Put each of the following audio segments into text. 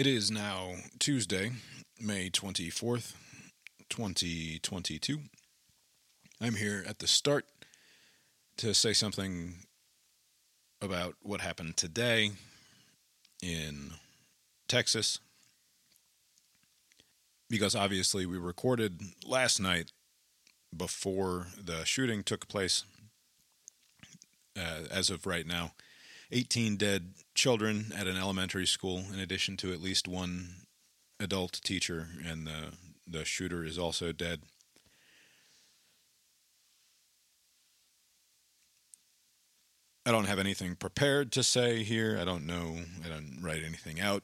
It is now Tuesday, May 24th, 2022. I'm here at the start to say something about what happened today in Texas. Because obviously, we recorded last night before the shooting took place. Uh, as of right now, 18 dead children at an elementary school, in addition to at least one adult teacher, and the, the shooter is also dead. I don't have anything prepared to say here. I don't know. I don't write anything out.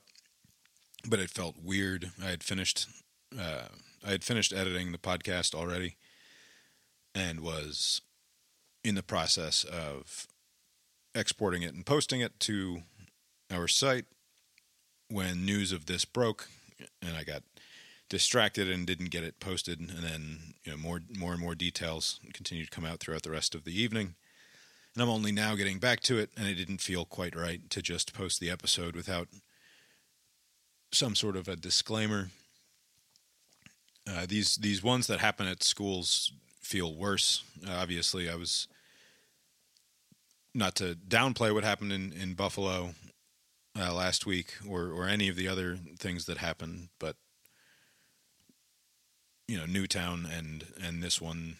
But it felt weird. I had finished. Uh, I had finished editing the podcast already, and was in the process of exporting it and posting it to our site when news of this broke, and I got distracted and didn't get it posted. And then you know more more and more details continued to come out throughout the rest of the evening. And I'm only now getting back to it, and it didn't feel quite right to just post the episode without some sort of a disclaimer. Uh, these these ones that happen at schools feel worse. Uh, obviously, I was not to downplay what happened in in Buffalo uh, last week or or any of the other things that happened, but you know, Newtown and and this one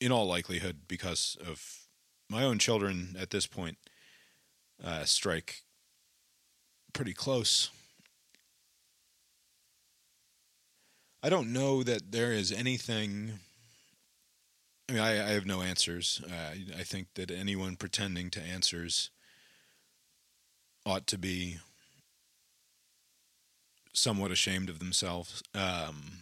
in all likelihood, because of my own children at this point, uh, strike pretty close. I don't know that there is anything. I mean, I, I have no answers. Uh, I think that anyone pretending to answers ought to be somewhat ashamed of themselves. Um,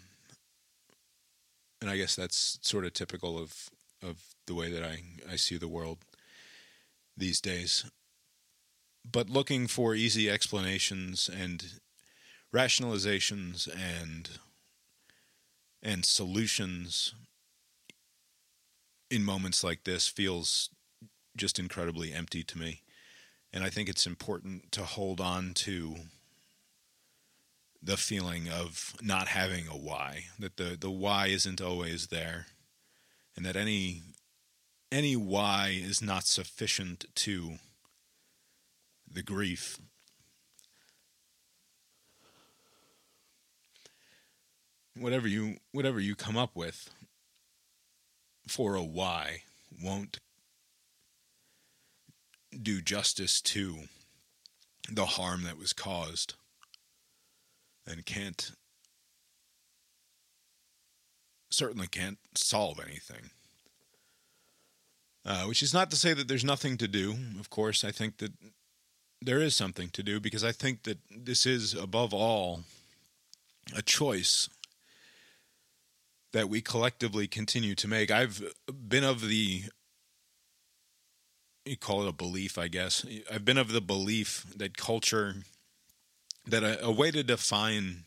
and I guess that's sort of typical of of the way that I, I see the world these days. But looking for easy explanations and rationalizations and and solutions in moments like this feels just incredibly empty to me. And I think it's important to hold on to the feeling of not having a why, that the, the why isn't always there, and that any any why is not sufficient to the grief. Whatever you whatever you come up with for a why won't do justice to the harm that was caused and can't certainly can't solve anything. Uh, which is not to say that there's nothing to do. Of course, I think that there is something to do because I think that this is, above all, a choice that we collectively continue to make. I've been of the, you call it a belief, I guess. I've been of the belief that culture that a, a way to define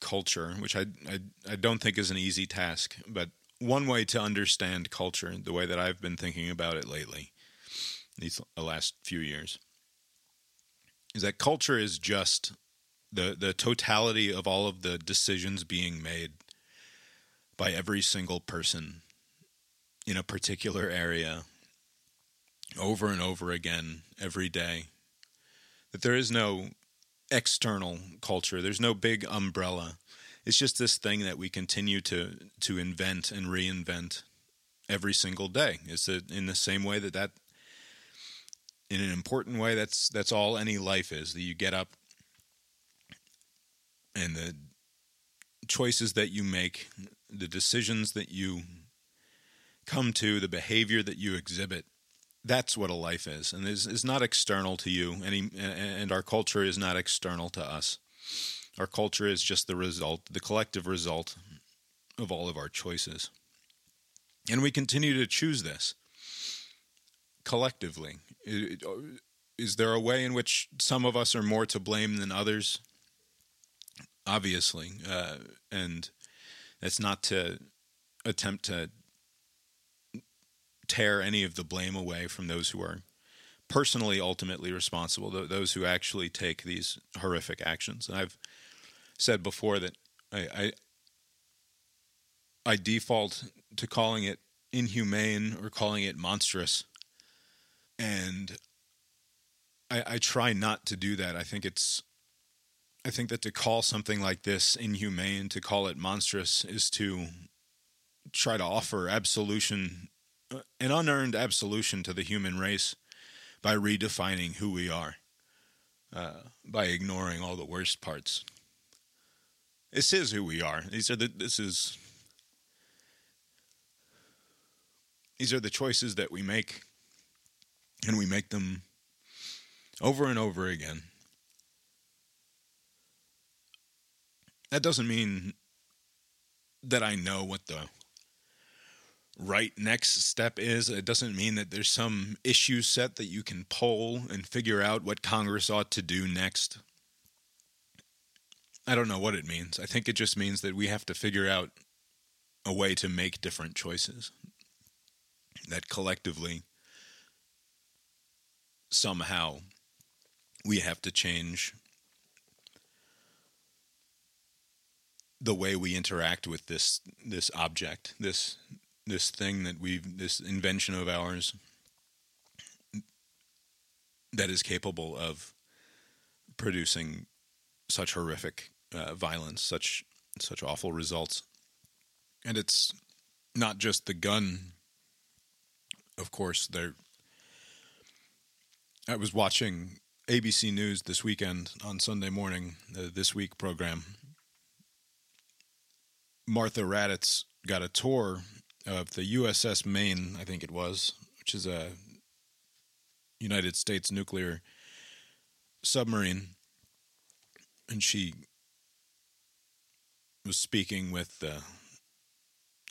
culture, which I, I I don't think is an easy task, but one way to understand culture, the way that I've been thinking about it lately, these last few years, is that culture is just the the totality of all of the decisions being made by every single person in a particular area over and over again every day that there is no external culture. There's no big umbrella. It's just this thing that we continue to to invent and reinvent every single day. It's in the same way that that in an important way that's that's all any life is that you get up and the choices that you make, the decisions that you come to, the behavior that you exhibit that's what a life is, and is is not external to you. Any and our culture is not external to us. Our culture is just the result, the collective result of all of our choices, and we continue to choose this collectively. Is there a way in which some of us are more to blame than others? Obviously, uh, and that's not to attempt to tear any of the blame away from those who are personally ultimately responsible, th- those who actually take these horrific actions. And I've said before that I, I, I default to calling it inhumane or calling it monstrous, and I, I try not to do that. I think it's I think that to call something like this inhumane, to call it monstrous, is to try to offer absolution, an unearned absolution to the human race by redefining who we are, uh, by ignoring all the worst parts. This is who we are. These are the. This is. These are the choices that we make, and we make them over and over again. That doesn't mean that I know what the right next step is. It doesn't mean that there's some issue set that you can poll and figure out what Congress ought to do next. I don't know what it means. I think it just means that we have to figure out a way to make different choices. That collectively, somehow, we have to change the way we interact with this this object, this this thing that we've this invention of ours that is capable of producing such horrific uh, violence, such such awful results, and it's not just the gun. Of course, there. I was watching ABC News this weekend on Sunday morning, the This Week program. Martha Raddatz got a tour of the USS Maine, I think it was, which is a United States nuclear submarine. And she was speaking with the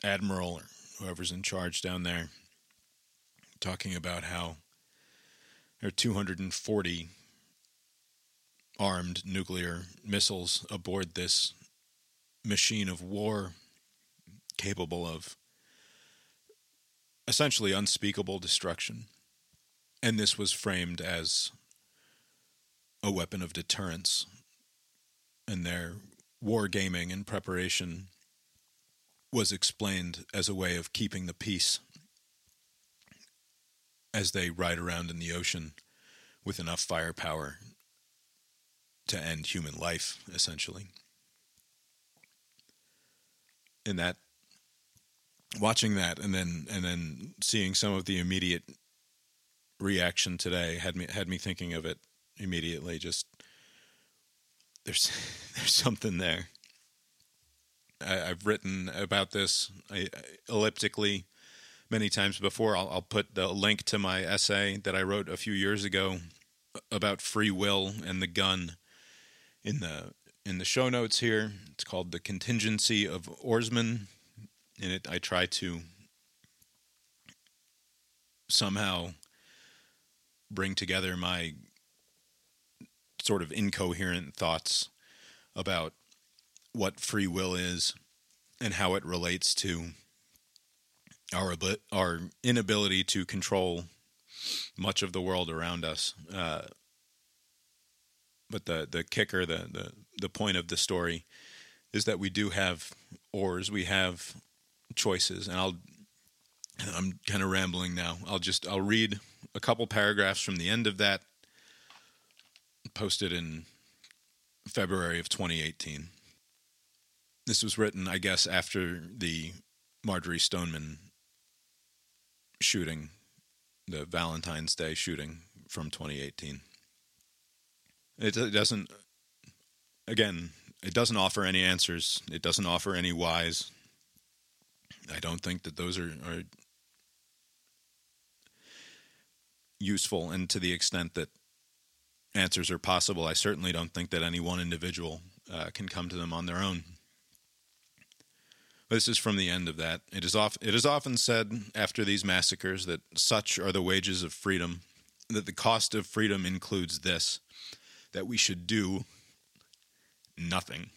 admiral or whoever's in charge down there, talking about how there are 240 armed nuclear missiles aboard this machine of war capable of essentially unspeakable destruction. And this was framed as a weapon of deterrence. And their war gaming and preparation was explained as a way of keeping the peace as they ride around in the ocean with enough firepower to end human life, essentially. And that, watching that, and then and then seeing some of the immediate reaction today had me had me thinking of it immediately. Just there's there's something there. I, have written about this I, elliptically many times before. I'll, I'll put the link to my essay that I wrote a few years ago about free will and the gun in the in the show notes here. It's called the contingency of Orsman. In it, I try to somehow bring together my sort of incoherent thoughts about what free will is and how it relates to our our inability to control much of the world around us. Uh, but the the kicker, the, the the point of the story, is that we do have oars, we have choices, and I'll. I'm kind of rambling now. I'll just I'll read a couple paragraphs from the end of that posted in February of 2018. This was written, I guess, after the Marjory Stoneman shooting, the Valentine's Day shooting from 2018. It, it doesn't, again, it doesn't offer any answers. It doesn't offer any whys. I don't think that those are, are useful. And to the extent that answers are possible, I certainly don't think that any one individual uh, can come to them on their own. This is from the end of that. It is, off, it is often said after these massacres that such are the wages of freedom, that the cost of freedom includes this that we should do nothing.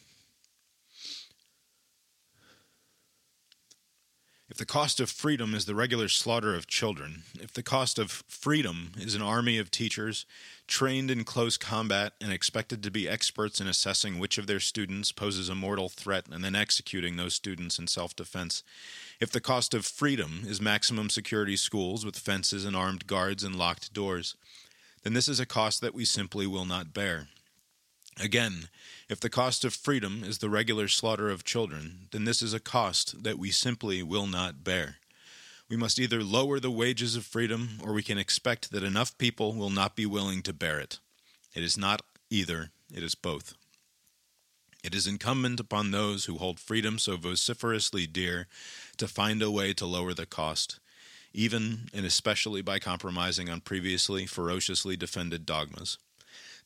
If the cost of freedom is the regular slaughter of children, if the cost of freedom is an army of teachers trained in close combat and expected to be experts in assessing which of their students poses a mortal threat and then executing those students in self defense, if the cost of freedom is maximum security schools with fences and armed guards and locked doors, then this is a cost that we simply will not bear. Again, if the cost of freedom is the regular slaughter of children, then this is a cost that we simply will not bear. We must either lower the wages of freedom, or we can expect that enough people will not be willing to bear it. It is not either, it is both. It is incumbent upon those who hold freedom so vociferously dear to find a way to lower the cost, even and especially by compromising on previously ferociously defended dogmas.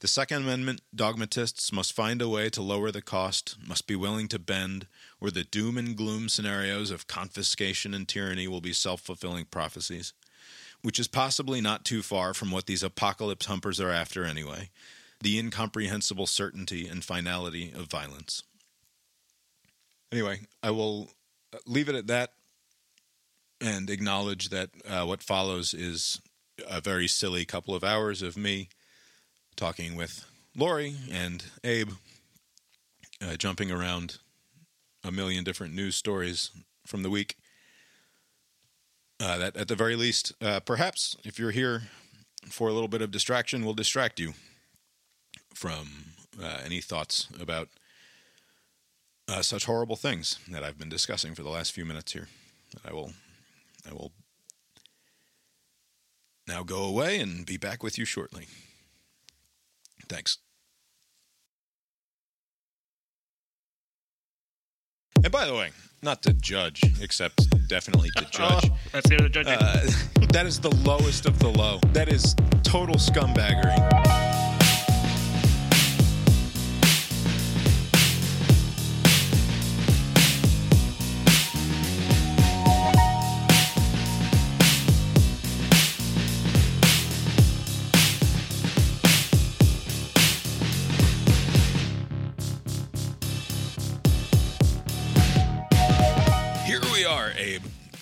The Second Amendment dogmatists must find a way to lower the cost, must be willing to bend, or the doom and gloom scenarios of confiscation and tyranny will be self fulfilling prophecies, which is possibly not too far from what these apocalypse humpers are after anyway the incomprehensible certainty and finality of violence. Anyway, I will leave it at that and acknowledge that uh, what follows is a very silly couple of hours of me talking with Lori and Abe, uh, jumping around a million different news stories from the week. Uh, that, at the very least, uh, perhaps if you're here for a little bit of distraction, will distract you from uh, any thoughts about uh, such horrible things that I've been discussing for the last few minutes here. I will, I will now go away and be back with you shortly. Thanks. And by the way, not to judge, except definitely to judge. Oh, let's hear the judging. Uh, that is the lowest of the low. That is total scumbaggery.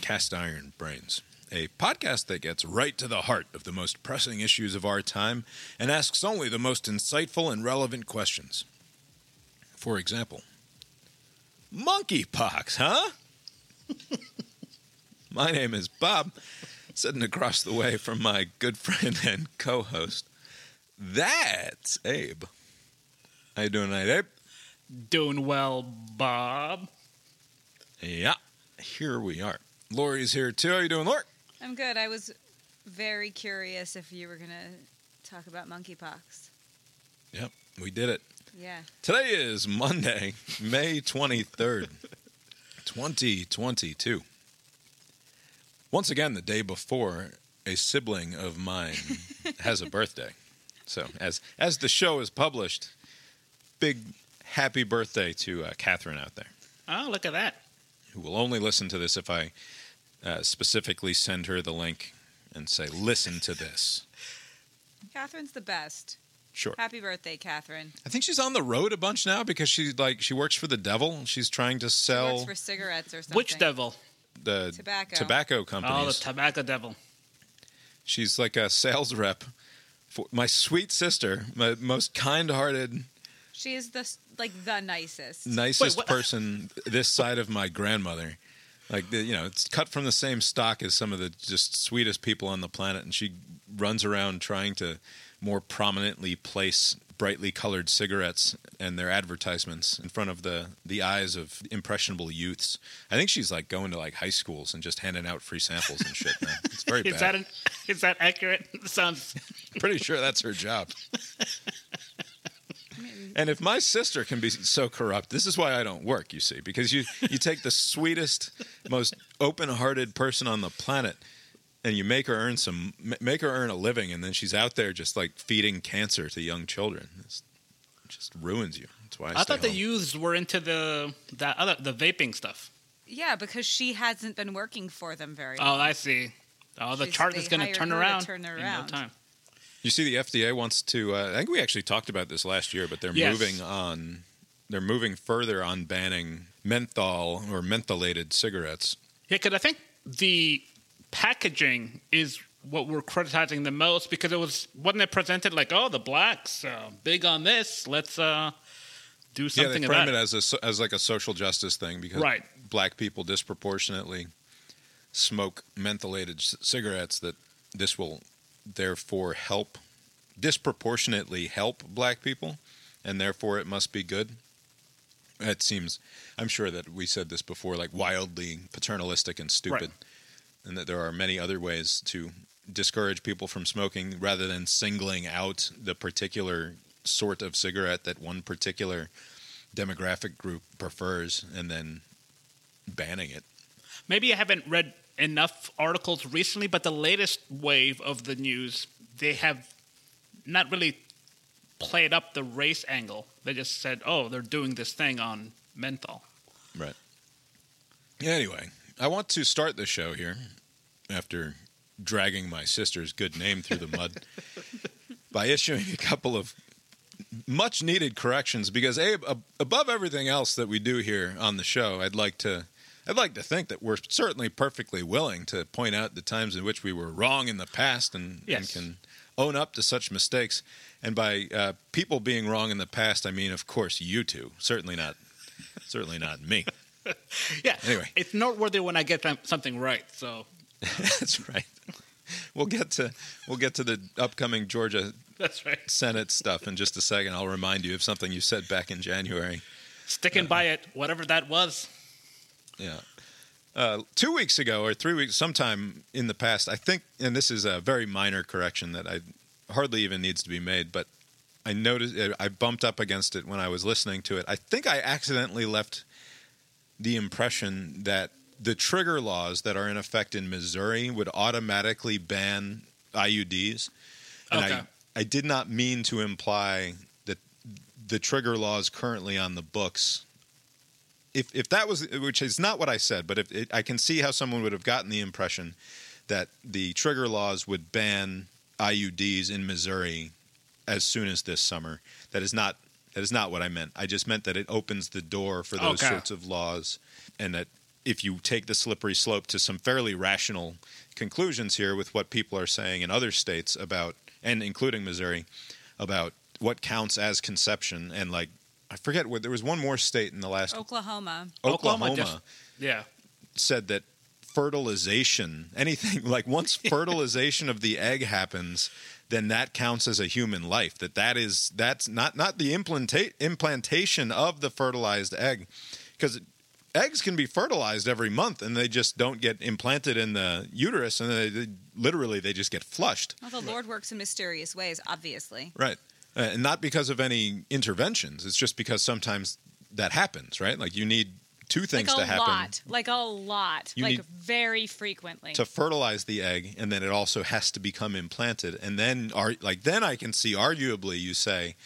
Cast Iron Brains, a podcast that gets right to the heart of the most pressing issues of our time and asks only the most insightful and relevant questions. For example, monkeypox, huh? my name is Bob, sitting across the way from my good friend and co host. That's Abe. How you doing tonight, Abe? Doing well, Bob. Yeah, here we are. Lori's here too. How are you doing, Lori? I'm good. I was very curious if you were going to talk about monkeypox. Yep, we did it. Yeah. Today is Monday, May 23rd, 2022. Once again, the day before a sibling of mine has a birthday. So, as as the show is published, big happy birthday to uh, Catherine out there, Oh, look at that. who will only listen to this if I uh, specifically send her the link and say, "Listen to this." Catherine's the best. Sure. Happy birthday, Catherine. I think she's on the road a bunch now because she's like she works for the devil. She's trying to She sell works for cigarettes or something. Which devil? the Tobacco. tobacco company. Oh, the tobacco devil. she's like a sales rep. For my sweet sister, my most kind-hearted, She is the like the nicest. nicest what? person this side of my grandmother. Like the, you know, it's cut from the same stock as some of the just sweetest people on the planet, and she runs around trying to more prominently place brightly colored cigarettes and their advertisements in front of the the eyes of impressionable youths. I think she's like going to like high schools and just handing out free samples and shit. Now it's very Is bad. that an, is that accurate? Sounds. Pretty sure that's her job. And if my sister can be so corrupt, this is why I don't work, you see, because you, you take the sweetest, most open hearted person on the planet and you make her earn some, make her earn a living, and then she's out there just like feeding cancer to young children. It's, it just ruins you. That's why I, I stay thought the youths were into the that other the vaping stuff. Yeah, because she hasn't been working for them very Oh, long. I see. Oh, the She's- chart is going to turn around turn in no around. time. You see, the FDA wants to. Uh, I think we actually talked about this last year, but they're Yes. moving on. They're moving further on banning menthol or mentholated cigarettes Yeah, because I think the packaging is what we're criticizing the most because it was wasn't it presented like oh the blacks uh, big on this let's uh, do Yeah, something they about frame it. it as a as like a social justice thing because Right. black people disproportionately smoke mentholated c- cigarettes. That this will therefore help disproportionately help black people, and therefore it must be good. It seems. I'm sure that we said this before, like wildly paternalistic and stupid, and that there are many other ways to discourage people from smoking rather than singling out the particular sort of cigarette that one particular demographic group prefers and then banning it. Maybe I haven't read enough articles recently, but the latest wave of the news, they have not really played up the race angle. They just said, oh, they're doing this thing on menthol. Right. Anyway, I want to start the show here after dragging my sister's good name through the mud by issuing a couple of much needed corrections because Abe, above everything else that we do here on the show, I'd like to I'd like to think that we're certainly perfectly willing to point out the times in which we were wrong in the past and, and can own up to such mistakes. And by uh, people being wrong in the past, I mean, of course, you two. Certainly not, certainly not me. Yeah. Anyway. It's noteworthy when I get something right. So That's right. We'll get to we'll get to the upcoming Georgia that's right. Senate stuff in just a second. I'll remind you of something you said back in January. Sticking by it, whatever that was. Yeah. Uh, two weeks ago, or three weeks, sometime in the past, I think, and this is a very minor correction that I hardly even needs to be made, but I noticed I bumped up against it when I was listening to it. I think I accidentally left the impression that the trigger laws that are in effect in Missouri would automatically ban IUDs. And Okay. I, I did not mean to imply that the trigger laws currently on the books if if that was which is not what I said, but if it, I can see how someone would have gotten the impression that the trigger laws would ban IUDs in Missouri as soon as this summer. That is not that is not what I meant. I just meant that it opens the door for those Okay. sorts of laws, and that if you take the slippery slope to some fairly rational conclusions here with what people are saying in other states about, and including Missouri, about what counts as conception, and like I forget what there was one more state in the last Oklahoma. Oklahoma, Oklahoma just- Yeah. said that fertilization, anything like once fertilization of the egg happens, then that counts as a human life. That that is that's not not the implanta- implantation of the fertilized egg, because eggs can be fertilized every month and they just don't get implanted in the uterus and they, they literally they just get flushed. Well, the Lord works in mysterious ways, obviously. Right. Uh, and not because of any interventions. It's just because sometimes that happens, right? Like you need two things like a to happen. lot. Like a lot. You like need- very frequently. to fertilize the egg and then it also has to become implanted and then are like then I can see arguably you say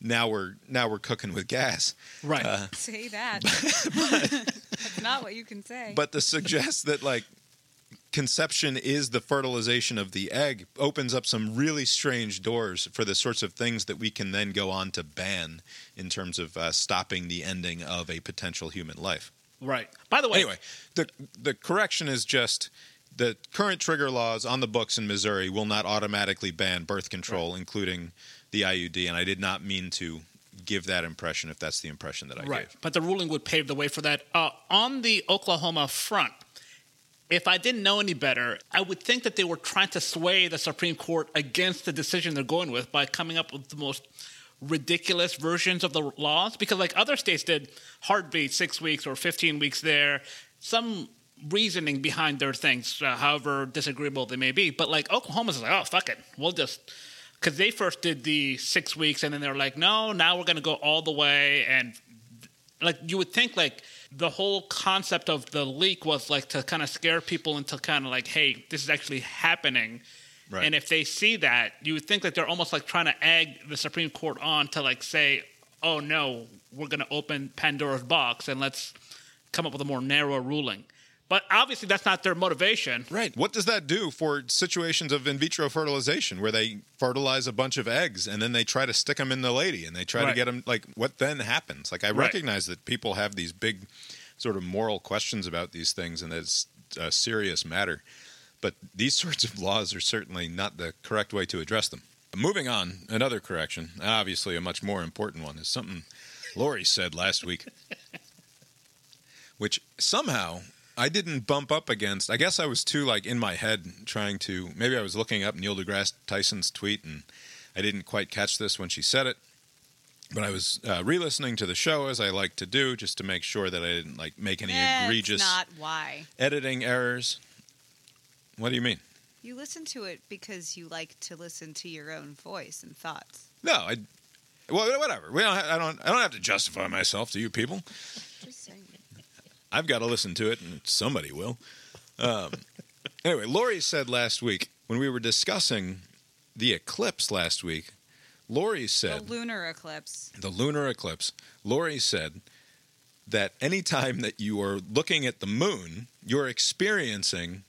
now we're now we're cooking with gas Right. Uh, Say that. That's not what you can say. but to suggest that like conception is the fertilization of the egg opens up some really strange doors for the sorts of things that we can then go on to ban in terms of uh, stopping the ending of a potential human life right. By the way, Anyway, the the correction is just the current trigger laws on the books in Missouri will not automatically ban birth control, including the IUD. And I did not mean to give that impression if that's the impression that I Right. gave. But the ruling would pave the way for that. Uh, on the Oklahoma front, if I didn't know any better, I would think that they were trying to sway the Supreme Court against the decision they're going with by coming up with the most ridiculous versions of the laws. Because, like other states did, heartbeat six weeks or 15 weeks there, some reasoning behind their things, uh, however disagreeable they may be. But, like, Oklahoma's like, oh, fuck it. We'll just because they first did the six weeks and then they're like, no, now we're going to go all the way. And like you would think, like the whole concept of the leak was like to kind of scare people into kind of like, hey, this is actually happening. Right. And if they see that, you would think that they're almost like trying to egg the Supreme Court on to like say, oh no, we're going to open Pandora's box and let's come up with a more narrow ruling. But obviously, that's not their motivation. Right. What does that do for situations of in vitro fertilization where they fertilize a bunch of eggs and then they try to stick them in the lady and they try to get them? Like, what then happens? Like, I Right. recognize that people have these big sort of moral questions about these things and it's a serious matter. But these sorts of laws are certainly not the correct way to address them. Moving on, another correction, obviously a much more important one, is something Lori said last week, which somehow I didn't bump up against. I guess I was too like in my head trying to. Maybe I was looking up Neil deGrasse Tyson's tweet and I didn't quite catch this when she said it. But I was uh, re-listening to the show as I like to do, just to make sure that I didn't like make any That's egregious not why. editing errors. What do you mean? You listen to it because you like to listen to your own voice and thoughts. No, I. Well, whatever. We don't. ha- I don't. I don't have to justify myself to you people. I've got to listen to it, and somebody will. Um, anyway, Lori said last week when we were discussing the eclipse last week. Lori said The lunar eclipse. the lunar eclipse. Lori said that anytime that you are looking at the moon, you're experiencing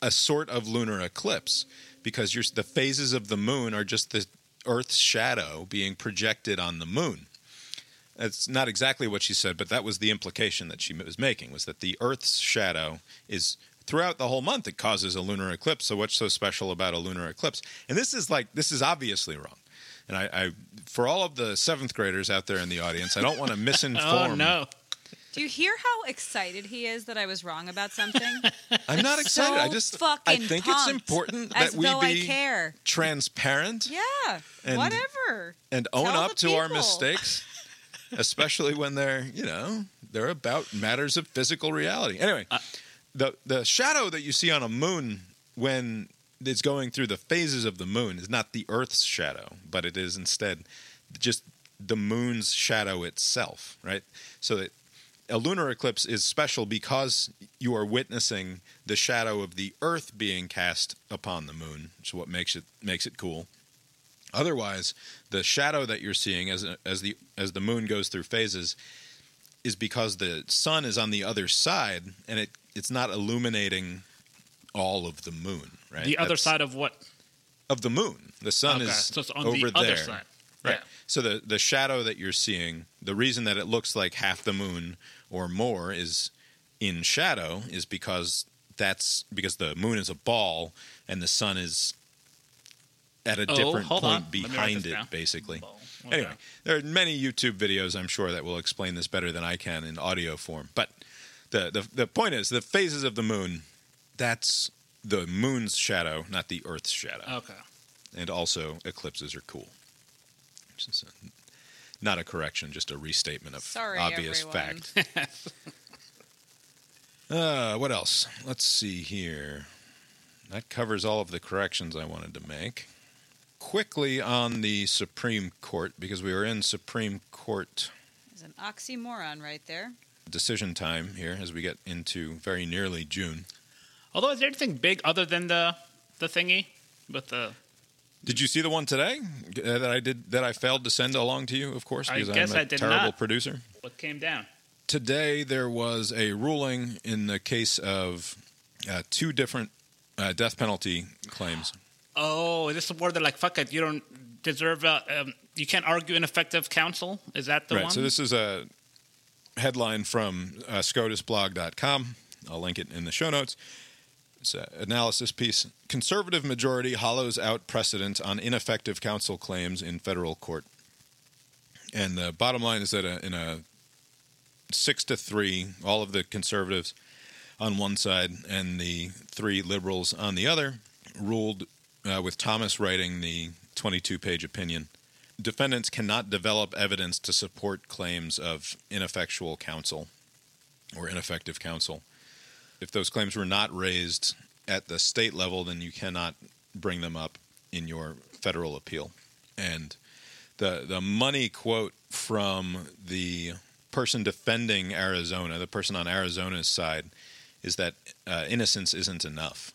a sort of lunar eclipse because you're, the phases of the moon are just the Earth's shadow being projected on the moon. That's not exactly what she said, but that was the implication that she was making was that the Earth's shadow is throughout the whole month it causes a lunar eclipse. So what's so special about a lunar eclipse? And this is like this is obviously wrong. And I, I for all of the seventh graders out there in the audience, I don't want to misinform. Oh no! Do you hear how excited he is that I was wrong about something? I'm not excited. I So just I fucking think it's important that we though I be care. transparent Yeah. And- whatever. and own Tell up the to our mistakes, especially when they're you know they're about matters of physical reality. Anyway, Uh, the the shadow that you see on a moon when it's going through the phases of the moon is not the Earth's shadow, but it is instead just the moon's shadow itself, right? So that a lunar eclipse is special because you are witnessing the shadow of the Earth being cast upon the moon, So what makes it makes it cool. Otherwise, the shadow that you're seeing as as the as the moon goes through phases is because the sun is on the other side and it it's not illuminating all of the moon, right? The other That's- side of what? of the moon. The sun okay, is so it's on over the there. other side. Right. Yeah. So the the shadow that you're seeing, the reason that it looks like half the moon or more is in shadow is because that's because the moon is a ball and the sun is at a Oh, different point on. Let me write behind it down. basically. Ball. Okay. Anyway, there are many YouTube videos I'm sure that will explain this better than I can in audio form. But the the, the point is the phases of the moon that's the moon's shadow, not the earth's shadow Okay. and also eclipses are cool. Which is a, not a correction, just a restatement of Sorry, obvious everyone. fact. uh, what else? Let's see here. That covers all of the corrections I wanted to make. Quickly on the Supreme Court, because we were in Supreme Court There's an oxymoron right there. decision time here as we get into very nearly June. Although, is there anything big other than the the thingy with the? Did you see the one today uh, that I did that I failed to send along to you? Of course, I because guess I'm a I did terrible not. producer. What came down? today there was a ruling in the case of uh, two different uh, death penalty claims. Oh, this is where they're like, "Fuck it, you don't deserve. Uh, um, you can't argue ineffective counsel." Is that the right. one? So this is a headline from uh, SCOTUSblog.com. I'll link it in the show notes. It's an analysis piece. Conservative majority hollows out precedent on ineffective counsel claims in federal court. And the bottom line is that uh, in a six to three, all of the conservatives on one side and the three liberals on the other ruled, uh, with Thomas writing the 22 page opinion. Defendants cannot develop evidence to support claims of ineffectual counsel or ineffective counsel. If those claims were not raised at the state level, then you cannot bring them up in your federal appeal. And the the money quote from the person defending Arizona, the person on Arizona's side, is that uh, innocence isn't enough.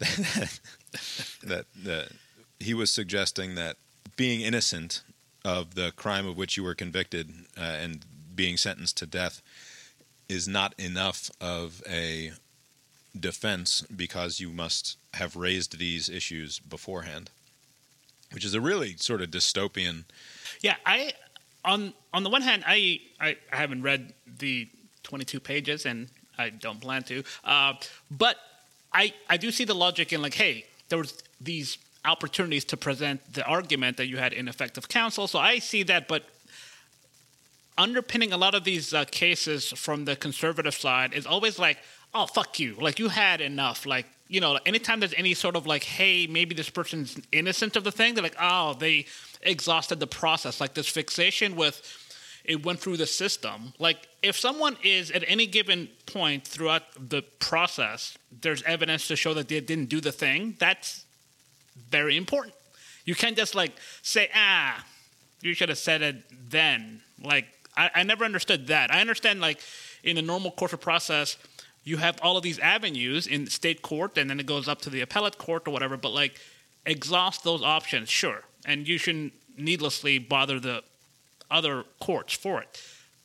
that that he was suggesting that being innocent of the crime of which you were convicted uh, and being sentenced to death is not enough of a defense because you must have raised these issues beforehand, which is a really sort of dystopian. Yeah, I on on the one hand, I I, I haven't read the 22 pages, and I don't plan to. Uh, but I I do see the logic in like, hey, there was these opportunities to present the argument that you had ineffective counsel. So I see that, but underpinning a lot of these uh, cases from the conservative side is always like, oh fuck you, like you had enough, like you know, anytime there's any sort of like, hey, maybe this person's innocent of the thing, they're like, oh, they exhausted the process, like this fixation with it went through the system. Like if someone is at any given point throughout the process, there's evidence to show that they didn't do the thing. That's very important. You can't just like say, ah, you should have said it then. Like I, I never understood that. I understand like in the normal course of process, you have all of these avenues in state court, and then it goes up to the appellate court or whatever. But like exhaust those options, sure, and you shouldn't needlessly bother the other courts for it.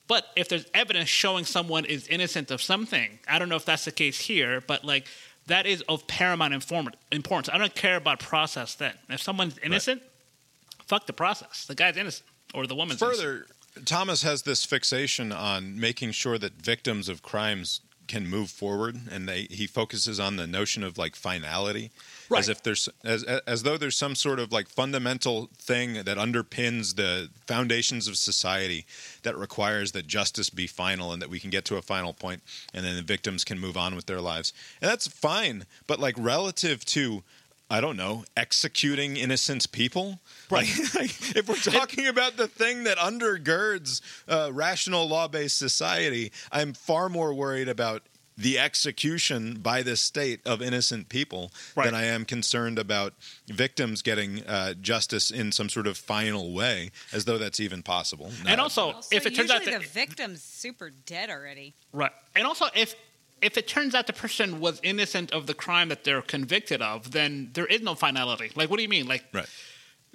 But if there's evidence showing someone is innocent of something, I don't know if that's the case here, but like that is of paramount importance. I don't care about process then. If someone's innocent, right. fuck the process. The guy's innocent or the woman's Further, innocent. Thomas has this fixation on making sure that victims of crimes can move forward, and they, he focuses on the notion of like finality, right. as if there's as as though there's some sort of like fundamental thing that underpins the foundations of society that requires that justice be final and that we can get to a final point, and then the victims can move on with their lives, and that's fine. But like relative to I don't know, executing innocent people. Right. Like, like, if we're talking about the thing that undergirds uh, rational law based society, I'm far more worried about the execution by the state of innocent people right. than I am concerned about victims getting uh, justice in some sort of final way, as though that's even possible. No. And also, also, if it turns out that the victim's super dead already, right? And also, if if it turns out the person was innocent of the crime that they're convicted of, then there is no finality. Like, what do you mean? Like, right.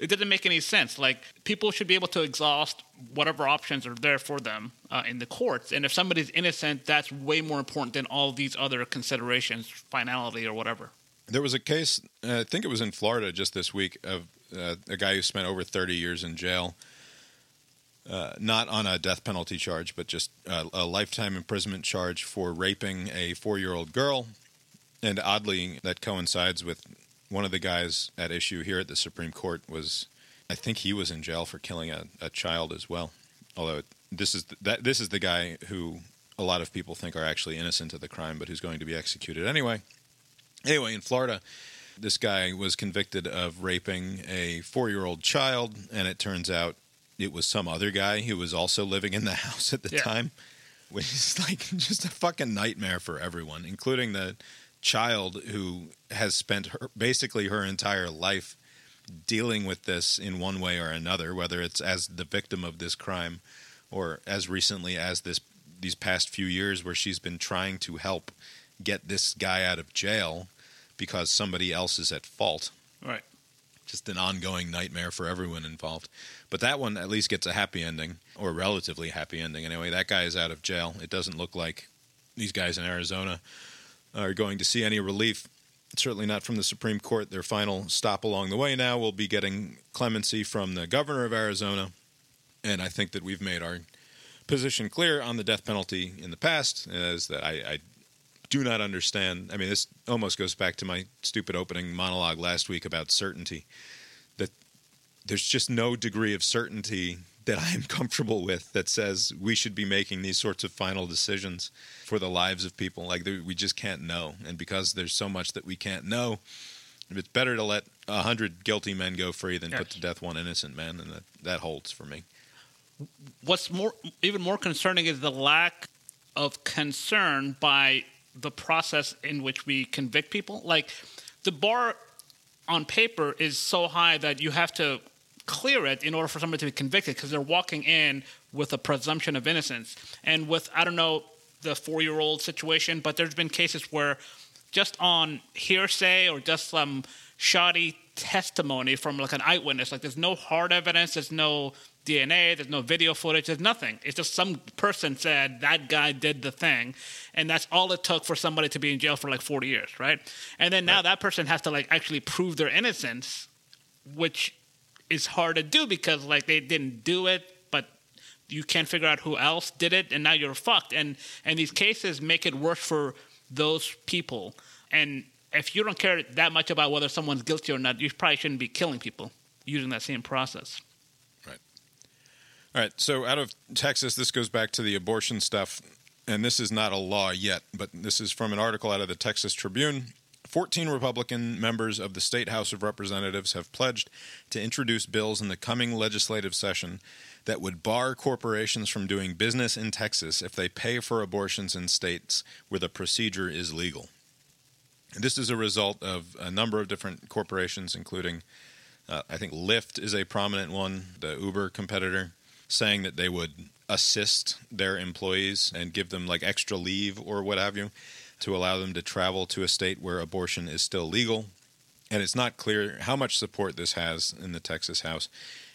It didn't make any sense. Like, people should be able to exhaust whatever options are there for them uh, in the courts. And if somebody's innocent, that's way more important than all these other considerations, finality or whatever. There was a case, uh, I think it was in Florida just this week, of uh, a guy who spent over 30 years in jail uh, not on a death penalty charge, but just a, a lifetime imprisonment charge for raping a four year old girl. And oddly, that coincides with one of the guys at issue here at the Supreme Court was, I think he was in jail for killing a, a child as well. Although this is the, that this is the guy who a lot of people think are actually innocent of the crime, but who's going to be executed anyway. Anyway, in Florida, this guy was convicted of raping a four year old child, and it turns out it was some other guy who was also living in the house at the yeah. time, which is like just a fucking nightmare for everyone, including the child who has spent her, basically her entire life dealing with this in one way or another, whether it's as the victim of this crime or as recently as this these past few years where she's been trying to help get this guy out of jail because somebody else is at fault. Right. Just an ongoing nightmare for everyone involved. But that one at least gets a happy ending, or relatively happy ending anyway. That guy is out of jail. It doesn't look like these guys in Arizona are going to see any relief. Certainly not from the Supreme Court. Their final stop along the way now will be getting clemency from the governor of Arizona. And I think that we've made our position clear on the death penalty in the past, is that I, I do not understand. I mean, this almost goes back to my stupid opening monologue last week about certainty there's just no degree of certainty that I am comfortable with that says we should be making these sorts of final decisions for the lives of people. Like we just can't know, and because there's so much that we can't know, it's better to let a hundred guilty men go free than yes. put to death one innocent man, and that that holds for me. What's more, even more concerning, is the lack of concern by the process in which we convict people. Like the bar on paper is so high that you have to clear it in order for somebody to be convicted because they're walking in with a presumption of innocence. And with, I don't know, the four year old situation, but there's been cases where just on hearsay or just some shoddy testimony from like an eyewitness, like there's no hard evidence, there's no DNA, there's no video footage, there's nothing. It's just some person said that guy did the thing, and that's all it took for somebody to be in jail for like 40 years, right? And then now right. that person has to like actually prove their innocence, which is hard to do because like they didn't do it, but you can't figure out who else did it, and now you're fucked. And and these cases make it worse for those people. And if you don't care that much about whether someone's guilty or not, you probably shouldn't be killing people using that same process. Right. All right. So out of Texas, this goes back to the abortion stuff, and this is not a law yet, but this is from an article out of the Texas Tribune. 14 Republican members of the State House of Representatives have pledged to introduce bills in the coming legislative session that would bar corporations from doing business in Texas if they pay for abortions in states where the procedure is legal. This is a result of a number of different corporations, including, uh, I think Lyft is a prominent one, the Uber competitor, saying that they would assist their employees and give them like extra leave or what have you to allow them to travel to a state where abortion is still legal. And it's not clear how much support this has in the Texas House.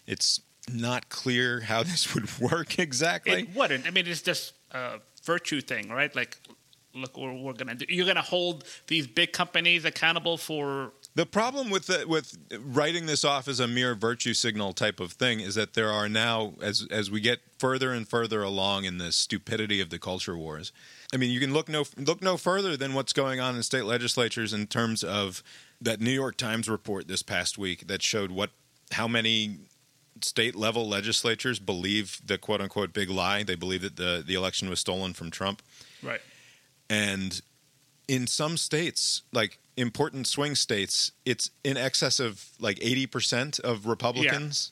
It's not clear how this would work exactly. It wouldn't. I mean, it's just a virtue thing, right? Like, look what we're going to do. You're going to hold these big companies accountable for. The problem with the, with writing this off as a mere virtue signal type of thing is that there are now, as as we get further and further along in the stupidity of the culture wars, I mean, you can look no look no further than what's going on in state legislatures in terms of that New York Times report this past week that showed what how many state level legislatures believe the quote unquote big lie. They believe that the the election was stolen from Trump. Right. And in some states, like important swing states, it's in excess of like 80% of Republicans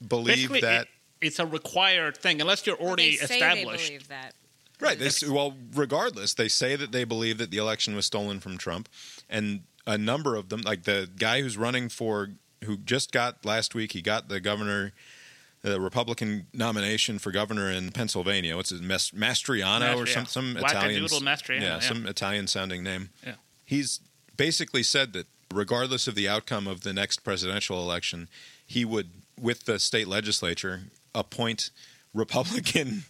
yeah. believe Basically, that it, it's a required thing unless you're already well, they established. They believe that. Right. They, well, regardless, they say that they believe that the election was stolen from Trump, and a number of them, like the guy who's running for, who just got last week, he got the governor, the Republican nomination for governor in Pennsylvania. What's it, Mastriano Mastri- or some some Italian, Mastriano, yeah, yeah, some Italian sounding name. Yeah. He's basically said that regardless of the outcome of the next presidential election, he would, with the state legislature, appoint Republican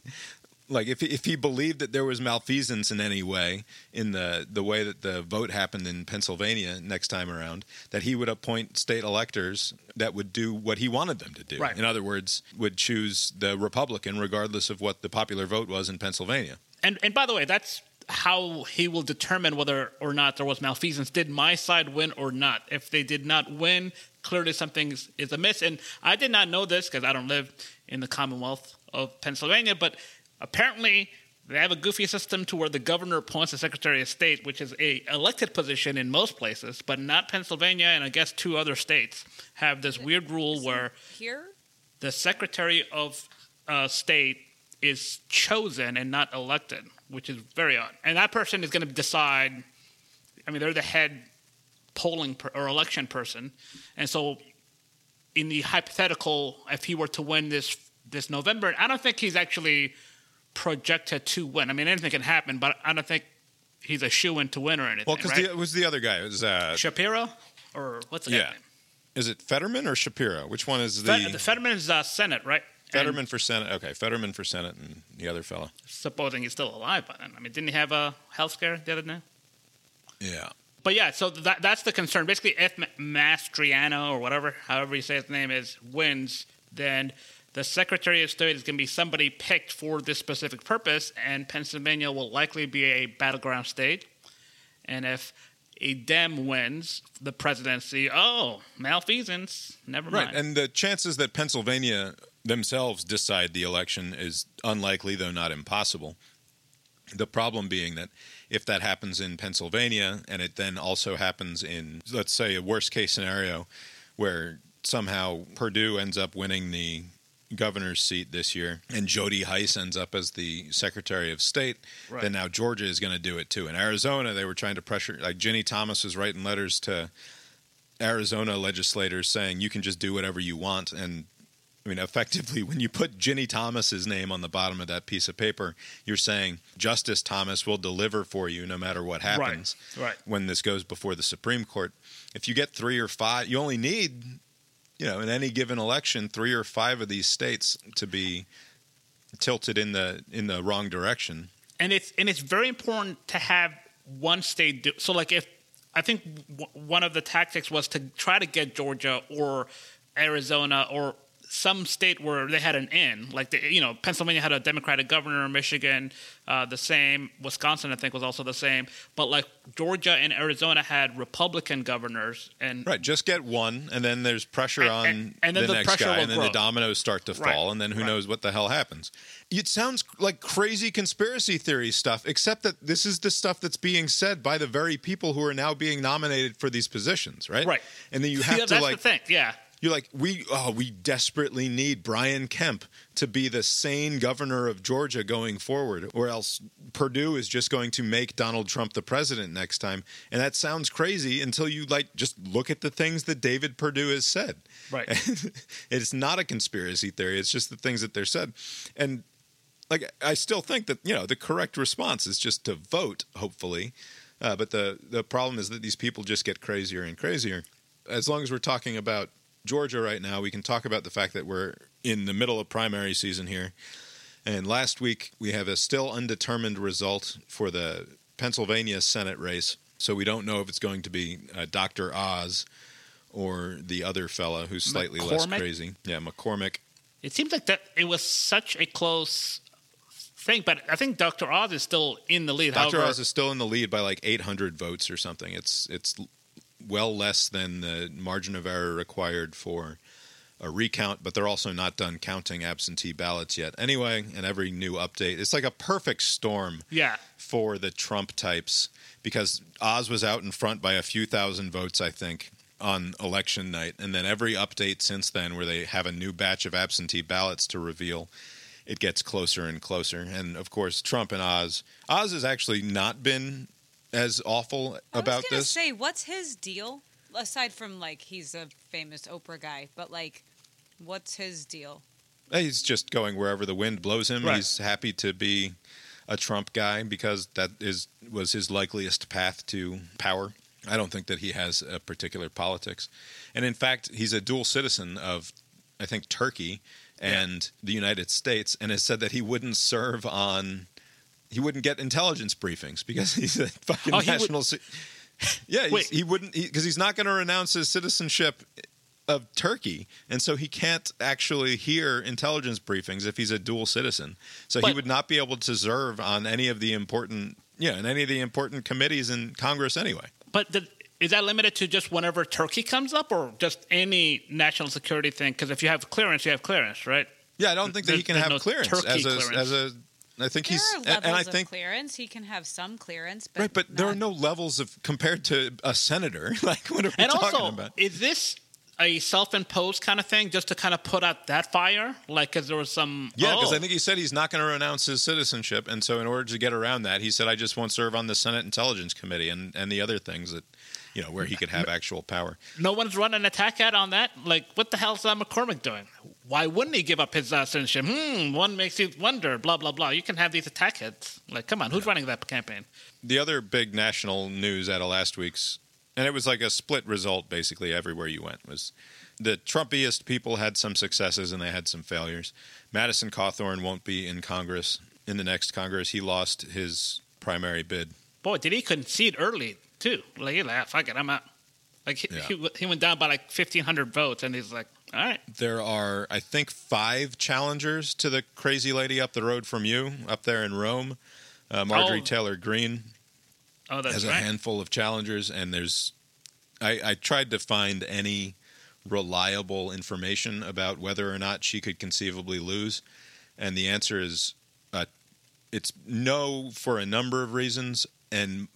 like if if he believed that there was malfeasance in any way in the the way that the vote happened in Pennsylvania next time around, that he would appoint state electors that would do what he wanted them to do. Right. In other words, would choose the Republican regardless of what the popular vote was in Pennsylvania. And and by the way, that's how he will determine whether or not there was malfeasance. Did my side win or not? If they did not win, clearly something is amiss. And I did not know this because I don't live in the Commonwealth of Pennsylvania, but Apparently, they have a goofy system to where the governor appoints the secretary of state, which is a elected position in most places, but not Pennsylvania and I guess two other states have this weird rule where here the secretary of uh, state is chosen and not elected, which is very odd. And that person is going to decide. I mean, they're the head polling per, or election person, and so in the hypothetical, if he were to win this this November, I don't think he's actually projected to win. I mean, anything can happen, but I don't think he's a shoe in to win or anything. Well, because right? it was the other guy. It was uh, Shapiro or what's the yeah. name? Is it Fetterman or Shapiro? Which one is the Fe- the Fetterman is uh, Senate, right? Fetterman And for Senate? Okay, Fetterman for Senate, and the other fellow. supposing he's still alive by then. I mean, didn't he have a health scare the other day? Yeah. But yeah, so that, that's the concern. Basically, if Mastriano or whatever, however you say his name is, wins, then the Secretary of State is going to be somebody picked for this specific purpose, and Pennsylvania will likely be a battleground state. And if a Dem wins the presidency, oh, malfeasance, never mind. Right, and the chances that Pennsylvania themselves decide the election is unlikely, though not impossible. The problem being that if that happens in Pennsylvania and it then also happens in, let's say, a worst case scenario where somehow Perdue ends up winning the governor's seat this year and Jody Hice ends up as the Secretary of State, Right. then now Georgia is going to do it too. In Arizona, they were trying to pressure, like Ginny Thomas was writing letters to Arizona legislators saying you can just do whatever you want. And I mean, effectively, when you put Ginny Thomas's name on the bottom of that piece of paper, you're saying Justice Thomas will deliver for you no matter what happens. right. When this goes before the Supreme Court, if you get three or five, you only need, you know, in any given election, three or five of these states to be tilted in the in the wrong direction. and it's and it's very important to have one state do so like if i think w- one of the tactics was to try to get georgia or arizona or some state where they had an in, like the, you know, Pennsylvania had a Democratic governor, Michigan uh, the same, Wisconsin I think was also the same, but like Georgia and Arizona had Republican governors, and Right, just get one, and then there's pressure And- on and- and then the, the next pressure guy, and then grow. the dominoes start to Right, fall, and then who right. knows what the hell happens. It sounds like crazy conspiracy theory stuff, except that this is the stuff that's being said by the very people who are now being nominated for these positions, right? right, And then you have yeah, to that's like the thing, yeah. You're like we oh we desperately need Brian Kemp to be the sane governor of Georgia going forward or else Perdue is just going to make Donald Trump the president next time. And that sounds crazy until you like just look at the things that David Perdue has said. Right. it's not a conspiracy theory. It's just the things that they're said. And like I still think that you know the correct response is just to vote hopefully. Uh, but the the problem is that these people just get crazier and crazier. As long as we're talking about Georgia right now, we can talk about the fact that we're in the middle of primary season here. And last week, we have a still undetermined result for the Pennsylvania Senate race. So we don't know if it's going to be uh, Dr. Oz or the other fella who's slightly less crazy. Yeah, McCormick. It seems like that it was such a close thing, but I think Dr. Oz is still in the lead. Dr. However, Oz is still in the lead by like 800 votes or something. It's it's well less than the margin of error required for a recount, but they're also not done counting absentee ballots yet. Anyway, and every new update, it's like a perfect storm yeah, for the Trump types because Oz was out in front by a few thousand votes, I think, on election night. And then every update since then, where they have a new batch of absentee ballots to reveal, it gets closer and closer. And of course, Trump and Oz. Oz has actually not been as awful I about was gonna this. say, what's his deal? Aside from like he's a famous Oprah guy, but like, what's his deal? He's just going wherever the wind blows him. Right. He's happy to be a Trump guy because that is was his likeliest path to power. I don't think that he has a particular politics. And in fact, he's a dual citizen of I think Turkey and the United States and has said that he wouldn't serve on he wouldn't get intelligence briefings because he's a fucking Oh, he would- national se- Yeah, he's, he wouldn't because he's not going to renounce his citizenship of Turkey, and so he can't actually hear intelligence briefings if he's a dual citizen. So he would not be able to serve on any of the important, yeah, in any of the important committees in Congress anyway. but the, is that limited to just whenever Turkey comes up, or just any national security thing? Because if you have clearance, you have clearance, right? Yeah, I don't think that he can have no clearance Turkey as a clearance. as a. I think There he's are and, levels and I of think clearance. He can have some clearance, but right, but there are no levels of compared to a senator. like what are we And talking also, about? is this a self-imposed kind of thing, just to kind of put out that fire? Like, because there was some Yeah, because oh, I think he said he's not going to renounce his citizenship, and so in order to get around that, he said, "I just won't serve on the Senate Intelligence Committee and and the other things that, you know, where he could have actual power." no one's run an attack ad on that. Like, what the hell is uh, McCormick doing? Why wouldn't he give up his uh, citizenship? Hmm, one makes you wonder. Blah blah blah. You can have these attack ads. Like, come on, who's running that campaign? The other big national news out of last week's, and it was like a split result basically everywhere you went, was the Trumpiest people had some successes and they had some failures. Madison Cawthorn won't be in Congress in the next Congress. He lost his primary bid. Boy, did he concede early too? Like, he laughed. Fuck it, I'm out. Like he, Yeah. he, he went down by like fifteen hundred votes, and he's like, all right. There are, I think, five challengers to the crazy lady up the road from you, up there in Rome. Uh, Marjorie Oh. Taylor Greene Oh, that's has a right. handful of challengers, and there's. I, I tried to find any reliable information about whether or not she could conceivably lose, and the answer is, uh, it's no for a number of reasons, and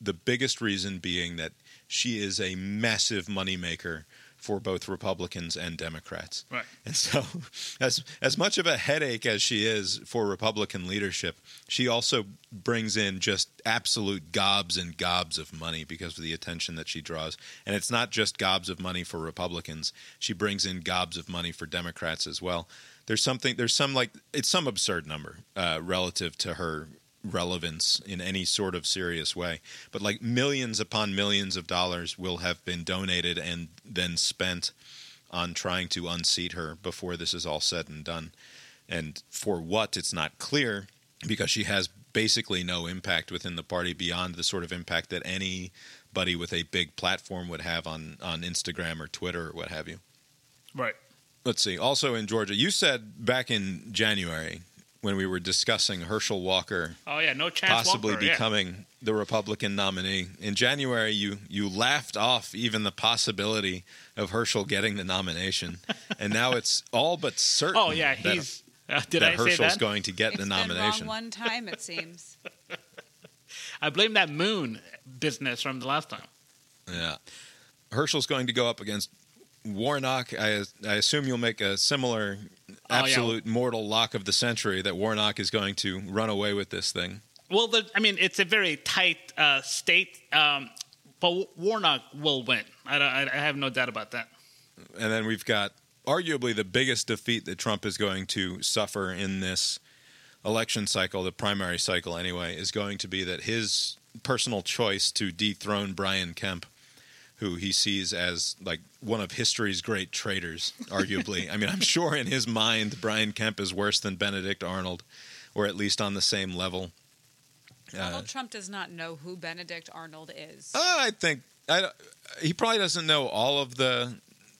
the biggest reason being that she is a massive moneymaker for both Republicans and Democrats. Right. And so, as as much of a headache as she is for Republican leadership, she also brings in just absolute gobs and gobs of money because of the attention that she draws. And it's not just gobs of money for Republicans; she brings in gobs of money for Democrats as well. There's something. There's some like it's some absurd number uh, relative to her relevance in any sort of serious way. But like millions upon millions of dollars will have been donated and then spent on trying to unseat her before this is all said and done. And for what, it's not clear because she has basically no impact within the party beyond the sort of impact that anybody with a big platform would have on, on Instagram or Twitter or what have you. Right. let's see. Also in Georgia, you said back in January when we were discussing Herschel Walker Oh yeah, no chance. possibly Walker, yeah. becoming the Republican nominee. In January, you you laughed off even the possibility of Herschel getting the nomination, and now it's all but certain. Oh yeah, that- he's. Uh, did that I say that? going to get It's the been wrong nomination. one time, it seems. I blame that moon business from the last time. Yeah, Herschel's going to go up against Warnock. I I assume you'll make a similar Oh, yeah. absolute mortal lock of the century that Warnock is going to run away with this thing. Well, the, I mean, it's a very tight uh, state, um, but Warnock will win. I, I, I have no doubt about that. And then we've got arguably the biggest defeat that Trump is going to suffer in this election cycle, the primary cycle anyway, is going to be that his personal choice to dethrone Brian Kemp, who he sees as like one of history's great traitors, arguably. I mean, I'm sure in his mind, Brian Kemp is worse than Benedict Arnold, or at least on the same level. Uh, Donald Trump does not know who Benedict Arnold is. Uh, I think I, he probably doesn't know all of the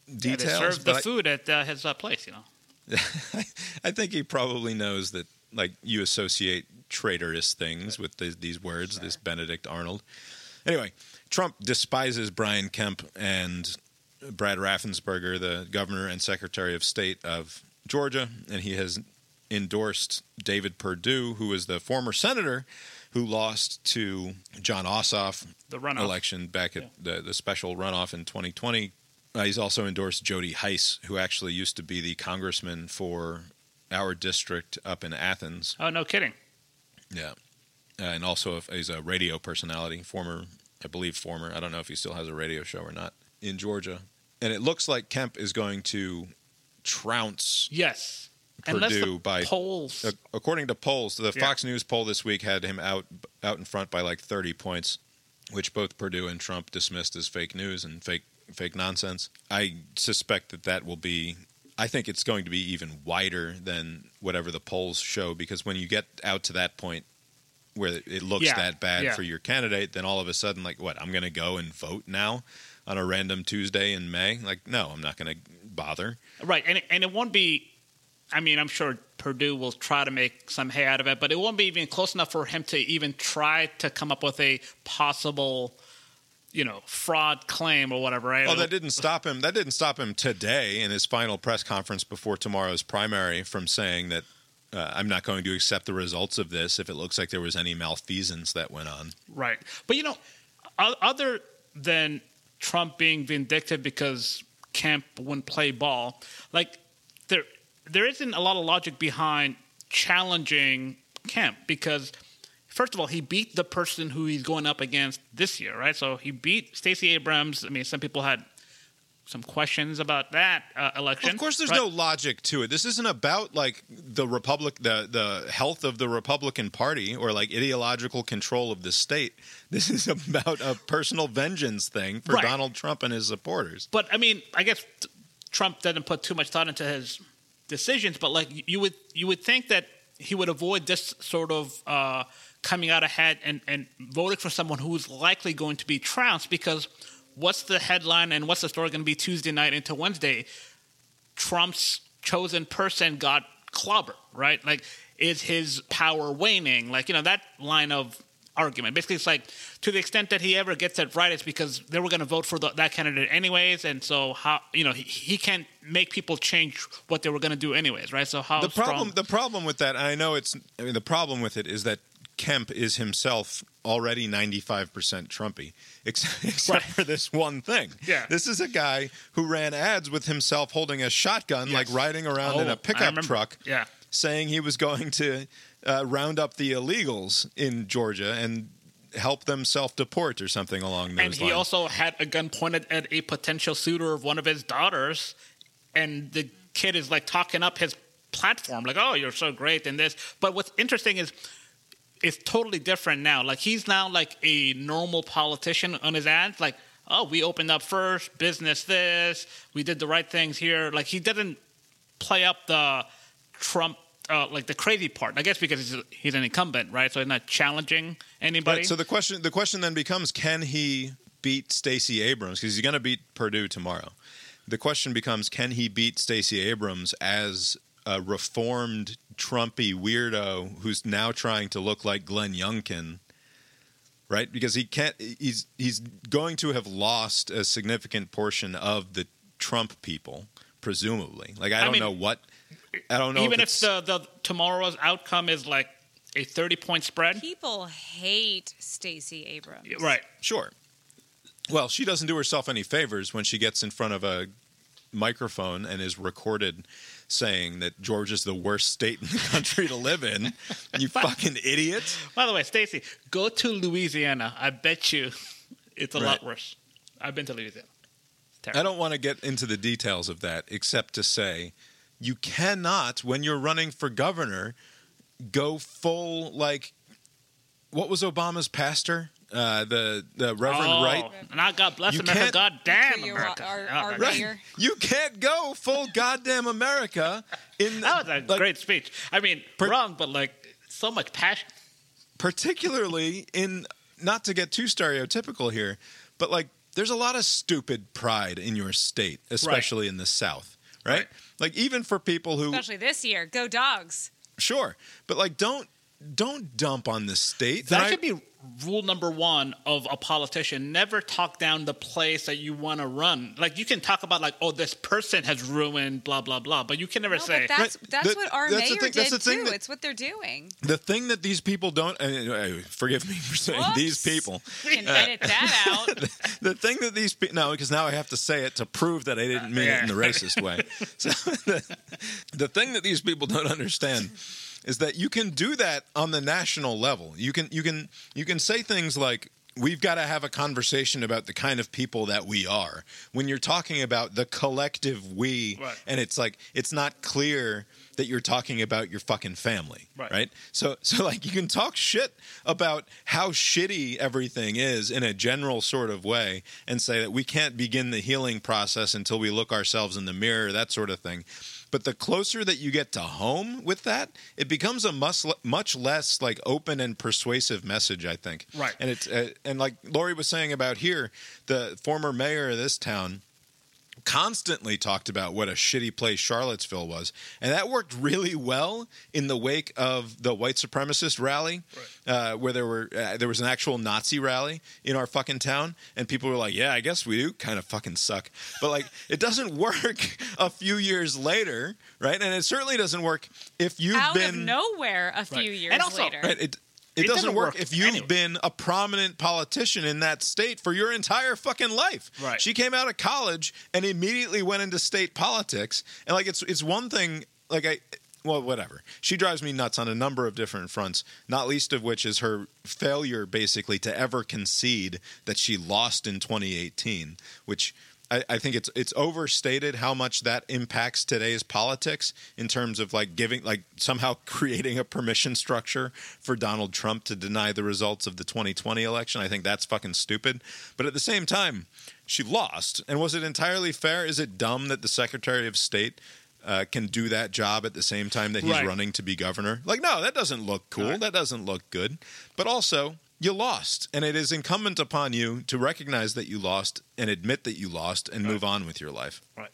Yeah, details. they serve the but I- food at uh, his uh, place, you know. I think he probably knows that, like, you associate traitorous things with the, these words, this Benedict Arnold. Anyway, Trump despises Brian Kemp and Brad Raffensperger, the governor and secretary of state of Georgia, and he has endorsed David Perdue, who is the former senator who lost to Jon Ossoff The runoff. election back at the, the special runoff in 2020. Uh, he's also endorsed Jody Hice, who actually used to be the congressman for our district up in Athens. Oh, no kidding. Yeah. Uh, and also if he's a radio personality, former, I believe former, I don't know if he still has a radio show or not, in Georgia. And it looks like Kemp is going to trounce, Yes. Perdue by- polls. uh, according to polls, the Yeah. Fox News poll this week had him out out in front by like 30 points, which both Perdue and Trump dismissed as fake news and fake fake nonsense. I suspect that that will be I think it's going to be even wider than whatever the polls show because when you get out to that point where it looks Yeah, that bad yeah. for your candidate, then all of a sudden, like, what? I'm going to go and vote now on a random Tuesday in May? Like, no, I'm not going to bother. Right, and it, and it won't be. I mean, I'm sure Perdue will try to make some hay out of it, but it won't be even close enough for him to even try to come up with a possible, you know, fraud claim or whatever. Right? Oh, that didn't stop him. That didn't stop him today in his final press conference before tomorrow's primary from saying that uh, I'm not going to accept the results of this if it looks like there was any malfeasance that went on. Right. But you know, other than Trump being vindictive because Kemp wouldn't play ball, like there there isn't a lot of logic behind challenging Kemp because first of all, he beat the person who he's going up against this year, right? So he beat Stacey Abrams. I mean, some people had some questions about that uh, election. Of course, there's right? no logic to it. This isn't about like the republic, the the health of the Republican Party or like ideological control of the state. This is about a personal vengeance thing for Right. Donald Trump and his supporters. But I mean, I guess t- Trump doesn't put too much thought into his decisions. But like you would, you would think that he would avoid this sort of uh, coming out ahead and and voting for someone who's likely going to be trounced because what's the headline and what's the story going to be Tuesday night into Wednesday? Trump's chosen person got clobbered, right? Like, is his power waning? Like, you know, that line of argument. Basically, it's like to the extent that he ever gets it right, it's because they were going to vote for the, that candidate anyways, and so how you know he, he can't make people change what they were going to do anyways, right? So how the problem strong- the problem with that and i know it's i mean the problem with it is that kemp is himself already 95% trumpy except, except Right. for this one thing Yeah. this is a guy who ran ads with himself holding a shotgun like riding around in a pickup truck Yeah. saying he was going to uh, round up the illegals in georgia and help them self-deport or something along those lines. and he also had a gun pointed at a potential suitor of one of his daughters, and the kid is like talking up his platform, like, "Oh, you're so great," in this. But what's interesting is it's totally different now. Like he's now like a normal politician on his ads, like. Oh, we opened up first, business this, we did the right things here. Like he didn't play up the Trump, uh, like the crazy part. I guess because he's, he's an incumbent, right? So he's not challenging anybody. Right, so the question the question then becomes can he beat Stacey Abrams because he's going to beat Perdue tomorrow. the question becomes: Can he beat Stacey Abrams as a reformed Trumpy weirdo who's now trying to look like Glenn Youngkin? Right, because he can't. He's he's going to have lost a significant portion of the Trump people, presumably. Like I I don't mean, know what. I don't know. Even if, it's- the, the tomorrow's outcome is like a 30 point spread. People hate Stacey Abrams. Right. Sure. Well, she doesn't do herself any favors when she gets in front of a microphone and is recorded saying that Georgia's the worst state in the country to live in. You fucking idiot. By the way, Stacey, go to Louisiana. I bet you it's a lot worse. I've been to Louisiana. I don't want to get into the details of that except to say you cannot, when you're running for governor, go full like what was Obama's pastor? Uh, the the Reverend oh, Wright. And I God bless You America. can't- God damn America. our- Oh, our right. Right. You can't go full goddamn America in That was a like, great speech. I mean, Per- wrong, but like so much passion. particularly in not to get too stereotypical here, but like there's a lot of stupid pride in your state, especially in the South, right? Right. Like even for people who Especially this year. Go dogs. sure, but like don't don't dump on the state. That And I- should be rule number one of a politician. Never talk down the place that you want to run. Like you can talk about like, oh, this person has ruined blah blah blah, but you can never No, say. but that's Right. that's The- what our that's the mayor thing- that's did the thing too. that- it's what they're doing. the thing that these people don't and, uh, forgive me for saying these people. You can edit that out. the thing that these people no because now i have to say it to prove that i didn't mean it in the racist way so the, the thing that these people don't understand is that you can do that on the national level you can you can you can say things like we've got to have a conversation about the kind of people that we are when you're talking about the collective we Right. and it's like it's not clear that you're talking about your fucking family Right. right so so like you can talk shit about how shitty everything is in a general sort of way and say that we can't begin the healing process until we look ourselves in the mirror that sort of thing but the closer that you get to home with that it becomes a much, much less like open and persuasive message i think Right. and it's uh, and like lori was saying about here the former mayor of this town constantly talked about what a shitty place Charlottesville was, and that worked really well in the wake of the white supremacist rally, uh, where there were uh, there was an actual Nazi rally in our fucking town, and people were like, "Yeah, I guess we do kind of fucking suck," but like it doesn't work a few years later, right? And it certainly doesn't work if you've out been of nowhere a few Right. years And also- later. Right. It, it, It doesn't, doesn't work, work if you've anyway. been a prominent politician in that state for your entire fucking life. Right. She came out of college and immediately went into state politics. And like it's it's one thing like I well whatever. She drives me nuts on a number of different fronts, not least of which is her failure basically to ever concede that she lost in 2018, which I, I think it's it's overstated how much that impacts today's politics in terms of like giving like somehow creating a permission structure for Donald Trump to deny the results of the 2020 election. I think that's fucking stupid. But at the same time, she lost. And was it entirely fair? Is it dumb that the Secretary of State uh, can do that job at the same time that he's Right. running to be governor? Like, no, that doesn't look cool. Right. That doesn't look good. But also, you lost, and it is incumbent upon you to recognize that you lost and admit that you lost and move on with your life. Right.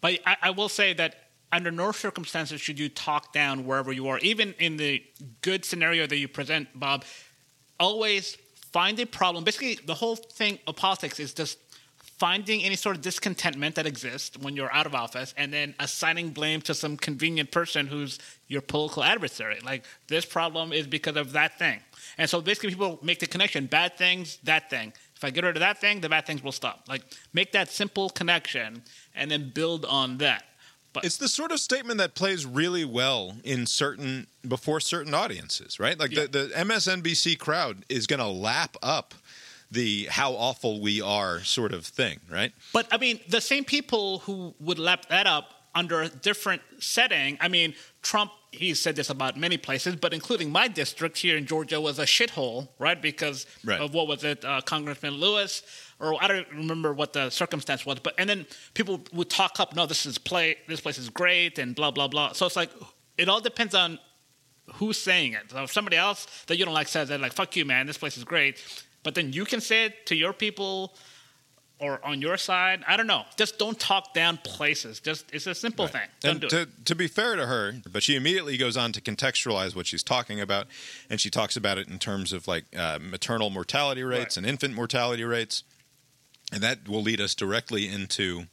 But I, I will say that under no circumstances should you talk down wherever you are. Even in the good scenario that you present, Bob, always find a problem. Basically, the whole thing of politics is just finding any sort of discontentment that exists when you're out of office and then assigning blame to some convenient person who's your political adversary. Like, this problem is because of that thing. And so basically, people make the connection bad things, that thing. If I get rid of that thing, the bad things will stop. Like, make that simple connection and then build on that. But It's the sort of statement that plays really well in certain before certain audiences, right? Like Yeah. the, the MSNBC crowd is going to lap up the how awful we are sort of thing, right? But I mean, the same people who would lap that up under a different setting. I mean, Trump. He said this about many places, but including my district here in Georgia was a shithole, right? Because Right. of what was it, uh, Congressman Lewis, or I don't remember what the circumstance was. But and then people would talk up, no, this is play, this place is great, and blah blah blah. So it's like it all depends on who's saying it. So if somebody else that you don't like says that, like, fuck you, man, this place is great. But then you can say it to your people or on your side. I don't know. Just don't talk down places. Just it's a simple thing. Don't and do to, it. to be fair to her, but she immediately goes on to contextualize what she's talking about, and she talks about it in terms of like uh, maternal mortality rates Right. and infant mortality rates, and that will lead us directly into,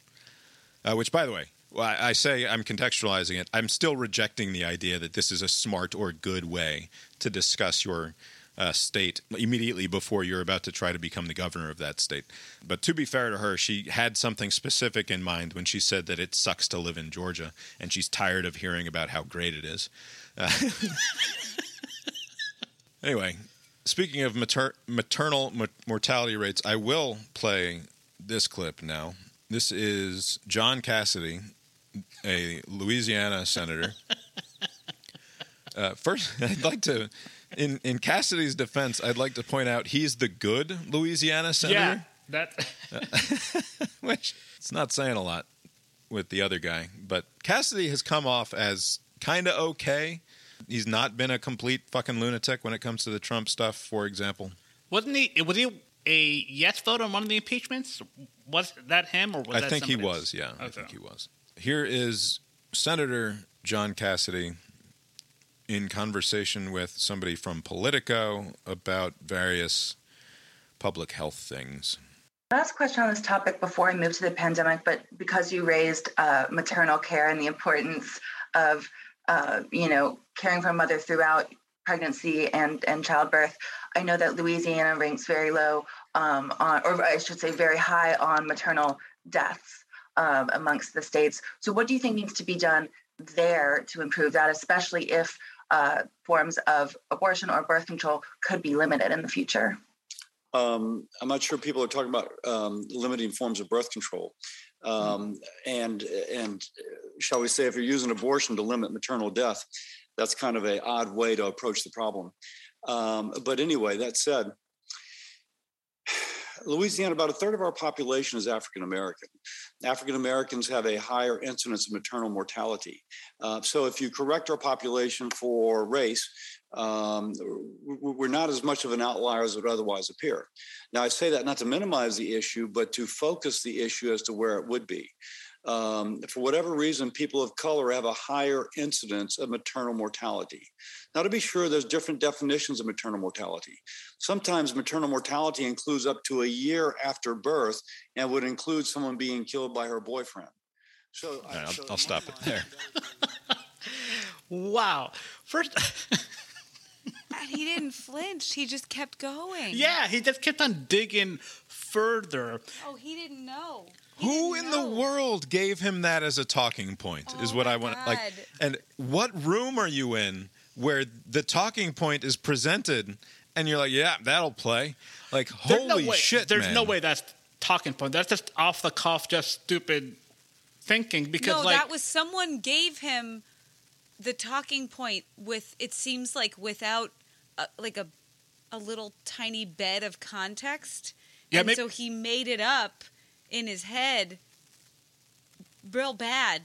uh, which by the way, I say I'm contextualizing it. I'm still rejecting the idea that this is a smart or good way to discuss your uh, state immediately before you're about to try to become the governor of that state. But to be fair to her, she had something specific in mind when she said that it sucks to live in Georgia, and she's tired of hearing about how great it is. Uh, anyway, speaking of mater- maternal mo- mortality rates, I will play this clip now. This is John Cassidy, a Louisiana senator. Uh, first, I'd like to, in in Cassidy's defense, I'd like to point out he's the good Louisiana senator. Yeah, that which it's not saying a lot with the other guy. But Cassidy has come off as kind of okay. He's not been a complete fucking lunatic when it comes to the Trump stuff, for example. wasn't he. Was he a yes vote on one of the impeachments? Was that him or was that? I that think he else? was, yeah. I think he was. Here is Senator John Cassidy in conversation with somebody from Politico about various public health things. Last question on this topic before I move to the pandemic, but because you raised uh, maternal care and the importance of, uh, you know, caring for a mother throughout pregnancy and, and childbirth, I know that Louisiana ranks very low um, on, or I should say very high on maternal deaths um, amongst the states. So what do you think needs to be done there to improve that, especially if uh, forms of abortion or birth control could be limited in the future? um, I'm not sure people are talking about um, limiting forms of birth control. Um, and and shall we say, if you're using abortion to limit maternal death, that's kind of a odd way to approach the problem. Um, but anyway, that said, Louisiana, about a third of our population is African American. African Americans have a higher incidence of maternal mortality. Uh, so, if you correct our population for race, um, we're not as much of an outlier as it would otherwise appear. Now, I say that not to minimize the issue, but to focus the issue as to where it would be. Um, for whatever reason, people of color have a higher incidence of maternal mortality. Now, to be sure, there's different definitions of maternal mortality. Sometimes maternal mortality includes up to a year after birth and would include someone being killed by her boyfriend. So, uh, right, I'll- so I'll in stop it there. Wow. First, And he didn't flinch. He just kept going. yeah, he just kept on digging further. Oh, he didn't know. Who in the world gave him that as a talking point? Oh is Oh what I want. Like, and what room are you in where the talking point is presented, and you're like, "Yeah, that'll play." Like, There's holy no way, shit! There's man. no way that's talking point. That's just off the cuff, just stupid thinking. Because no, like that was someone gave him the talking point with. It seems like without a, like a a little tiny bed of context. Yeah, and maybe- so he made it up in his head, real bad.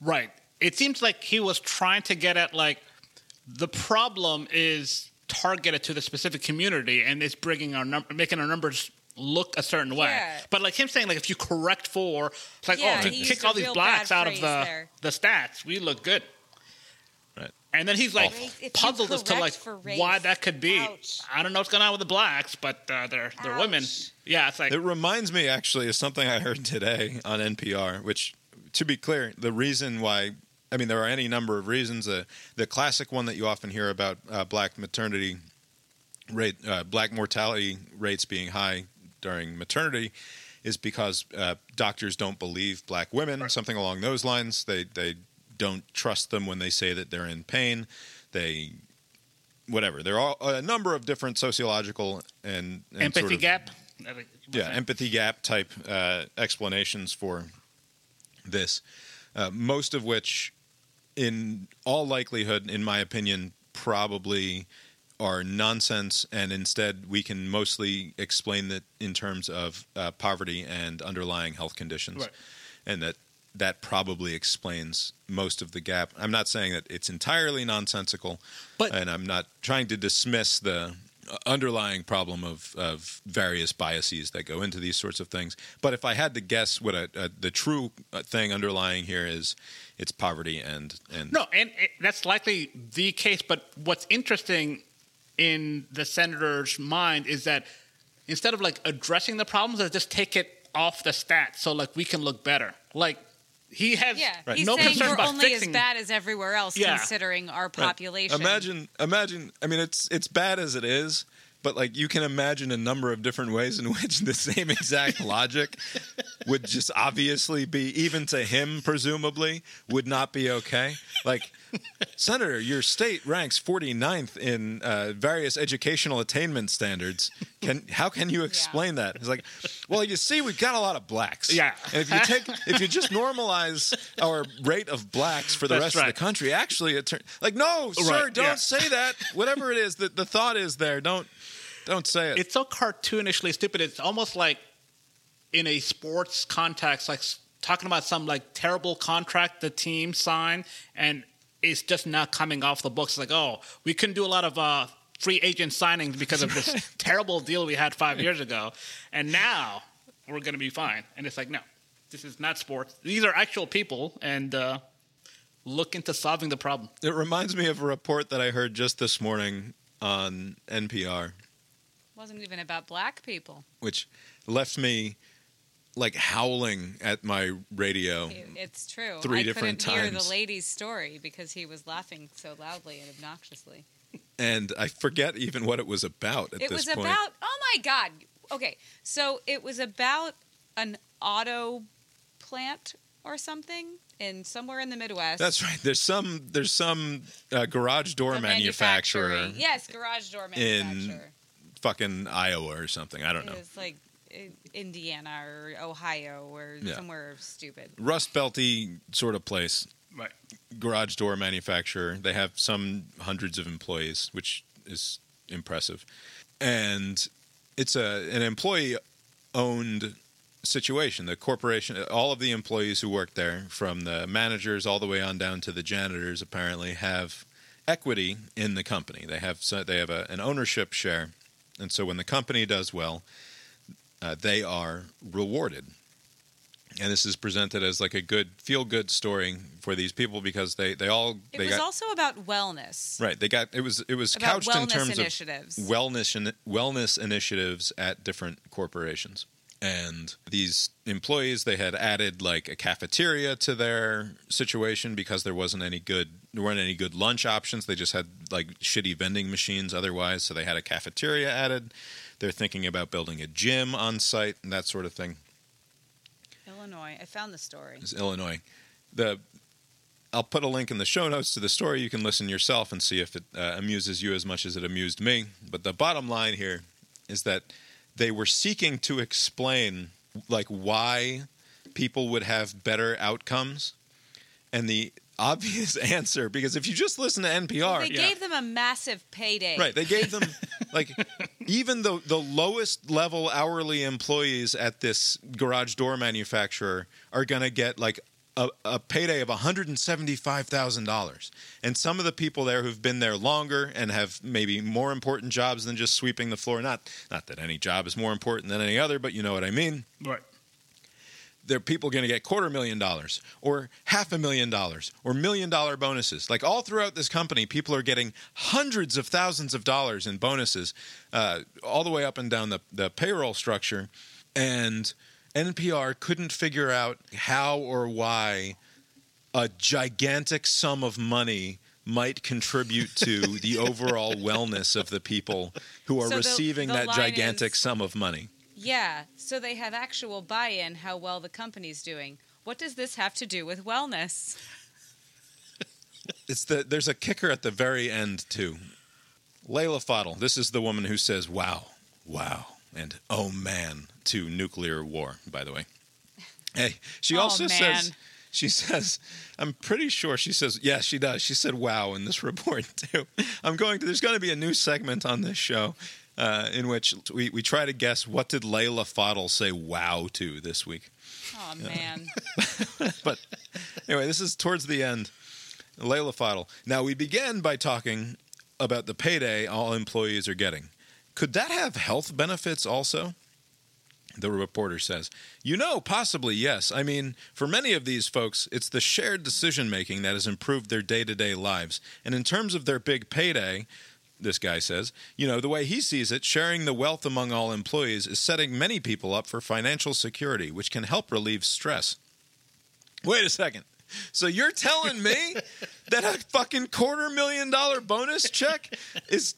Right. It seems like he was trying to get at like the problem is targeted to the specific community and it's bringing our number, making our numbers look a certain way. Yeah. But like him saying like if you correct for, it's like Yeah, oh to kick all these blacks out of the there. the stats, we look good. Right. And then he's like Awful. If puzzled as to like race, why that could be. ouch. I don't know what's going on with the blacks, but uh, they're they're women. Yeah, it's like It reminds me actually of something I heard today on NPR, which, to be clear, the reason why, I mean, there are any number of reasons. Uh, the classic one that you often hear about uh, black maternity rate, uh, black mortality rates being high during maternity is because uh, doctors don't believe black women, something along those lines. They, they don't trust them when they say that they're in pain. They, whatever. There are a number of different sociological and, and empathy sort of- gap. yeah, empathy gap type uh, explanations for this. Uh, most of which, in all likelihood, in my opinion, probably are nonsense, and instead we can mostly explain that in terms of uh, poverty and underlying health conditions, Right. and that that probably explains most of the gap. I'm not saying that it's entirely nonsensical, But- and I'm not trying to dismiss the underlying problem of, of various biases that go into these sorts of things. But if I had to guess what a, a, the true uh, thing underlying here is, it's poverty and and No, and it, that's likely the case. But what's interesting in the senator's mind is that instead of like addressing the problems, they just take it off the stats so like we can look better. Like he has Yeah, Right. he's no saying concern we're about only fixing. as bad as everywhere else, Yeah. considering our Right. population. Imagine, imagine. I mean, it's it's bad as it is, but like you can imagine a number of different ways in which the same exact logic would just obviously be, even to him, presumably, would not be okay. Like, Senator, your state ranks 49th in uh, various educational attainment standards. Can how can you explain that? It's like, well, you see, we've got a lot of blacks. Yeah. and if you take, if you just normalize our rate of blacks for the That's rest of the country, actually, it turns like, no, sir, Right, don't yeah. say that. Whatever it is, the, the thought is there. Don't don't say it. it's so cartoonishly stupid. It's almost like in a sports context, like talking about some like terrible contract the team signed, and it's just not coming off the books. Like, oh, we couldn't do a lot of uh, free agent signings because of this terrible deal we had five years ago, and now we're going to be fine. And it's like, no, this is not sports. These are actual people, and uh, look into solving the problem. It reminds me of a report that I heard just this morning on NPR, wasn't even about black people. which left me like howling at my radio. It's true. Three I different couldn't hear times. the lady's story because he was laughing so loudly and obnoxiously. and I forget even what it was about at it this was point. about. Oh my god. Okay, so it was about an auto plant or something in somewhere in the Midwest. That's right. There's some there's some uh, garage door manufacturer Yes, garage door in- manufacturer. fucking Iowa or something. I don't It know. was like in Indiana or Ohio or Yeah. somewhere stupid. Rust Belty sort of place. Right. garage door manufacturer. They have some hundreds of employees, which is impressive. And it's a an employee owned situation. The corporation, all of the employees who work there, from the managers all the way on down to the janitors, apparently have equity in the company. They have so they have a, an ownership share, and so when the company does well, uh, they are rewarded and this is presented as like a good feel good story for these people because they they all It they was got also about wellness. right they got it was it was About couched in terms initiatives. of wellness in, wellness initiatives at different corporations and these employees they had added like a cafeteria to their situation because there wasn't any good there weren't any good lunch options they just had like shitty vending machines otherwise so they had a cafeteria added they're thinking about building a gym on site and that sort of thing Illinois. I found the story. is Illinois. The I'll put a link in the show notes to the story. You can listen yourself and see if it uh, amuses you as much as it amused me. But the bottom line here is that they were seeking to explain like why people would have better outcomes, and the obvious answer because if you just listen to NPR, They gave them a massive payday. Right. They gave them like even the the lowest level hourly employees at this garage door manufacturer are going to get like a, a payday of $175,000. And some of the people there who've been there longer and have maybe more important jobs than just sweeping the floor, not not that any job is more important than any other, but you know what I mean Right. There are people going to get quarter million dollars or half a million dollars or million dollar bonuses. Like all throughout this company, people are getting hundreds of thousands of dollars in bonuses, uh, all the way up and down the, the payroll structure. And NPR couldn't figure out how or why a gigantic sum of money might contribute to the overall wellness of the people who are So the- receiving the that gigantic is- sum of money. Yeah, so they have actual buy-in how well the company's doing. What does this have to do with wellness? It's the there's a kicker at the very end too. Leila Fadel, this is the woman who says "wow, wow," and "oh man" to nuclear war. By the way, hey, she Oh, also says she says I'm pretty sure she says yes, she does. She said "wow" in this report too. I'm going to. There's going to be a new segment on this show. Uh, in which we, we try to guess what did Leila Fadel say wow to this week. Oh man. but anyway, this is towards the end. Leila Fadel. Now we began by talking about the payday all employees are getting, Could that have health benefits also? The reporter says, You know, possibly yes. I mean, for many of these folks, it's the shared decision making that has improved their day to day lives. And in terms of their big payday, this guy says, you know, the way he sees it, sharing the wealth among all employees is setting many people up for financial security, which can help relieve stress. Wait a second. So you're telling me that a fucking quarter million dollar bonus check is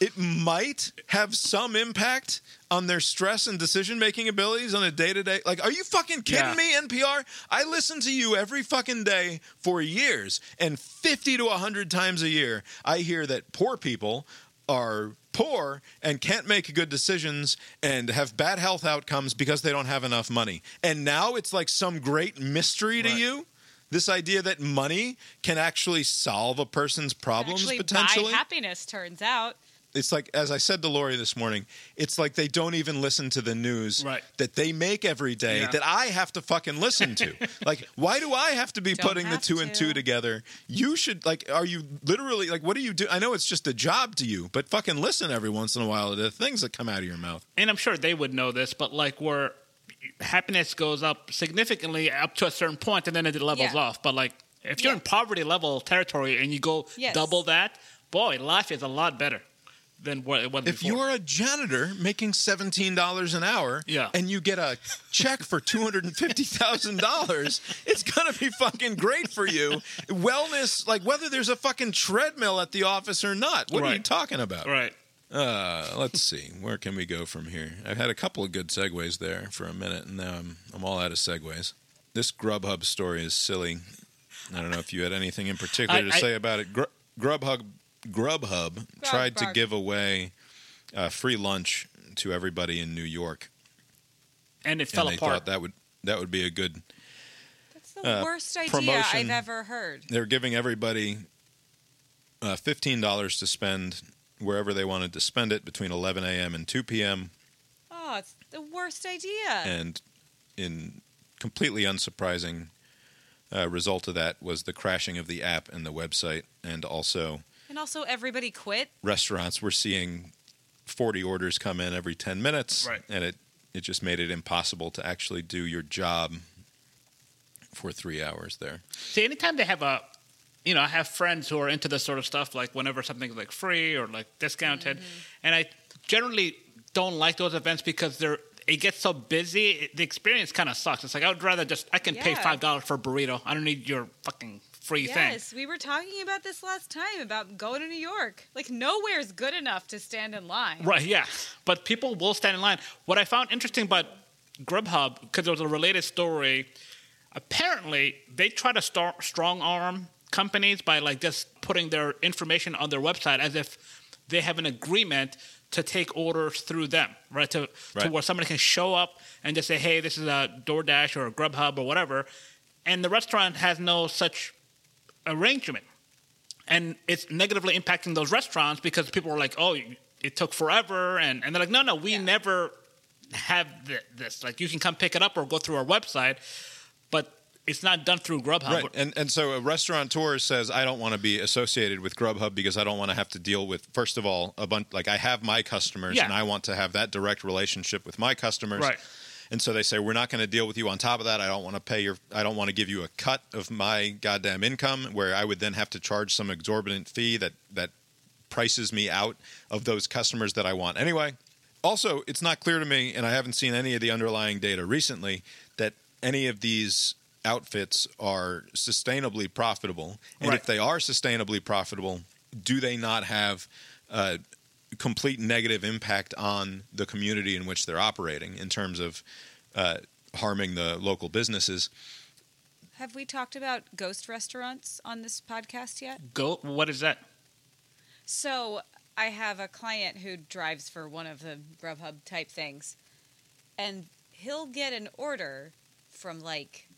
it might have some impact on their stress and decision making abilities on a day to day. Like, are you fucking kidding Yeah. me, NPR? I listen to you every fucking day for years, and 50 to 100 times a year, I hear that poor people are poor and can't make good decisions and have bad health outcomes because they don't have enough money. And now it's like some great mystery to Right. you. This idea that money can actually solve a person's problems potentially. buy happiness turns out. It's like as I said to Lori this morning, it's like they don't even listen to the news Right. that they make every day Yeah. that I have to fucking listen to. like, why do I have to be Don't putting the have two and two together? You should like are you literally like what do you do? I know it's just a job to you, but fucking listen every once in a while to the things that come out of your mouth. and I'm sure they would know this, but like where happiness goes up significantly up to a certain point and then it levels Yeah. off. But like if you're Yeah. in poverty level territory and you go Yes. double that, boy, life is a lot better than what it was If before. you're a janitor making seventeen dollars an hour, Yeah. and you get a check for two hundred and fifty thousand dollars, it's gonna be fucking great for you. Wellness, like whether there's a fucking treadmill at the office or not. What are you talking about? right. Uh, let's see. Where can we go from here? I've had a couple of good segues there for a minute, and now I'm I'm all out of segues. This Grubhub story is silly. I don't know if you had anything in particular I- to I- say about it. Gr- Grubhub Grubhub tried to give away uh, free lunch to everybody in New York, And it and fell they apart. thought that would that would be a good. That's the Uh, worst idea promotion. I've ever heard. They're giving everybody uh, fifteen dollars to spend wherever they wanted to spend it between 11 a.m. and 2 p.m. Oh, it's the worst idea. and in completely unsurprising uh, result of that was the crashing of the app and the website and also and also, everybody quit. restaurants were seeing 40 orders come in every 10 minutes Right. and it it just made it impossible to actually do your job for three hours there See, anytime they have a, you know, I have friends who are into this sort of stuff, like whenever something's like free or like discounted, mm-hmm. and I generally don't like those events because they're it gets so busy. It, the experience kind of sucks. It's like I would rather just I can pay five dollars for a burrito. I don't need your fucking free thing. Yes, we were talking about this last time about going to New York. Like nowhere's good enough to stand in line. Right, yeah. But people will stand in line. What I found interesting about Grubhub, because there was a related story, apparently they try to star- strong arm companies by like just putting their information on their website as if they have an agreement to take orders through them, right? To, to where somebody can show up and just say, hey, this is a DoorDash or a Grubhub or whatever. And the restaurant has no such arrangement and it's negatively impacting those restaurants because people are like, "Oh, it took forever," and, and they're like, "No, no, we Yeah. never have th- this. Like, you can come pick it up or go through our website, but it's not done through Grubhub." right and and so a restaurateur says i don't want to be associated with grubhub because i don't want to have to deal with first of all a bunch like i have my customers Yeah. and i want to have that direct relationship with my customers Right. And so they say we're not going to deal with you on top of that. I don't want to pay your i don't want to give you a cut of my goddamn income where i would then have to charge some exorbitant fee that that prices me out of those customers that i want. Anyway also it's not clear to me and i haven't seen any of the underlying data recently that any of these outfits are sustainably profitable. And Right. if they are sustainably profitable do they not have a complete negative impact on the community in which they're operating in terms of uh, harming the local businesses Have we talked about ghost restaurants on this podcast yet? Go. What is that? So I have a client who drives for one of the Grubhub type things, and he'll get an order from like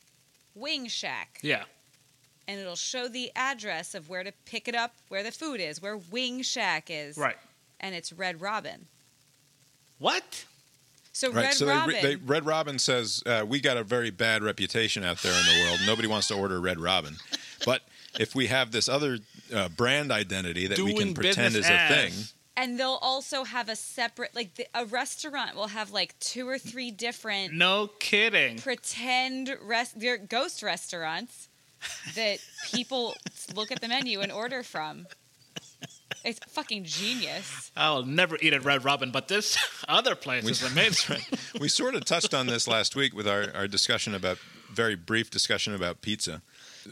Wing Shack, Yeah. and it'll show the address of where to pick it up, where the food is, where Wing Shack is, Right. And it's Red Robin. What? So right Red so Robin, They, they, red robin says uh, we got a very bad reputation out there in the world nobody wants to order red robin but if we have this other uh, brand identity that we can pretend is business a thing and they'll also have a separate like the, a restaurant will have like two or three different No kidding. pretend rest they're ghost restaurants that people look at the menu and order from. It's fucking genius. I'll never eat at Red Robin, but this other place is amazing. we sort of touched on this last week with our, our discussion about very brief discussion about pizza.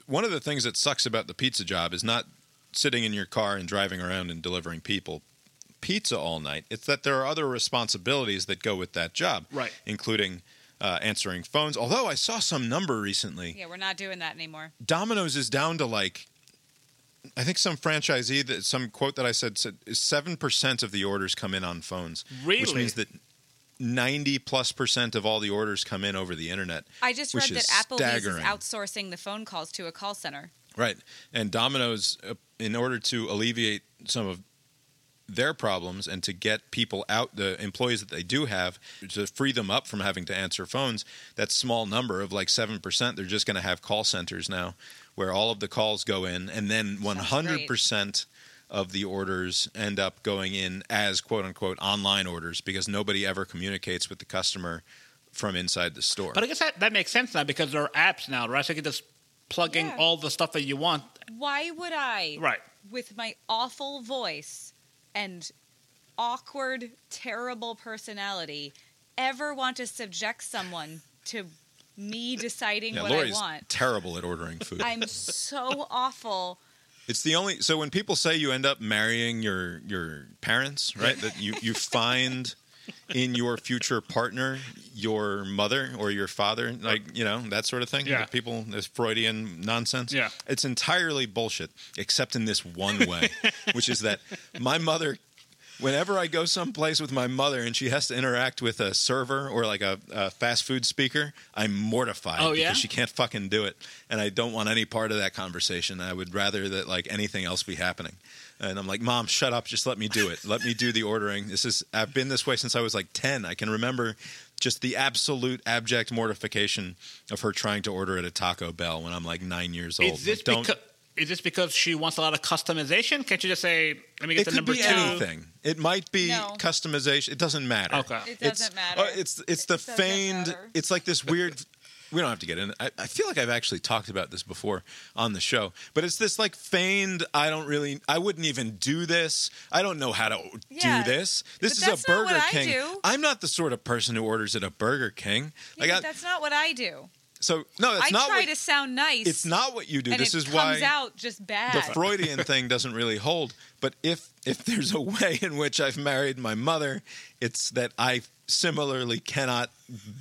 One of the things that sucks about the pizza job is not sitting in your car and driving around and delivering people pizza all night. It's that there are other responsibilities that go with that job, Right. Including uh, answering phones. Although I saw some number recently, Yeah, we're not doing that anymore. Domino's is down to like I think some franchisee that some quote that I said said seven percent of the orders come in on phones, which means that ninety plus percent of all the orders come in over the internet. I just read that Applebee's staggering. is outsourcing the phone calls to a call center. Right, and Domino's, uh, in order to alleviate some of their problems and to get people out, the employees that they do have, to free them up from having to answer phones, that small number of like seven percent, they're just going to have call centers now, where all of the calls go in, and then one hundred percent of the orders end up going in as quote unquote online orders because nobody ever communicates with the customer from inside the store. but I guess that, that makes sense now because there are apps now, right? So you can just plug in Yeah. all the stuff that you want. Why would I, Right. with my awful voice and awkward, terrible personality, ever want to subject someone to me deciding yeah, what Lori's I want? terrible at ordering food. I'm so awful. It's the only so when people say you end up marrying your your parents, right? that you you find in your future partner your mother or your father, like you know that sort of thing. Yeah. People this Freudian nonsense. Yeah. it's entirely bullshit, except in this one way, which is that my mother. Whenever I go someplace with my mother and she has to interact with a server or like a, a fast food speaker, I'm mortified Oh, yeah? because she can't fucking do it, and I don't want any part of that conversation. I would rather that like anything else be happening. And I'm like, Mom, shut up, just let me do it. Let me do the ordering. This is I've been this way since I was like ten. I can remember just the absolute abject mortification of her trying to order at a Taco Bell when I'm like nine years old. Is this Like, don't. because is this because she wants a lot of customization? Can't you just say, "Let me get it the could number be two"? anything. It might be No. customization. It doesn't matter. Okay. It It's- doesn't matter. uh, it's it's the doesn't feigned. matter. It's like this weird. We don't have to get in. I, I feel like I've actually talked about this before on the show, but it's this like feigned. I don't really. I wouldn't even do this. I don't know how to Yeah, do this. This but is that's a not what Burger I King. do. I'm not the sort of person who orders at a Burger King. Yeah, Like but I, that's not what I do. So no, that's I not try what. to sound nice. it's not what you do. and this it is comes why out just bad. the Freudian thing doesn't really hold. But if if there's a way in which I've married my mother, it's that I similarly cannot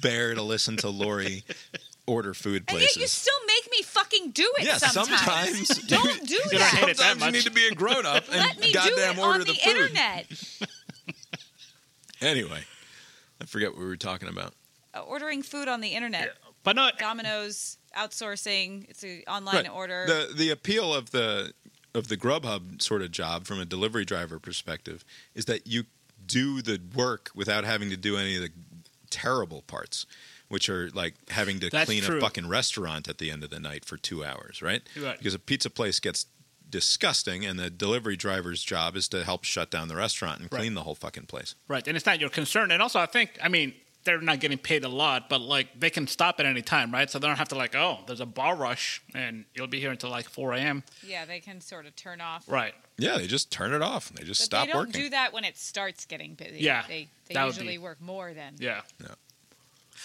bear to listen to Lori order food places. and places. yet you still make me fucking do it yeah, sometimes. sometimes Don't do You don't that. hate it that Sometimes you need to be a grown up and Let me do goddamn it order on the, the, food. internet. Anyway, I forget what we were talking about. Uh, ordering food on the internet. But no, Domino's outsourcing. It's an online Right. order. The the appeal of the of the Grubhub sort of job from a delivery driver perspective is that you do the work without having to do any of the terrible parts, which are like having to That's clean true. a fucking restaurant at the end of the night for two hours, right? Right. Because a pizza place gets disgusting, and the delivery driver's job is to help shut down the restaurant and Right. clean the whole fucking place. right, and it's not your concern. And also, I think, I mean, they're not getting paid a lot, but like they can stop at any time, right? So they don't have to like, oh, there's a bar rush, and you'll be here until like 4 a.m. yeah, they can sort of turn off. Right. Yeah, they just turn it off. They just But stop they don't working. do that when it starts getting busy. Yeah, they they that would usually be- work more than. Yeah. Yeah.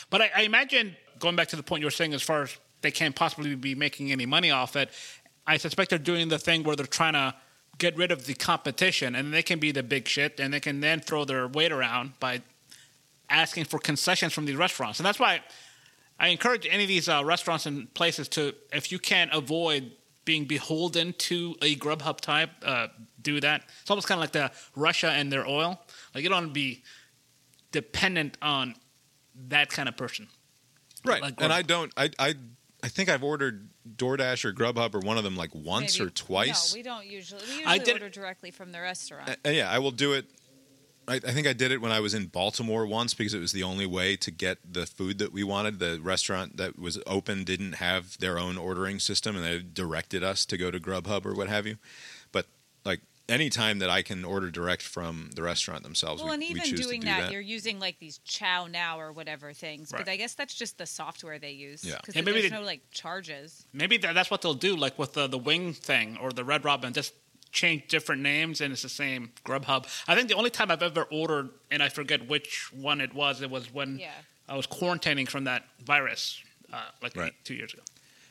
But I, I imagine going back to the point you were saying, as far as they can't possibly be making any money off it, I suspect they're doing the thing where they're trying to get rid of the competition, and they can be the big shit, and they can then throw their weight around by asking for concessions from these restaurants, and that's why I encourage any of these uh, restaurants and places to, if you can't avoid being beholden to a Grubhub type, uh, do that. It's almost kind of like the Russia and their oil. Like you don't want to be dependent on that kind of person. Right. Like and I don't I I I think I've ordered DoorDash or Grubhub or one of them like once Maybe- or twice. No, we don't usually. We I did- order directly from the restaurant. A- and yeah, I will do it. I, I think I did it when I was in Baltimore once because it was the only way to get the food that we wanted. The restaurant that was open didn't have their own ordering system, and they directed us to go to Grubhub or what have you. But like anytime that I can order direct from the restaurant themselves, Well, we, and we even choose doing to do that, that. you're using like these ChowNow or whatever things. Right. But I guess that's just the software they use. Yeah. Because Yeah, maybe there's they- no like charges. Maybe that's what they'll do, like with the the wing thing or the Red Robin, just change different names and it's the same Grubhub. I think the only time I've ever ordered, and I forget which one it was, it was when Yeah. I was quarantining from that virus, uh, like Right. two years ago.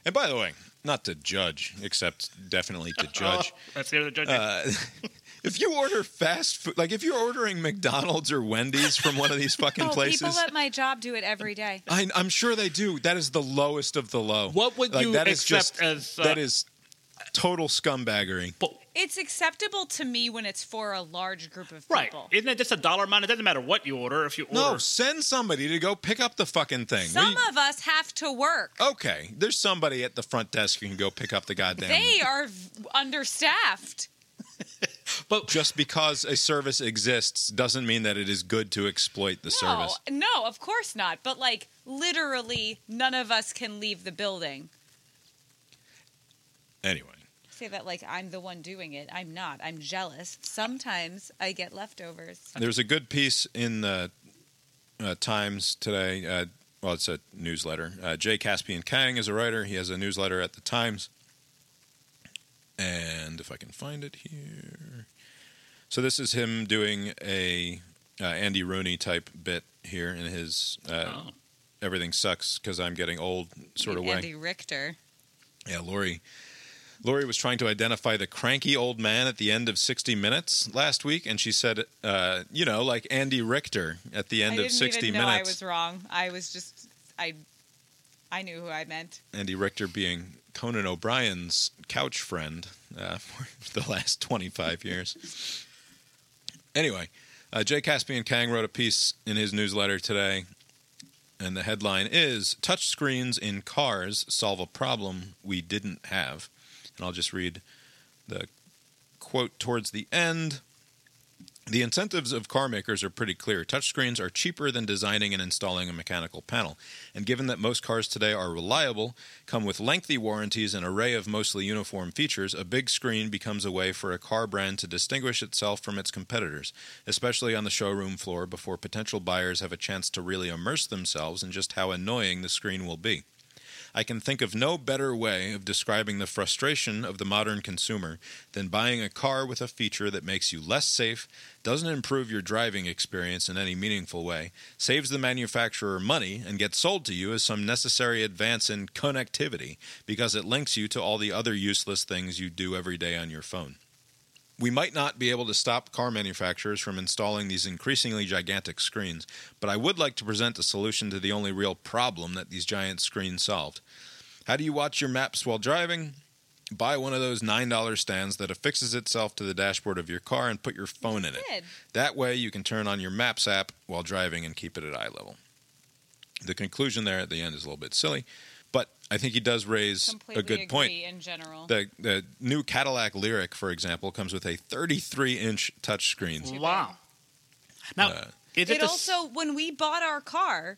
And by the way, not to judge, except definitely to judge. Oh, that's the other judge. Uh, if you order fast food, like if you're ordering McDonald's or Wendy's from one of these fucking Oh, places, people at my job do it every day. I, I'm sure they do. That is the lowest of the low. What would Like, you that is accept just, as, uh, that is total scumbaggery. but, It's acceptable to me when it's for a large group of right. people. Isn't it just a dollar amount? It doesn't matter what you order. If you order. No, send somebody to go pick up the fucking thing. Some you- of us have to work. okay, there's somebody at the front desk who can go pick up the goddamn. They are understaffed. but just because a service exists doesn't mean that it is good to exploit the No, service. no, of course not. But like literally, none of us can leave the building. Anyway, Say that like I'm the one doing it. I'm not. I'm jealous. Sometimes I get leftovers. there's a good piece in the uh, Times today. Uh, well, it's a newsletter. Uh, Jay Caspian Kang is a writer. He has a newsletter at the Times. And if I can find it here. So this is him doing a uh, Andy Rooney type bit here in his uh, Oh. "Everything Sucks Because I'm Getting Old" sort of way. Andy Richter. Yeah, Lori. Lori was trying to identify the cranky old man at the end of 60 Minutes last week, and she said, uh, you know, like Andy Richter at the end of didn't 60 even know I was wrong. I was just I I knew who I meant. Andy Richter being Conan O'Brien's couch friend uh, for the last 25 years. Anyway, uh, Jay Caspian Kang wrote a piece in his newsletter today, and the headline is Touchscreens in Cars Solve a Problem We Didn't Have. And I'll just read the quote towards the end. The incentives of car makers are pretty clear. Touchscreens are cheaper than designing and installing a mechanical panel. And given that most cars today are reliable, come with lengthy warranties, and array of mostly uniform features, a big screen becomes a way for a car brand to distinguish itself from its competitors, especially on the showroom floor before potential buyers have a chance to really immerse themselves in just how annoying the screen will be. I can think of no better way of describing the frustration of the modern consumer than buying a car with a feature that makes you less safe, doesn't improve your driving experience in any meaningful way, saves the manufacturer money, and gets sold to you as some necessary advance in connectivity because it links you to all the other useless things you do every day on your phone. We might not be able to stop car manufacturers from installing these increasingly gigantic screens, but I would like to present a solution to the only real problem that these giant screens solved. How do you watch your maps while driving? Buy one of those $9 stands that affixes itself to the dashboard of your car and put your phone in it. That way you can turn on your Maps app while driving and keep it at eye level. The conclusion there at the end is a little bit silly, but I think he does raise Completely a good agree point. in general. The the new Cadillac Lyriq, for example, comes with a 33 inch touchscreen. Wow. Now, Uh, is it it, the s- also when we bought our car,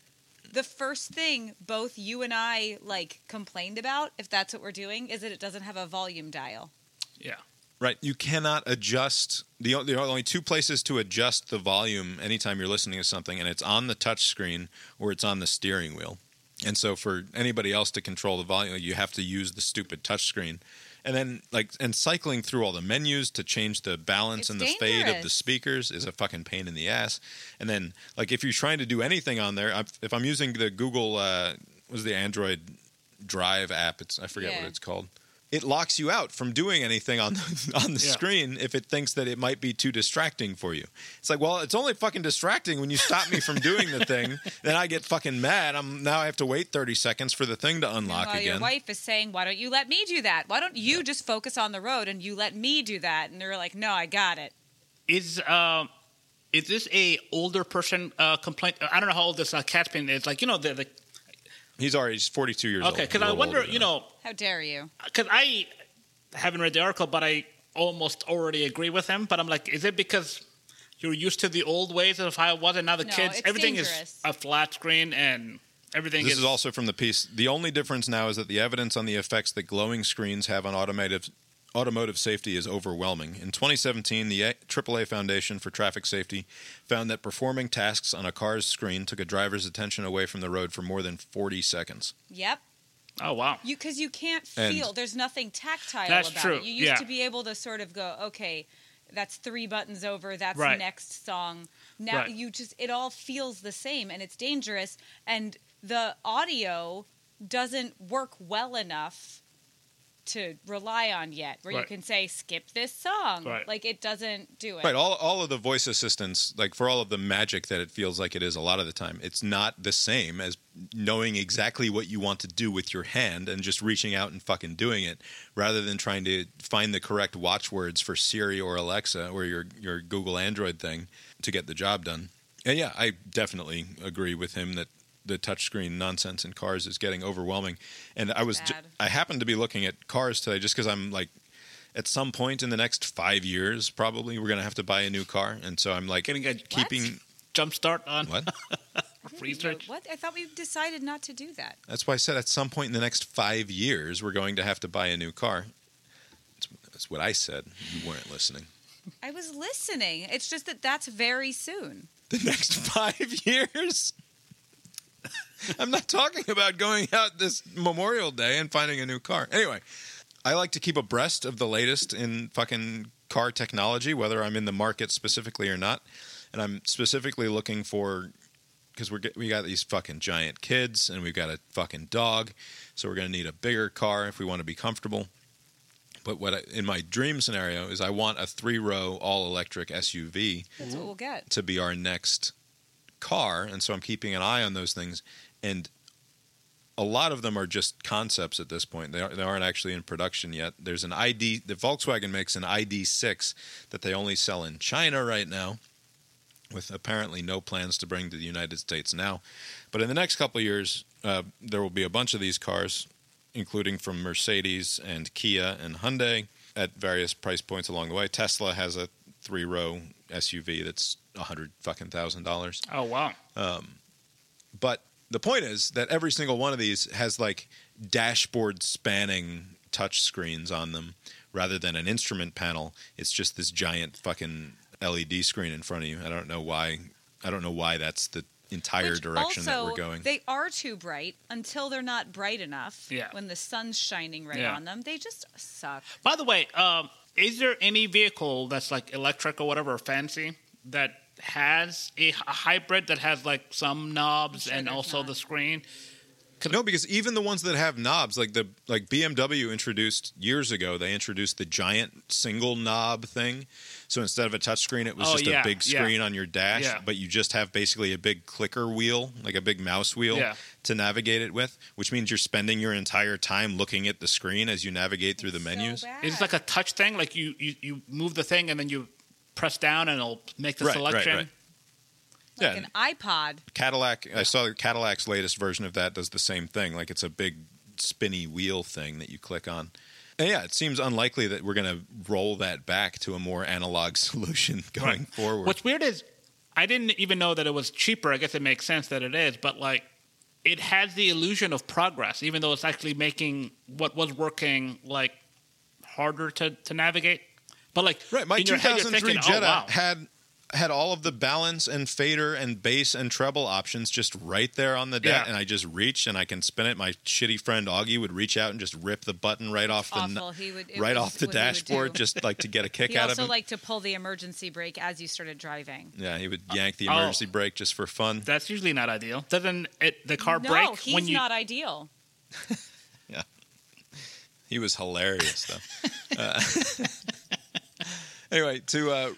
the first thing both you and I like complained about, if that's what we're doing, is that it doesn't have a volume dial. yeah. Right, you cannot adjust the there are only two places to adjust the volume anytime you're listening to something, and it's on the touch screen or it's on the steering wheel. And so, for anybody else to control the volume, you have to use the stupid touchscreen. And then, like, and cycling through all the menus to change the balance It's and the fade of the speakers is a fucking pain in the ass. And then, like, if you're trying to do anything on there, I've- if I'm using the Google, uh, was the Android Drive app? It's I forget what it's called. It locks you out from doing anything on the, on the Yeah. screen if it thinks that it might be too distracting for you. It's like, well, it's only fucking distracting when you stop me from doing the thing. Then I get fucking mad. I'm now I have to wait 30 seconds for the thing to unlock again. your wife is saying, "Why don't you let me do that? Why don't you just focus on the road and you let me do that?" And they're like, "No, I got it." Is um, is this a older person uh, complaint? I don't know how old this uh, Caspian is. Like you know the, the He's already he's 42 years old. okay. Because I wonder, you know, How dare you? because I haven't read the article, but I almost already agree with him. But I'm like, is it because you're used to the old ways of how it was, and now the No, kids, everything dangerous. is a flat screen and everything This is, is also from the piece. The only difference now is that the evidence on the effects that glowing screens have on automotive automotive safety is overwhelming. In 2017, the AAA Foundation for Traffic Safety found that performing tasks on a car's screen took a driver's attention away from the road for more than 40 seconds. Yep. Oh wow. You because you can't And- feel. There's nothing tactile That's about true, it. You used yeah. to be able to sort of go, okay, that's three buttons over. That's Right. next song. Now Right. you just it all feels the same, and it's dangerous. And the audio doesn't work well enough to rely on yet, where you can say skip this song. Right. Like it doesn't do it. Right, all all of the voice assistants, like for all of the magic that it feels like it is a lot of the time, it's not the same as knowing exactly what you want to do with your hand and just reaching out and fucking doing it, rather than trying to find the correct watchwords for Siri or Alexa or your your Google Android thing to get the job done. And yeah, I definitely agree with him that the touchscreen nonsense in cars is getting overwhelming. And I was ju- I happened to be looking at cars today just because I'm like at some point in the next five years, probably we're gonna have to buy a new car, and so I'm like Getting a keeping jump start on what? research. What? I thought we decided not to do that. That's why I said at some point in the next five years we're going to have to buy a new car. That's, that's what I said. You weren't listening. I was listening. It's just that that's very soon. The next five years. I'm not talking about going out this Memorial Day and finding a new car. Anyway, I like to keep abreast of the latest in fucking car technology, whether I'm in the market specifically or not. And I'm specifically looking for because we're get, we got these fucking giant kids and we've got a fucking dog, so we're gonna need a bigger car if we want to be comfortable. But what I, in my dream scenario is I want a three row all electric SUV That's what we'll get. to be our next car and so i'm keeping an eye on those things and a lot of them are just concepts at this point. They, are, they aren't actually in production yet. There's an id the volkswagen makes an id6 that they only sell in china right now with apparently no plans to bring to the united states now. But in the next couple of years uh, there will be a bunch of these cars including from mercedes and kia and hyundai at various price points along the way. Tesla has a three row suv that's a hundred fucking thousand dollars. Oh wow. but the point is that every single one of these has like dashboard spanning touch screens on them rather than an instrument panel. It's just this giant fucking LED screen in front of you. I don't know why. I don't know why that's the entire Which direction that we're going. They are too bright until they're not bright enough. Yeah. When the sun's shining right Yeah. on them, they just suck. By the way, um, is there any vehicle that's like electric or whatever, or fancy, that has a hybrid that has like some knobs sure and also not. the screen? no, because even the ones that have knobs, like the like BMW introduced years ago, they introduced the giant single knob thing. So instead of a touchscreen, it was Oh, just yeah, a big yeah. screen on your dash, Yeah. but you just have basically a big clicker wheel, like a big mouse wheel, Yeah. to navigate it with. Which means you're spending your entire time looking at the screen as you navigate through the So menus. bad. Is it like a touch thing? Like you, you, you move the thing and then you press down and it'll make the Right, right, selection? right. like yeah. an iPod. Cadillac, I saw Cadillac's latest version of that does the same thing. Like it's a big spinny wheel thing that you click on. And yeah, it seems unlikely that we're going to roll that back to a more analog solution going Right. forward. What's weird is I didn't even know that it was cheaper. I guess it makes sense that it is, but like it has the illusion of progress, even though it's actually making what was working like harder to, to navigate. But like right, my in head, 2003 thinking, Jetta oh, wow. had had all of the balance and fader and bass and treble options just right there on the deck, Yeah. and I just reach and I can spin it. My shitty friend Augie would reach out and just rip the button right off the n- Awful. He would right off the what he would dashboard, just like to get a kick He out of it. also him. liked to pull the emergency brake as you started driving. yeah, he would yank the Oh. emergency brake just for fun. That's usually not ideal. Doesn't it, the car no, brake he's when you? not ideal. Yeah, he was hilarious though. uh, anyway, to uh,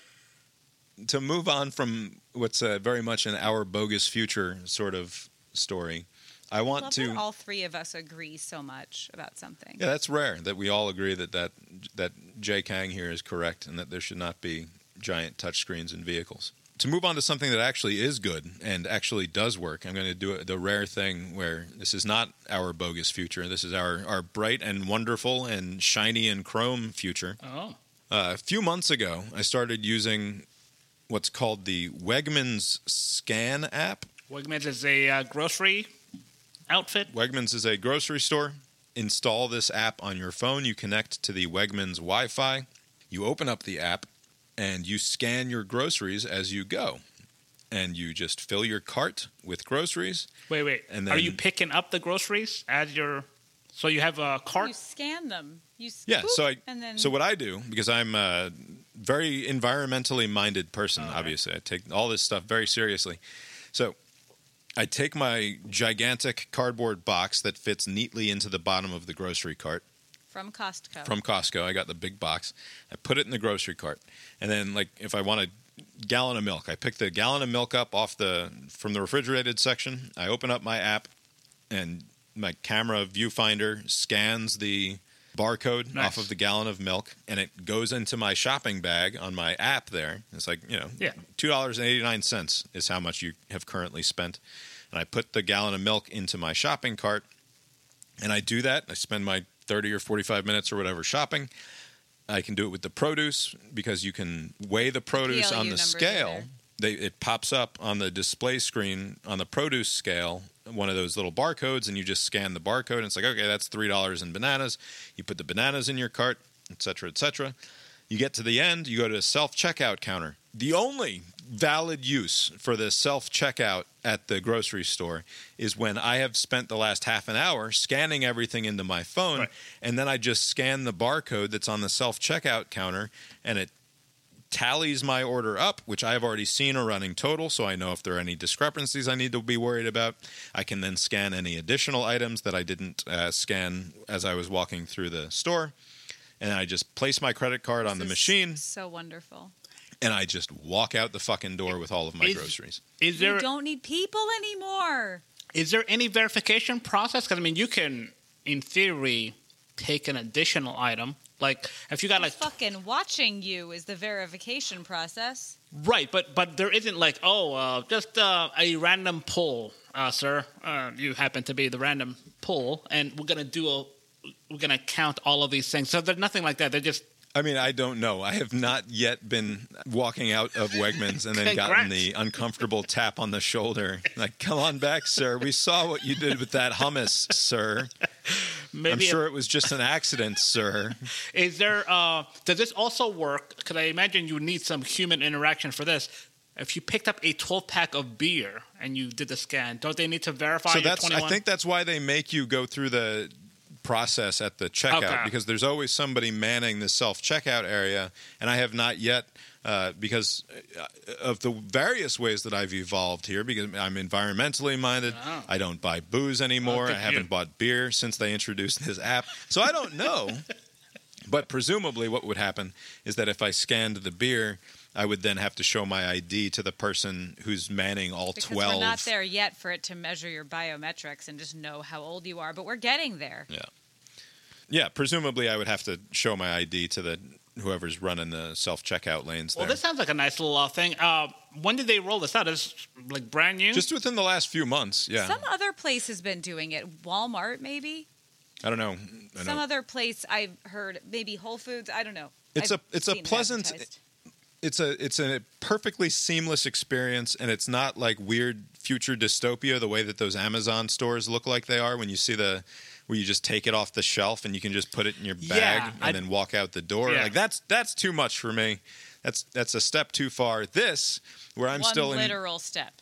to move on from what's uh, very much an our bogus future sort of story, I want Love to. that all three of us agree so much about something. yeah, that's rare that we all agree that that that Jay Kang here is correct and that there should not be giant touchscreens in vehicles. To move on to something that actually is good and actually does work, I'm going to do the rare thing where this is not our bogus future. This is our, our bright and wonderful and shiny and chrome future. Oh, Uh, a few months ago, I started using what's called the Wegmans Scan app. Wegmans is a uh, grocery outfit. Wegmans is a grocery store install this app on your phone. You connect to the Wegmans Wi Fi. You open up the app and you scan your groceries as you go. And you just fill your cart with groceries. Wait, wait. And Are you picking up the groceries as your? So you have a cart. You scan them. You s- Yeah. boop, So I and then so what I do because I'm a very environmentally minded person. Oh, obviously, I take all this stuff very seriously. So I take my gigantic cardboard box that fits neatly into the bottom of the grocery cart from Costco. from Costco. I got the big box. I put it in the grocery cart, and then like if I want a gallon of milk, I pick the gallon of milk up off the from the refrigerated section. I open up my app, and my camera viewfinder scans the barcode Nice. off of the gallon of milk, and it goes into my shopping bag on my app. There, it's like you know, Yeah. two dollars and eighty nine cents is how much you have currently spent. And I put the gallon of milk into my shopping cart, and I do that. I spend my 30 or 45 minutes or whatever shopping. I can do it with the produce because you can weigh the produce PLU on the scale. They, it pops up on the display screen on the produce scale, one of those little barcodes, and you just scan the barcode, and it's like, okay, that's three dollars in bananas. You put the bananas in your cart, et cetera, et cetera. You get to the end, you go to a self checkout counter. The only valid use for the self checkout at the grocery store is when I have spent the last half an hour scanning everything into my phone, Right. and then I just scan the barcode that's on the self checkout counter, and it tallies my order up, which I've already seen a running total, so I know if there are any discrepancies I need to be worried about. I can then scan any additional items that I didn't uh, scan as I was walking through the store. And I just place my credit card on the machine, So wonderful. and I just walk out the fucking door with all of my Is- groceries. Is You there don't need people anymore. is there any verification process? Because I mean, you can, in theory, take an additional item. Like if you got like Fucking watching you is the verification process. right, but but there isn't like oh uh, just uh, a random pull, uh, sir. Uh, you happen to be the random pull, and we're gonna do a we're gonna count all of these things. So there's nothing like that. They're just I mean, I don't know. I have not yet been walking out of Wegmans and then gotten the uncomfortable tap on the shoulder. Like, come on back, sir. We saw what you did with that hummus, sir. Maybe. I'm sure it was just an accident, sir. Is there? Uh, does this also work? Because I imagine you need some human interaction for this. If you picked up a 12 pack of beer and you did the scan, don't they need to verify so that's 21? I think that's why they make you go through the process at the checkout Okay. because there's always somebody manning the self checkout area, and I have not yet. Uh, because uh, of the various ways that I've evolved here, because I'm environmentally minded, Oh. I don't buy booze anymore. I haven't you. bought beer since they introduced this app, so I don't know. but presumably, what would happen is that if I scanned the beer, I would then have to show my ID to the person who's manning all Because twelve. we're not there yet for it to measure your biometrics and just know how old you are, but we're getting there. Yeah. Yeah, presumably I would have to show my ID to the whoever's running the self checkout lanes Well, there. this sounds like a nice little uh, thing. Uh, when did they roll this out? Is like brand new? Just within the last few months, yeah. Some other place has been doing it. Walmart, maybe. I don't know. I Some know. other place I've heard, maybe Whole Foods. I don't know. It's I've a- it's a seen it pleasant- It's a it's a perfectly seamless experience, and it's not like weird future dystopia the way that those Amazon stores look like they are when you see the where you just take it off the shelf and you can just put it in your bag Yeah, and I- then walk out the door. Yeah. Like that's that's too much for me. That's that's a step too far. This where I'm One still in literal step.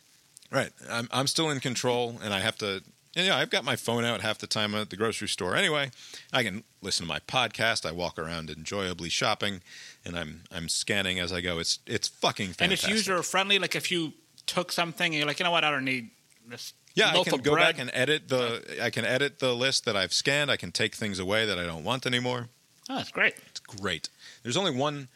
Right. I'm I'm still in control, and I have to. You know, I've got my phone out half the time at the grocery store. Anyway, I can listen to my podcast. I walk around enjoyably shopping, and I'm I'm scanning as I go. It's it's fucking fantastic. and it's user friendly. Like if you took something and you're like, you know what, I don't need this. Yeah, I can go bread. back and edit the. I can edit the list that I've scanned. I can take things away that I don't want anymore. Oh, that's great. It's great. There's only one.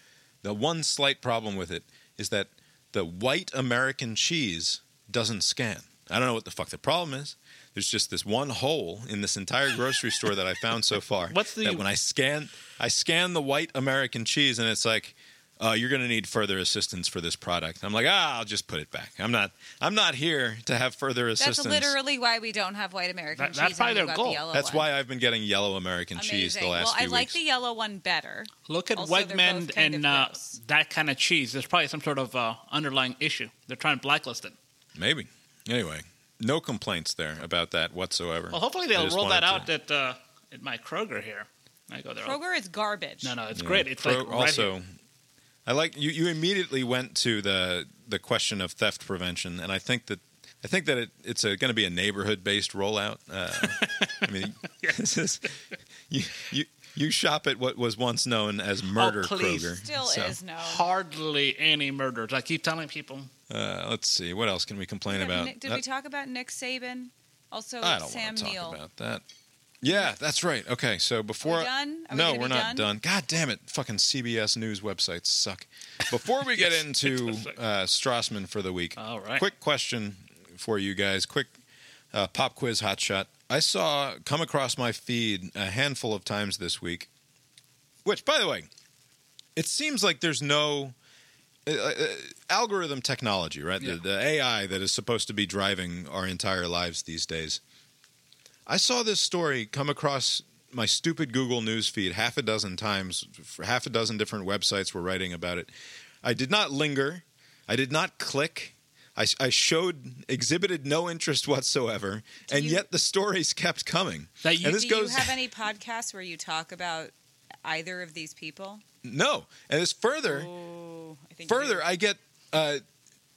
The one slight problem with it is that the white American cheese doesn't scan. I don't know what the fuck the problem is. There's just this one hole in this entire grocery store that I found so far. What's the- that when I scan, I scan the white American cheese, and it's like, uh, you're going to need further assistance for this product. I'm like, ah, I'll just put it back. I'm not. I'm not here to have further assistance. That's literally why we don't have white American That- cheese. that's probably their goal. The That's one. why I've been getting yellow American cheese the Amazing. last well, few I like weeks. the yellow one better. Look at Also, they're Wegman and uh, that kind of cheese. There's probably some sort of uh, underlying issue. They're trying to blacklist it. Maybe. Anyway, no complaints there about that whatsoever. Well, hopefully they'll roll that out to- at uh, at my Kroger here. I go there. all- Kroger is garbage. No, no, it's Yeah. great. It's Pro- like right also. here. I like you. You immediately went to the the question of theft prevention, and I think that I think that it, it's going to be a neighborhood based rollout. Uh, I mean, this is you, you you shop at what was once known as Murder Oh, please. Kroger. Still So, is no. hardly any murders. I keep telling people. Uh, let's see. What else can we complain Yeah, about? Nick- did Uh, we talk about Nick Saban? Also, I don't Sam want to talk Neill. about that. Yeah, that's right. Okay, so before we done? Are we no, gonna we're not done? done. God damn it! Fucking CBS News websites suck. Before we get Yes, into it uh, Strassman for the week, All right. quick question for you guys. Quick uh, pop quiz hot shot. I saw come across my feed a handful of times this week. Which, by the way, it seems like there's no uh, uh, algorithm technology, right? Yeah. The, the AI that is supposed to be driving our entire lives these days. I saw this story come across my stupid Google News feed half a dozen times. For half a dozen different websites were writing about it. I did not linger. I did not click. I, I showed exhibited no interest whatsoever, and you- yet the stories kept coming. That you- and this Do goes you have any podcasts where you talk about either of these people? no, and it's further. Oh, I think Further. I get uh,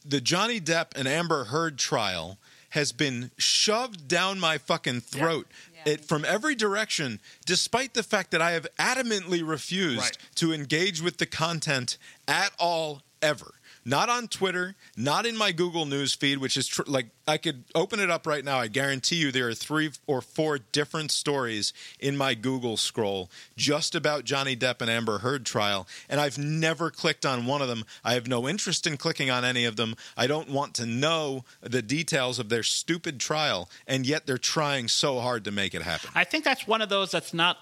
the Johnny Depp and Amber Heard trial has been shoved down my fucking throat Yeah. it, from every direction, despite the fact that I have adamantly refused Right. to engage with the content at all ever. Not on Twitter, not in my Google News feed, which is tr- like I could open it up right now. I guarantee you there are three or four different stories in my Google scroll just about Johnny Depp and Amber Heard trial, and I've never clicked on one of them. I have no interest in clicking on any of them. I don't want to know the details of their stupid trial, and yet they're trying so hard to make it happen. I think that's one of those that's not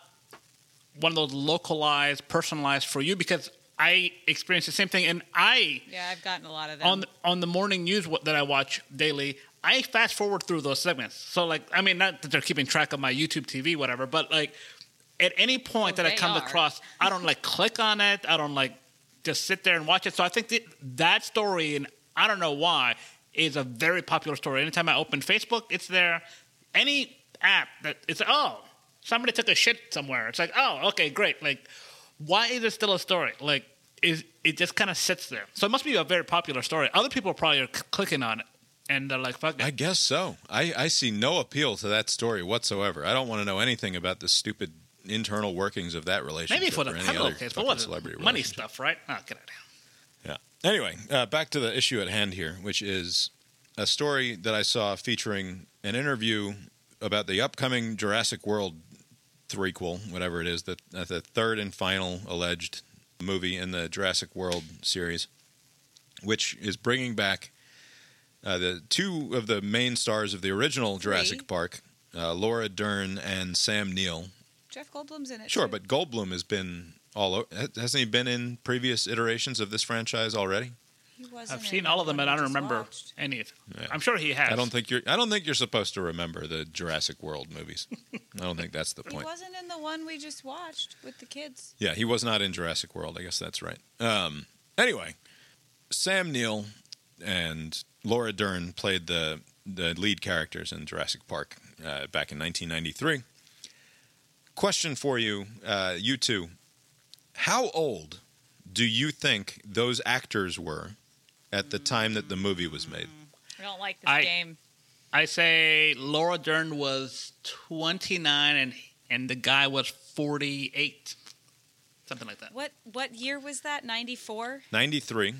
one of those localized, personalized for you because I experienced the same thing, and I Yeah, I've gotten a lot of them. on on the morning news that I watch daily, I fast forward through those segments. So like, I mean, not that they're keeping track of my YouTube TV, whatever, but like, at any point Oh, that I come are. across, I don't like click on it. I don't like just sit there and watch it. So I think that, that story, and I don't know why, is a very popular story. Anytime I open Facebook, it's there. Any app that it's oh somebody took a shit somewhere. It's like oh okay great. Like why is it still a story? Like is it just kind of sits there? So it must be a very popular story. Other people probably are c- clicking on it and they're like fuck it. I guess so. I, I see no appeal to that story whatsoever. I don't want to know anything about the stupid internal workings of that relationship. Maybe for the or any other case, but what celebrity money stuff, right? Oh, get here. Yeah. Anyway, uh, back to the issue at hand here, which is a story that I saw featuring an interview about the upcoming Jurassic World threequel, whatever it is, the, uh, the third and final alleged movie in the Jurassic World series, which is bringing back uh, the two of the main stars of the original Jurassic Three. Park, uh, Laura Dern and Sam Neill. Jeff Goldblum's in it. Sure, too. but Goldblum has been all over. Hasn't he been in previous iterations of this franchise already? He wasn't I've seen all of them, and I don't remember watched. any. of Yeah. I'm sure he has. I don't think you're. I don't think you're supposed to remember the Jurassic World movies. I don't think that's the point. He wasn't in the one we just watched with the kids. Yeah, he was not in Jurassic World. I guess that's right. Um, anyway, Sam Neill and Laura Dern played the the lead characters in Jurassic Park uh, back in 1993. Question for you, uh, you two: How old do you think those actors were at the time that the movie was made? I don't like this I- game. I say Laura Dern was 29 and and the guy was 48. Something like that. What what year was that? Ninety four. 93.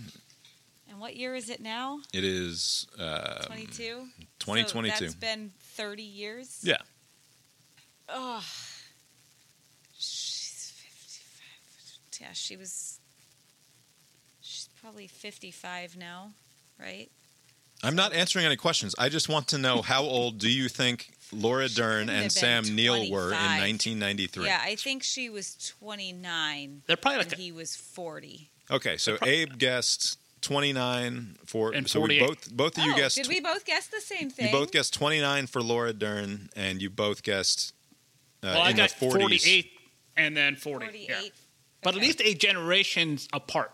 And what year is it now? It is uh, Twenty two. 2022. So that's been thirty years. yeah. Oh, she's fifty five. Yeah, she was. She's probably fifty five now, right? I'm not answering any questions. I just want to know how old do you think Laura Dern and Sam been Neill were in 1993? Yeah, I think she was twenty nine. They're probably and like he was forty. Okay, so Abe guessed 29 for And so we 48. both both of you oh, guessed did we both guess the same thing? you both guessed 29 for Laura Dern and you both guessed uh, well, I in got the 40s. 48 and then 40. forty yeah. eight. But at least eight generations apart.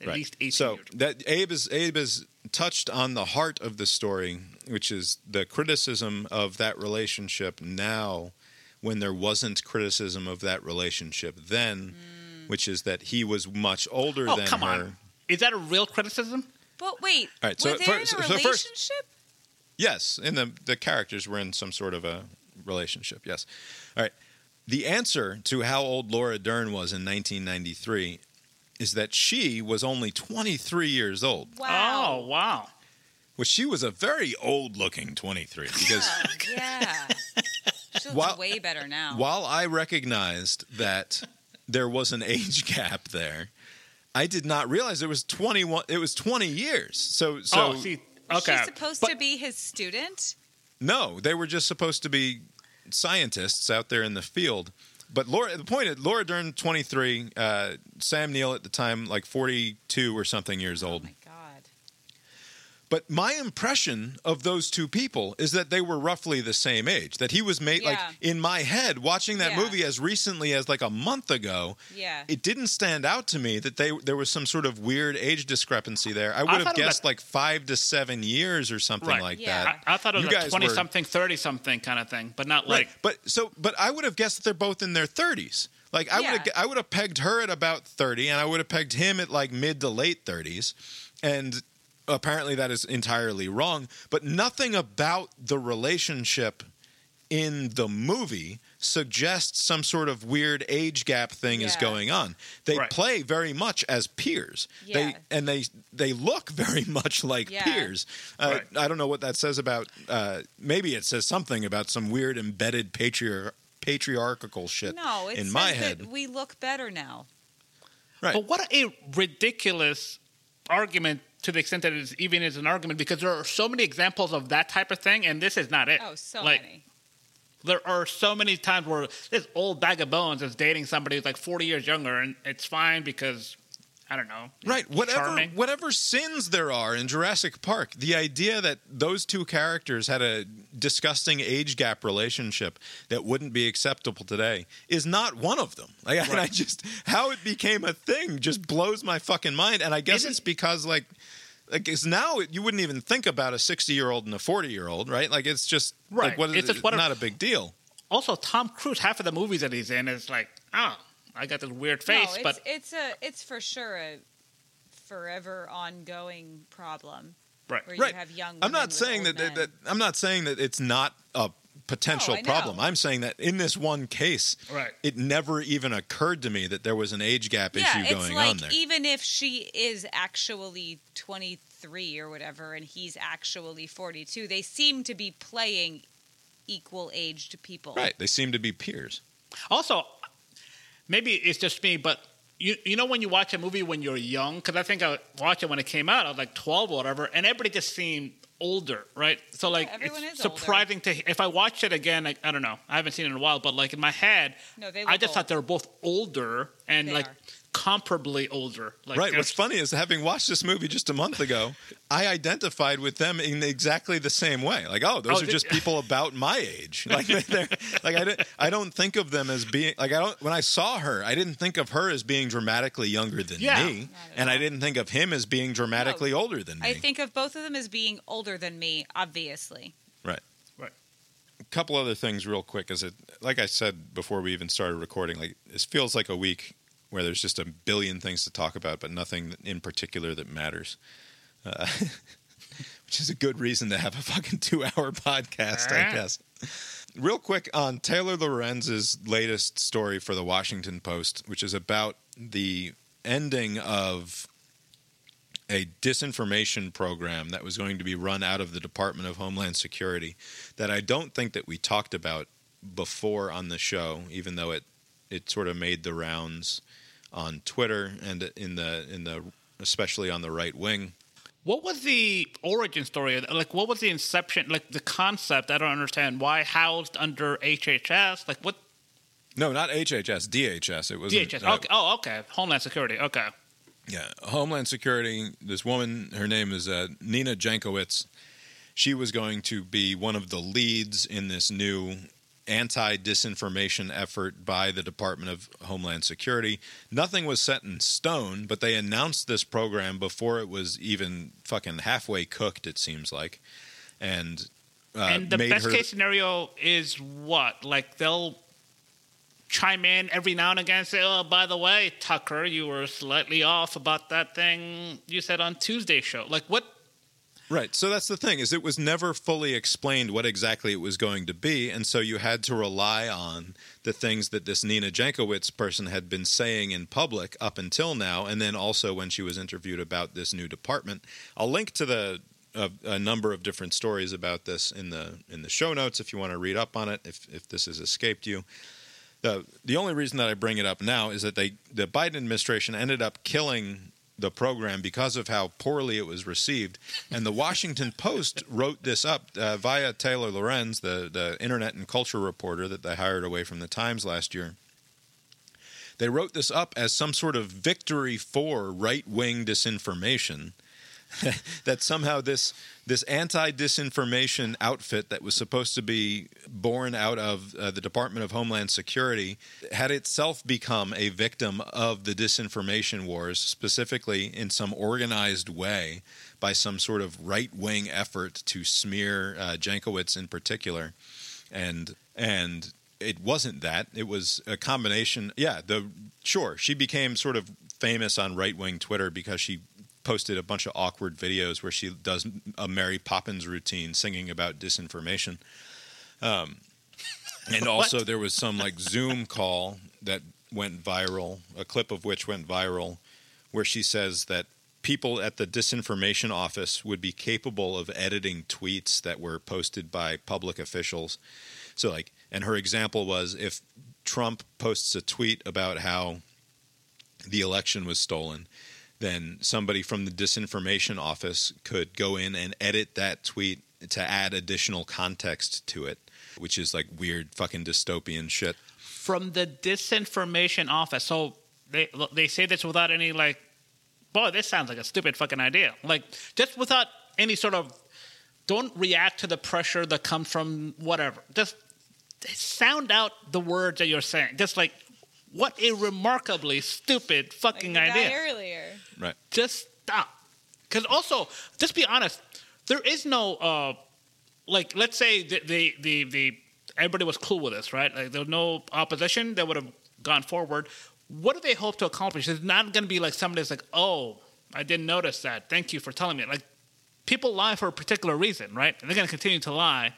At Right. least eight So years. that Abe is Abe is touched on the heart of the story, which is the criticism of that relationship now when there wasn't criticism of that relationship then, hmm. which is that he was much older Oh, than come her. on. Is that a real criticism? But wait, All right, so were they first- in a so first- relationship? Yes, and the the characters were in some sort of a relationship. Yes. All right. The answer to how old Laura Dern was in 1993 is that she was only 23 years old, Wow. Oh, wow. Well, she was a very old-looking 23 because yeah. She looks While- way better now. while I recognized that there was an age gap there, I did not realize it was 21 it was 20 years. So so oh, see, Was okay. she supposed But- to be his student? No, they were just supposed to be scientists out there in the field. But Laura, the point is, Laura Dern, 23, uh, Sam Neill at the time, like 42 or something years Oh old. god. But my impression of those two people is that they were roughly the same age. That he was made, like, in my head, watching that Yeah. movie as recently as like a month ago, Yeah. it didn't stand out to me that they there was some sort of weird age discrepancy there. I would have thought it was guessed like five to seven years or something Right. like Yeah. that. I, I thought it was You a guys were- 20 something, 30 something kind of thing, but not like. Right. But so, but I would have guessed that they're both in their thirties. Like I would. I would have pegged her at about thirty, and I would have pegged him at like mid to late thirties, and apparently that is entirely wrong. But nothing about the relationship in the movie suggests some sort of weird age gap thing is going on. They Right. play very much as peers. They and they they look very much like Yeah. peers. Uh, Right. I don't know what that says about. Uh, maybe it says something about some weird embedded patriar- patriarchal shit No, it in says my that head. we look better now. Right. But what a ridiculous argument to the extent that it even is an argument because there are so many examples of that type of thing, and this is not it. Oh, so like, many. There are so many times where this old bag of bones is dating somebody who's like 40 years younger, and it's fine because, I don't know. Right. Whatever charming. whatever sins there are in Jurassic Park, the idea that those two characters had a disgusting age gap relationship that wouldn't be acceptable today is not one of them. Like and I just how it became a thing just blows my fucking mind. And I guess Isn't- it's because like like it's now you wouldn't even think about a 60 year old and a 40 year old, right? Like it's just Right. like what is It's it? just what a- not a big deal. Also, Tom Cruise, half of the movies that he's in is like, oh, I got this weird face, no, it's, but it's a it's for sure a forever ongoing problem right. where right. you have young. I'm not with saying old that, that, men. that I'm not saying that it's not a potential No, problem. I'm saying that in this one case, Right. it never even occurred to me that there was an age gap yeah, issue it's going like on there. even if she is actually 23 or whatever, and he's actually 42, they seem to be playing equal aged people. right. They seem to be peers. Also, maybe it's just me, but you you know when you watch a movie when you're young, because I think I watched it when it came out. I was like 12 or whatever, and everybody just seemed older, right? So like everyone it's is older. surprising to if I watch it again. I, I don't know. I haven't seen it in a while, but like in my head, No, they I just thought they were both older and They like are. Comparably older. Like right. What's funny is having watched this movie just a month ago, I identified with them in exactly the same way. Like, oh, those Oh, are just people about my age. Like, they're, like I, don't, I don't think of them as being like I don't. When I saw her, I didn't think of her as being dramatically younger than Yeah. me, Not at and I didn't think of him as being dramatically older than me. I think of both of them as being older than me, obviously. Right. Right. A couple other things, real quick. Is it like I said before we even started recording? Like this feels like a week where there's just a billion things to talk about, but nothing in particular that matters. Uh, which is a good reason to have a fucking two-hour podcast, I guess. Real quick on Taylor Lorenz's latest story for the Washington Post, which is about the ending of a disinformation program that was going to be run out of the Department of Homeland Security that I don't think that we talked about before on the show, even though it it sort of made the rounds on Twitter and in the in the especially on the right wing. What was the origin story? Like, what was the inception? Like, the concept? I don't understand. Why housed under HHS? Like, what? No, not HHS, DHS. It was DHS. uh, okay. Oh, okay. Homeland Security. Okay. Yeah, Homeland Security. This woman, her name is uh, Nina Jankowicz. She was going to be one of the leads in this new anti disinformation effort by the Department of Homeland Security. Nothing was set in stone, but they announced this program before it was even fucking halfway cooked, it seems like. And, uh, and the best her. case scenario is what? Like, they'll chime in every now and again and say, "Oh, by the way, Tucker, you were slightly off about that thing you said on Tuesday show." Like what? Right. So that's the thing is it was never fully explained what exactly it was going to be, and so you had to rely on the things that this Nina Jankowicz person had been saying in public up until now, and then also when she was interviewed about this new department. I'll link to the a, a number of different stories about this in the in the show notes if you want to read up on it. If if this has escaped you. The, the only reason that I bring it up now is that they the Biden administration ended up killing the program because of how poorly it was received. And the Washington Post wrote this up uh, via Taylor Lorenz, the, the internet and culture reporter that they hired away from the Times last year. They wrote this up as some sort of victory for right wing disinformation. that somehow this this anti disinformation outfit that was supposed to be born out of uh, the Department of Homeland Security had itself become a victim of the disinformation wars, specifically in some organized way by some sort of right wing effort to smear uh, Jankowicz in particular, and and it wasn't that. It was a combination. Yeah, the sure she became sort of famous on right wing Twitter because she posted a bunch of awkward videos where she does a Mary Poppins routine singing about disinformation. Um, and also there was some like Zoom call that went viral, a clip of which went viral, where she says that people at the disinformation office would be capable of editing tweets that were posted by public officials. So like, and her example was if Trump posts a tweet about how the election was stolen then somebody from the disinformation office could go in and edit that tweet to add additional context to it, which is like weird fucking dystopian shit. From the disinformation office. So they they say this without any like boy, this sounds like a stupid fucking idea. Like just without any sort of don't react to the pressure that comes from whatever. Just sound out the words that you're saying. Just like what a remarkably stupid fucking like idea. earlier. Right. Just stop. Because also, just be honest, there is no uh, like. Let's say the, the the the everybody was cool with this, right? Like there was no opposition that would have gone forward. What do they hope to accomplish? It's not going to be like somebody's like, "Oh, I didn't notice that. Thank you for telling me." Like people lie for a particular reason, right? And they're going to continue to lie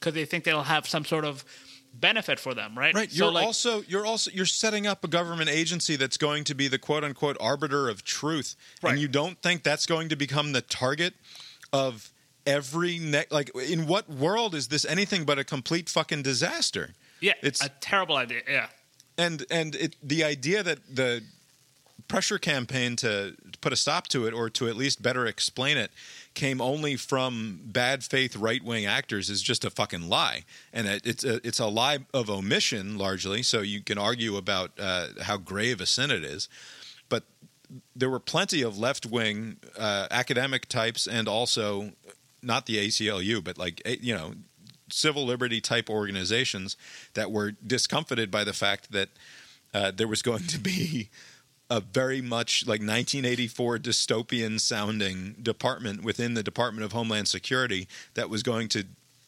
because they think they'll have some sort of benefit for them, right? Right. You're like, also you're also you're setting up a government agency that's going to be the quote unquote arbiter of truth, right. and you don't think that's going to become the target of every ne- like in what world is this anything but a complete fucking disaster? Yeah, it's a terrible idea. Yeah, and and it, the idea that the pressure campaign to put a stop to it or to at least better explain it came only from bad faith right wing actors is just a fucking lie, and it, it's a it's a lie of omission largely. So you can argue about uh, how grave a sin it is, but there were plenty of left wing uh, academic types and also not the ACLU, but like you know civil liberty type organizations that were discomfited by the fact that uh, there was going to be a very much like 1984 dystopian sounding department within the Department of Homeland Security that was going to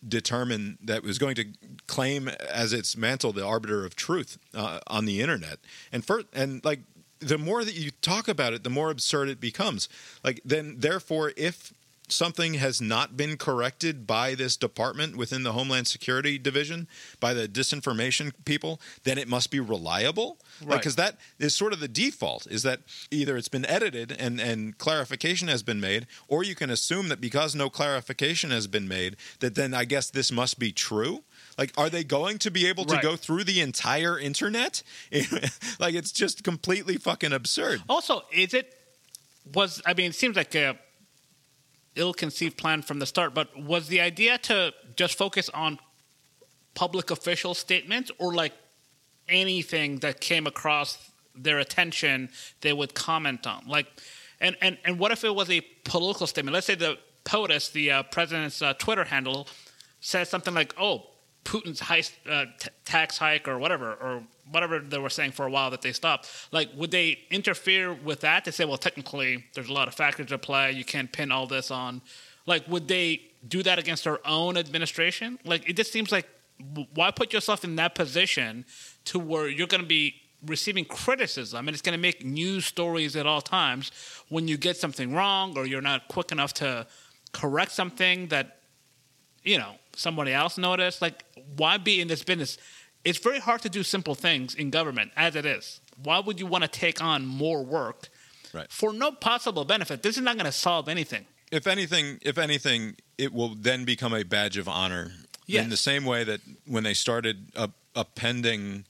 determine that was going to claim as its mantle the arbiter of truth uh, on the internet. And for and like the more that you talk about it the more absurd it becomes. Like then therefore if something has not been corrected by this department within the Homeland Security Division, by the disinformation people, then it must be reliable. Right. Because that is sort of the default is that either it's been edited and, and clarification has been made, or you can assume that because no clarification has been made, that then I guess this must be true. Like, are they going to be able to right. go through the entire internet? like, it's just completely fucking absurd. Also, is it was I mean, it seems like a ill-conceived plan from the start. But was the idea to just focus on public official statements, or like anything that came across their attention, they would comment on? Like, and and and what if it was a political statement? Let's say the POTUS, the uh, president's uh, Twitter handle, says something like, "Oh, Putin's high, uh, t- tax hike or whatever, or whatever they were saying for a while that they stopped. Like, would they interfere with that to say, well, technically, there's a lot of factors at play. You can't pin all this on. Like, would they do that against their own administration? Like, it just seems like why put yourself in that position to where you're going to be receiving criticism and it's going to make news stories at all times when you get something wrong or you're not quick enough to correct something that you know somebody else noticed like why be in this business it's very hard to do simple things in government as it is why would you want to take on more work Right. for no possible benefit this is not going to solve anything if anything, if anything, it will then become a badge of honor. Yes. In the same way that when they started up, appending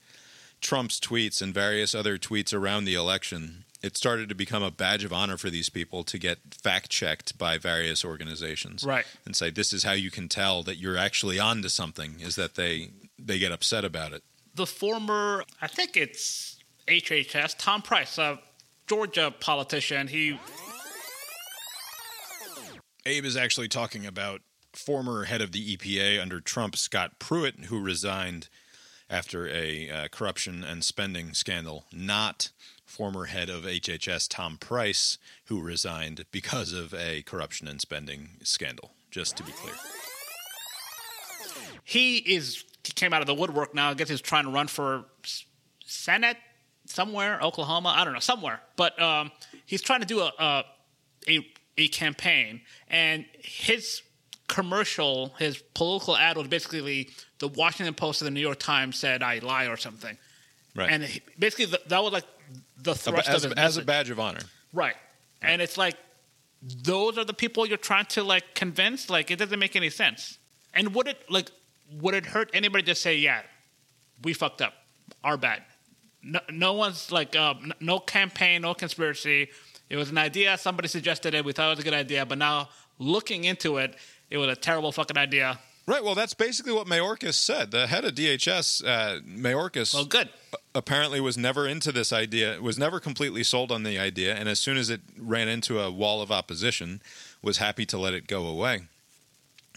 Trump's tweets and various other tweets around the election, it started to become a badge of honor for these people to get fact checked by various organizations. Right. And say this is how you can tell that you're actually onto something is that they they get upset about it. the former, I think it's HHS, Tom Price, a Georgia politician. He Abe is actually talking about former head of the EPA under Trump, Scott Pruitt, who resigned after a uh, corruption and spending scandal, not former head of HHS, Tom Price, who resigned because of a corruption and spending scandal, just to be clear. he is he came out of the woodwork now. I guess he's trying to run for Senate somewhere, Oklahoma. I don't know, somewhere. But um, he's trying to do a, a a a campaign, and his commercial, his political ad was basically the Washington Post or the New York Times said I lie or something. Right. And basically, th- that was like the thrust as, of as a badge of honor. Right. And it's like those are the people you're trying to like convince. Like it doesn't make any sense. And would it like would it hurt anybody to say, yeah, we fucked up, our bad? No, no one's like uh, no campaign, no conspiracy. It was an idea. Somebody suggested it. We thought it was a good idea. But now looking into it, it was a terrible fucking idea. Right. Well, that's basically what Mayorkas said. The head of DHS, uh, Mayorkas, Well, good. apparently was never into this idea, was never completely sold on the idea, and as soon as it ran into a wall of opposition, was happy to let it go away.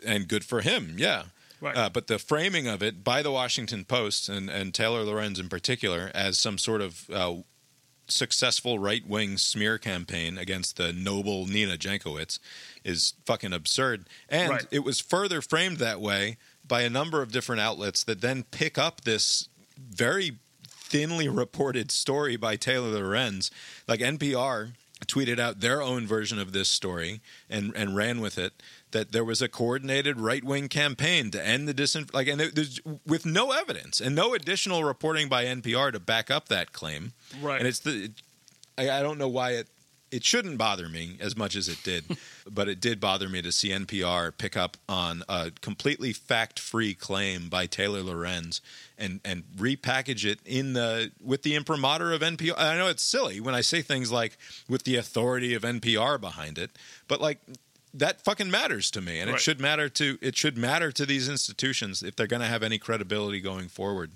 And good for him, yeah. Right. Uh, but the framing of it by the Washington Post and, and Taylor Lorenz in particular as some sort of uh, successful right wing smear campaign against the noble Nina Jankowicz is fucking absurd. And Right. it was further framed that way by a number of different outlets that then pick up this very thinly reported story by Taylor Lorenz. Like NPR tweeted out their own version of this story and, and ran with it that there was a coordinated right wing campaign to end the disin like and there's with no evidence and no additional reporting by NPR to back up that claim. Right. And it's the I, I don't know why it it shouldn't bother me as much as it did, but it did bother me to see NPR pick up on a completely fact-free claim by Taylor Lorenz and and repackage it in the with the imprimatur of NPR. I know it's silly when I say things like with the authority of NPR behind it, but like that fucking matters to me and it should matter to it should matter to these institutions if they're going to have any credibility going forward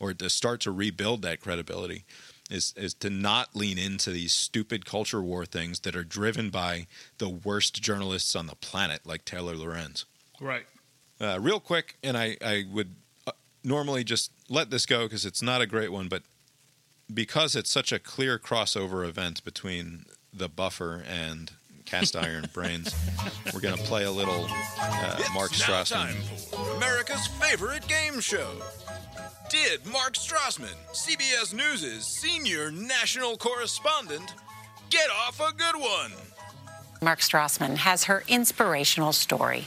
or to start to rebuild that credibility is is to not lean into these stupid culture war things that are driven by the worst journalists on the planet like Taylor Lorenz. Right. Uh, real quick, and I, I would uh, normally just let this go because it's not a great one, but because it's such a clear crossover event between the buffer and cast iron brains, we're going to play a little uh, Mark It's now Strassman. time for America's favorite game show. Did Mark Strassman, CBS News' senior national correspondent, get off a good one? Mark Strassman has her inspirational story.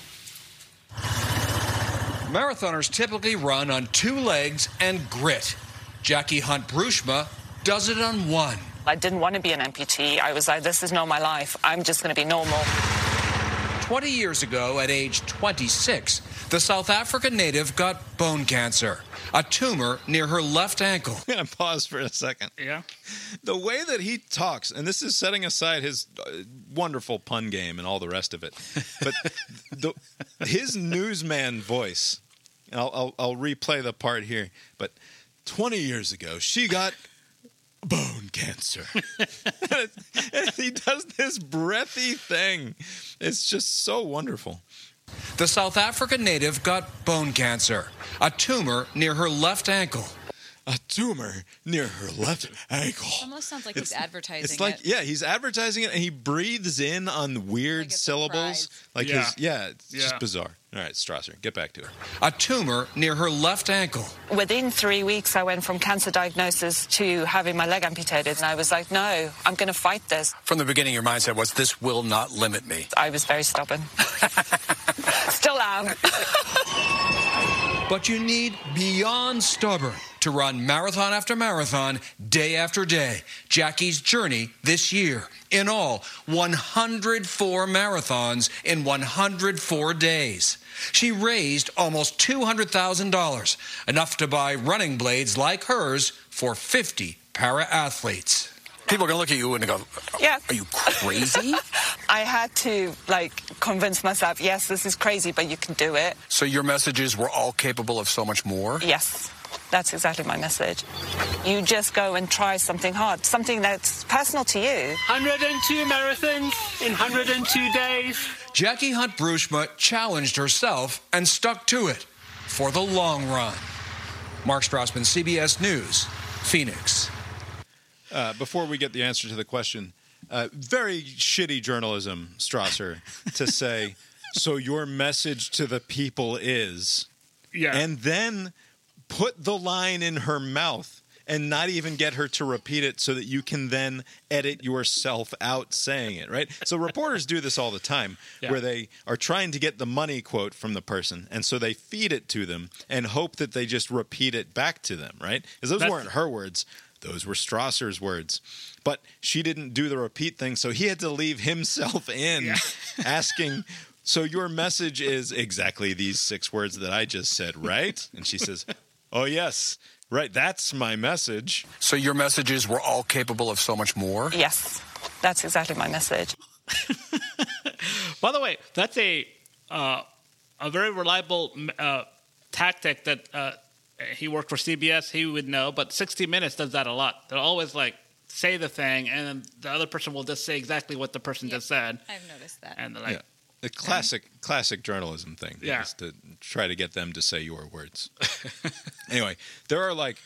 Marathoners typically run on two legs and grit. Jackie Hunt Broersma does it on one. I didn't want to be an amputee. I was like, this is not my life. I'm just going to be normal. 20 years ago, at age 26, the South African native got bone cancer, a tumor near her left ankle. I'm going to pause for a second. Yeah. the way that he talks, and this is setting aside his uh, wonderful pun game and all the rest of it, but the, his newsman voice, I'll, I'll, I'll replay the part here, but 20 years ago, she got bone cancer. he does this breathy thing. It's just so wonderful. The South African native got bone cancer, a tumor near her left ankle. A tumor near her left ankle. Almost sounds like he's advertising It's like it. yeah, he's advertising it, and he breathes in on weird Like syllables. surprise. Like Yeah. his yeah, it's Yeah. just bizarre. All right, Strasser, get back to it. a tumor near her left ankle. Within three weeks, I went from cancer diagnosis to having my leg amputated. And I was like, no, I'm going to fight this. From the beginning, your mindset was this will not limit me. I was very stubborn. Still am. But you need beyond stubborn to run marathon after marathon, day after day. Jackie's journey this year. In all, 104 marathons in 104 days. She raised almost $200,000, enough to buy running blades like hers for 50 para athletes. People are going to look at you and go, Yeah. Are you crazy? I had to like convince myself, yes, this is crazy, but you can do it. so your messages were all capable of so much more? Yes, that's exactly my message. You just go and try something hard, something that's personal to you. 102 marathons in 102 days. Jackie Hunt Broersma challenged herself and stuck to it for the long run. Mark Strassman, CBS News, Phoenix. Uh, before we get the answer to the question, uh, very shitty journalism, Strasser, to say, so your message to the people is, Yeah. and then put the line in her mouth and not even get her to repeat it so that you can then edit yourself out saying it, right? So reporters do this all the time Yeah. where they are trying to get the money quote from the person and so they feed it to them and hope that they just repeat it back to them, right? Because those That's- weren't her words. Those were Strasser's words. But she didn't do the repeat thing, so he had to leave himself in asking, So your message is exactly these six words that I just said, right? And she says, Oh, yes, right. That's my message. So your messages were all capable of so much more? Yes, that's exactly my message. By the way, that's a uh, a very reliable uh, tactic that uh, he worked for CBS. He would know, but 60 Minutes does that a lot. They'll always like say the thing, and then the other person will just say exactly what the person just said, I've noticed that. and they're like, yeah. The classic, classic journalism thing Yeah. is to try to get them to say your words. anyway, there are like,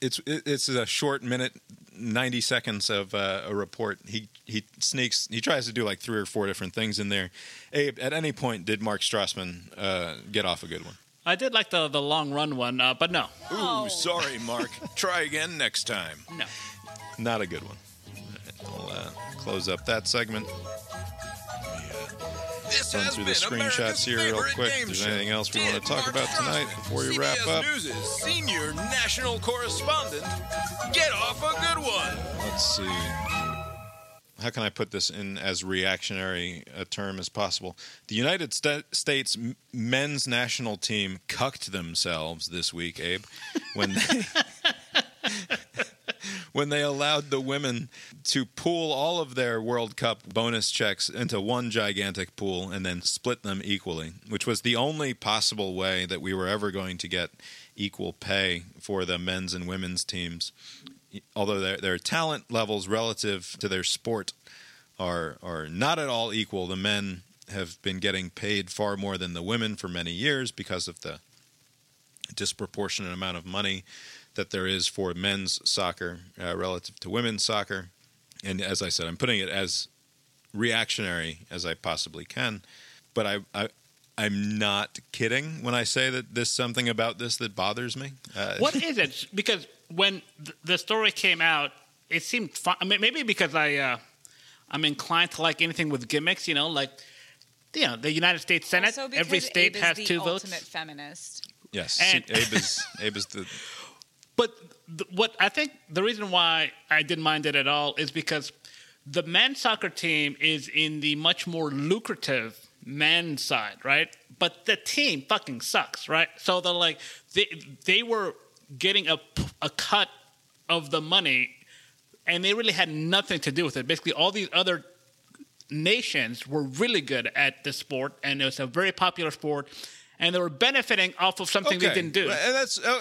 it's it's a short minute, ninety seconds of uh, a report. He he sneaks. He tries to do like three or four different things in there. Abe, at any point did Mark Strassman uh, get off a good one? I did like the the long run one, uh, but no, Ooh, sorry, Mark. Try again next time. no. Not a good one. I'll uh, close up that segment. This Run through the screenshots America's here real quick. game If there's anything else we want to talk Mark about tonight Strassman, before we wrap up? News' senior national correspondent. Get off a good one. Let's see. How can I put this in as reactionary a term as possible? The United Sta- States men's national team cucked themselves this week, Abe, when they when they allowed the women to pool all of their World Cup bonus checks into one gigantic pool and then split them equally, which was the only possible way that we were ever going to get equal pay for the men's and women's teams although their, their talent levels relative to their sport are are not at all equal. The men have been getting paid far more than the women for many years because of the disproportionate amount of money that there is for men's soccer uh, relative to women's soccer. And as I said, I'm putting it as reactionary as I possibly can, but I. I I'm not kidding when I say that there's something about this that bothers me. Uh, What is it? Because when th- the story came out, it seemed fun. I mean, maybe because I uh, I'm inclined to like anything with gimmicks. You know, like you know, the United States Senate. Also Every state Abe is has the two ultimate votes. feminist. Yes, And- see, Abe is Abe is the But th- what I think the reason why I didn't mind it at all is because the men's soccer team is in the much more lucrative men's side, right? But the team fucking sucks, right? So they're like they they were getting a a cut of the money, and they really had nothing to do with it. Basically, all these other nations were really good at this sport, and it was a very popular sport. And they were benefiting off of something they didn't do. And that's uh,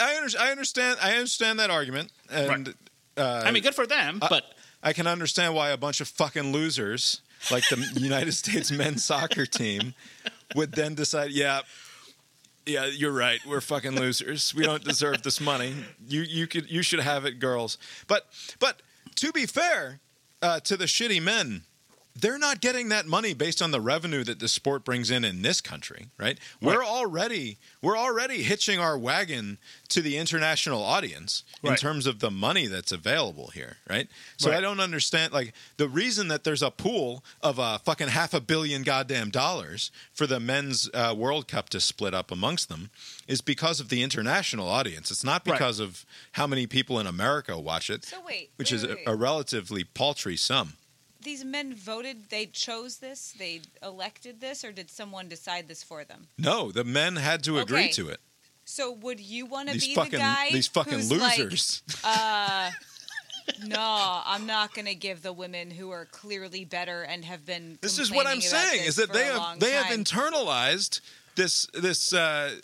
I, under, I understand. I understand that argument, and uh, I mean, good for them, I- but I can understand why a bunch of fucking losers like the United States men's soccer team would then decide, yeah. Yeah, you're right. We're fucking losers. We don't deserve this money. You you could you should have it, girls. But but to be fair uh, to the shitty men, they're not getting that money based on the revenue that the sport brings in in this country, right? We're already we're already hitching our wagon to the international audience in terms of the money that's available here, right? So Right. I don't understand like the reason that there's a pool of uh, fucking half a billion goddamn dollars for the men's uh, World Cup to split up amongst them is because of the international audience. It's not Right. because of how many people in America watch it, So wait, which wait, is wait, a, a relatively paltry sum. These men voted. They chose this. They elected this, or did someone decide this for them? No, the men had to agree Okay. to it. So would you want to be fucking the guy? these fucking losers. Like, uh, no, I'm not going to give the women who are clearly better and have been. this is what I'm saying is that they have they have internalized this this uh,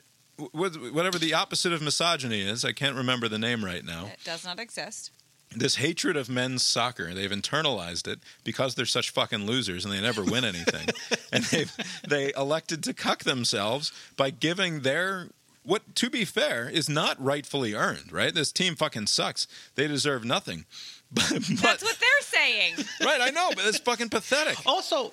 whatever the opposite of misogyny is. I can't remember the name right now. It does not exist. This hatred of men's soccer. They've internalized it because they're such fucking losers and they never win anything. and they they elected to cuck themselves by giving their what to be fair is not rightfully earned, right? This team fucking sucks. They deserve nothing. But, but That's what they're saying. right, I know, but it's fucking pathetic. Also,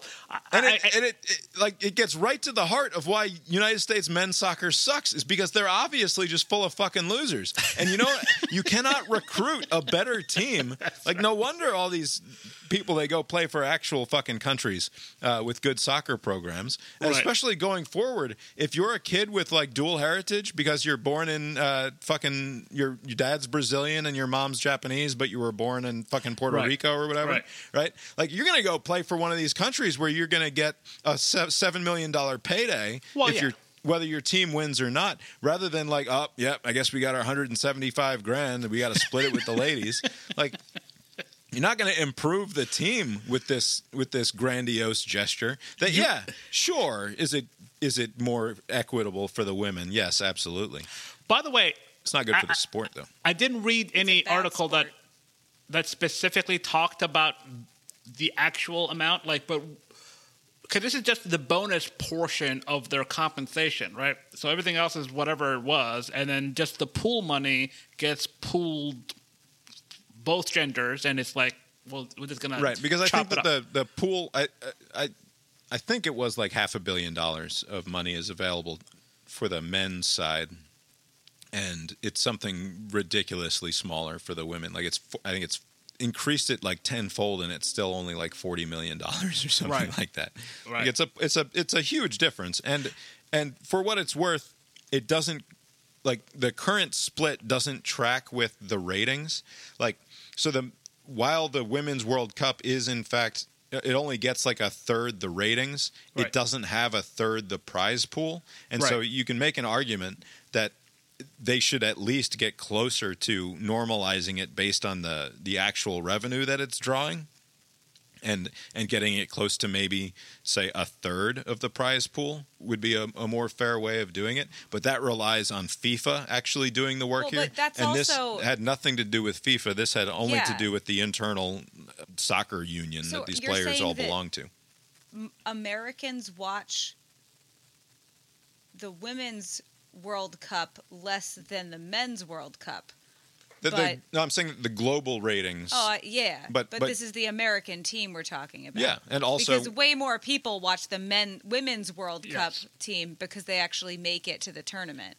And, I- it, I- and it, it like it gets right to the heart of why United States men's soccer sucks is because they're obviously just full of fucking losers. And you know you cannot recruit a better team. Like no wonder all these people they go play for actual fucking countries uh, with good soccer programs. And Right. especially going forward, if you're a kid with like dual heritage because you're born in uh, fucking your your dad's Brazilian and your mom's Japanese, but you were born in fucking Puerto Right. Rico or whatever, Right. right? Like you're going to go play for one of these countries where you're going to get a seven million dollar payday Well, if yeah. you're whether your team wins or not, rather than like, oh, yep, I guess we got our 175 grand and we got to split it with the ladies. Like, you're not going to improve the team with this with this grandiose gesture. That yeah, sure, is it is it more equitable for the women? Yes, absolutely. by the way, It's not good for I- the sport though. I didn't read any article sport. that specifically talked about the actual amount, like, but because this is just the bonus portion of their compensation, right? So everything else is whatever it was, and then just the pool money gets pooled both genders, and it's like, well, we're just gonna right because I think that the the pool I, I I think it was like half a billion dollars of money is available for the men's side, and it's something ridiculously smaller for the women. Like it's I think it's increased it like tenfold, and it's still only like forty million dollars or something Right. like that. Right. Like it's a it's a it's a huge difference, and and for what it's worth, it doesn't like the current split doesn't track with the ratings. Like so the while the women's World Cup is in fact it only gets like a third the ratings, Right. it doesn't have a third the prize pool. And so you can make an argument that they should at least get closer to normalizing it based on the the actual revenue that it's drawing and and getting it close to maybe say a third of the prize pool would be a, a more fair way of doing it. But that relies on FIFA actually doing the work Well, here. but that's and this had nothing to do with FIFA. This had only to do with the internal uh, soccer union So that these players all belong to. Americans watch the women's World Cup less than the men's World Cup. The- the- but- no I'm saying the global ratings Oh, uh, yeah. But- but, but- this is the American team we're talking about. Yeah, and also- because way more people watch the men women's World Yes. Cup team because they actually make it to the tournament.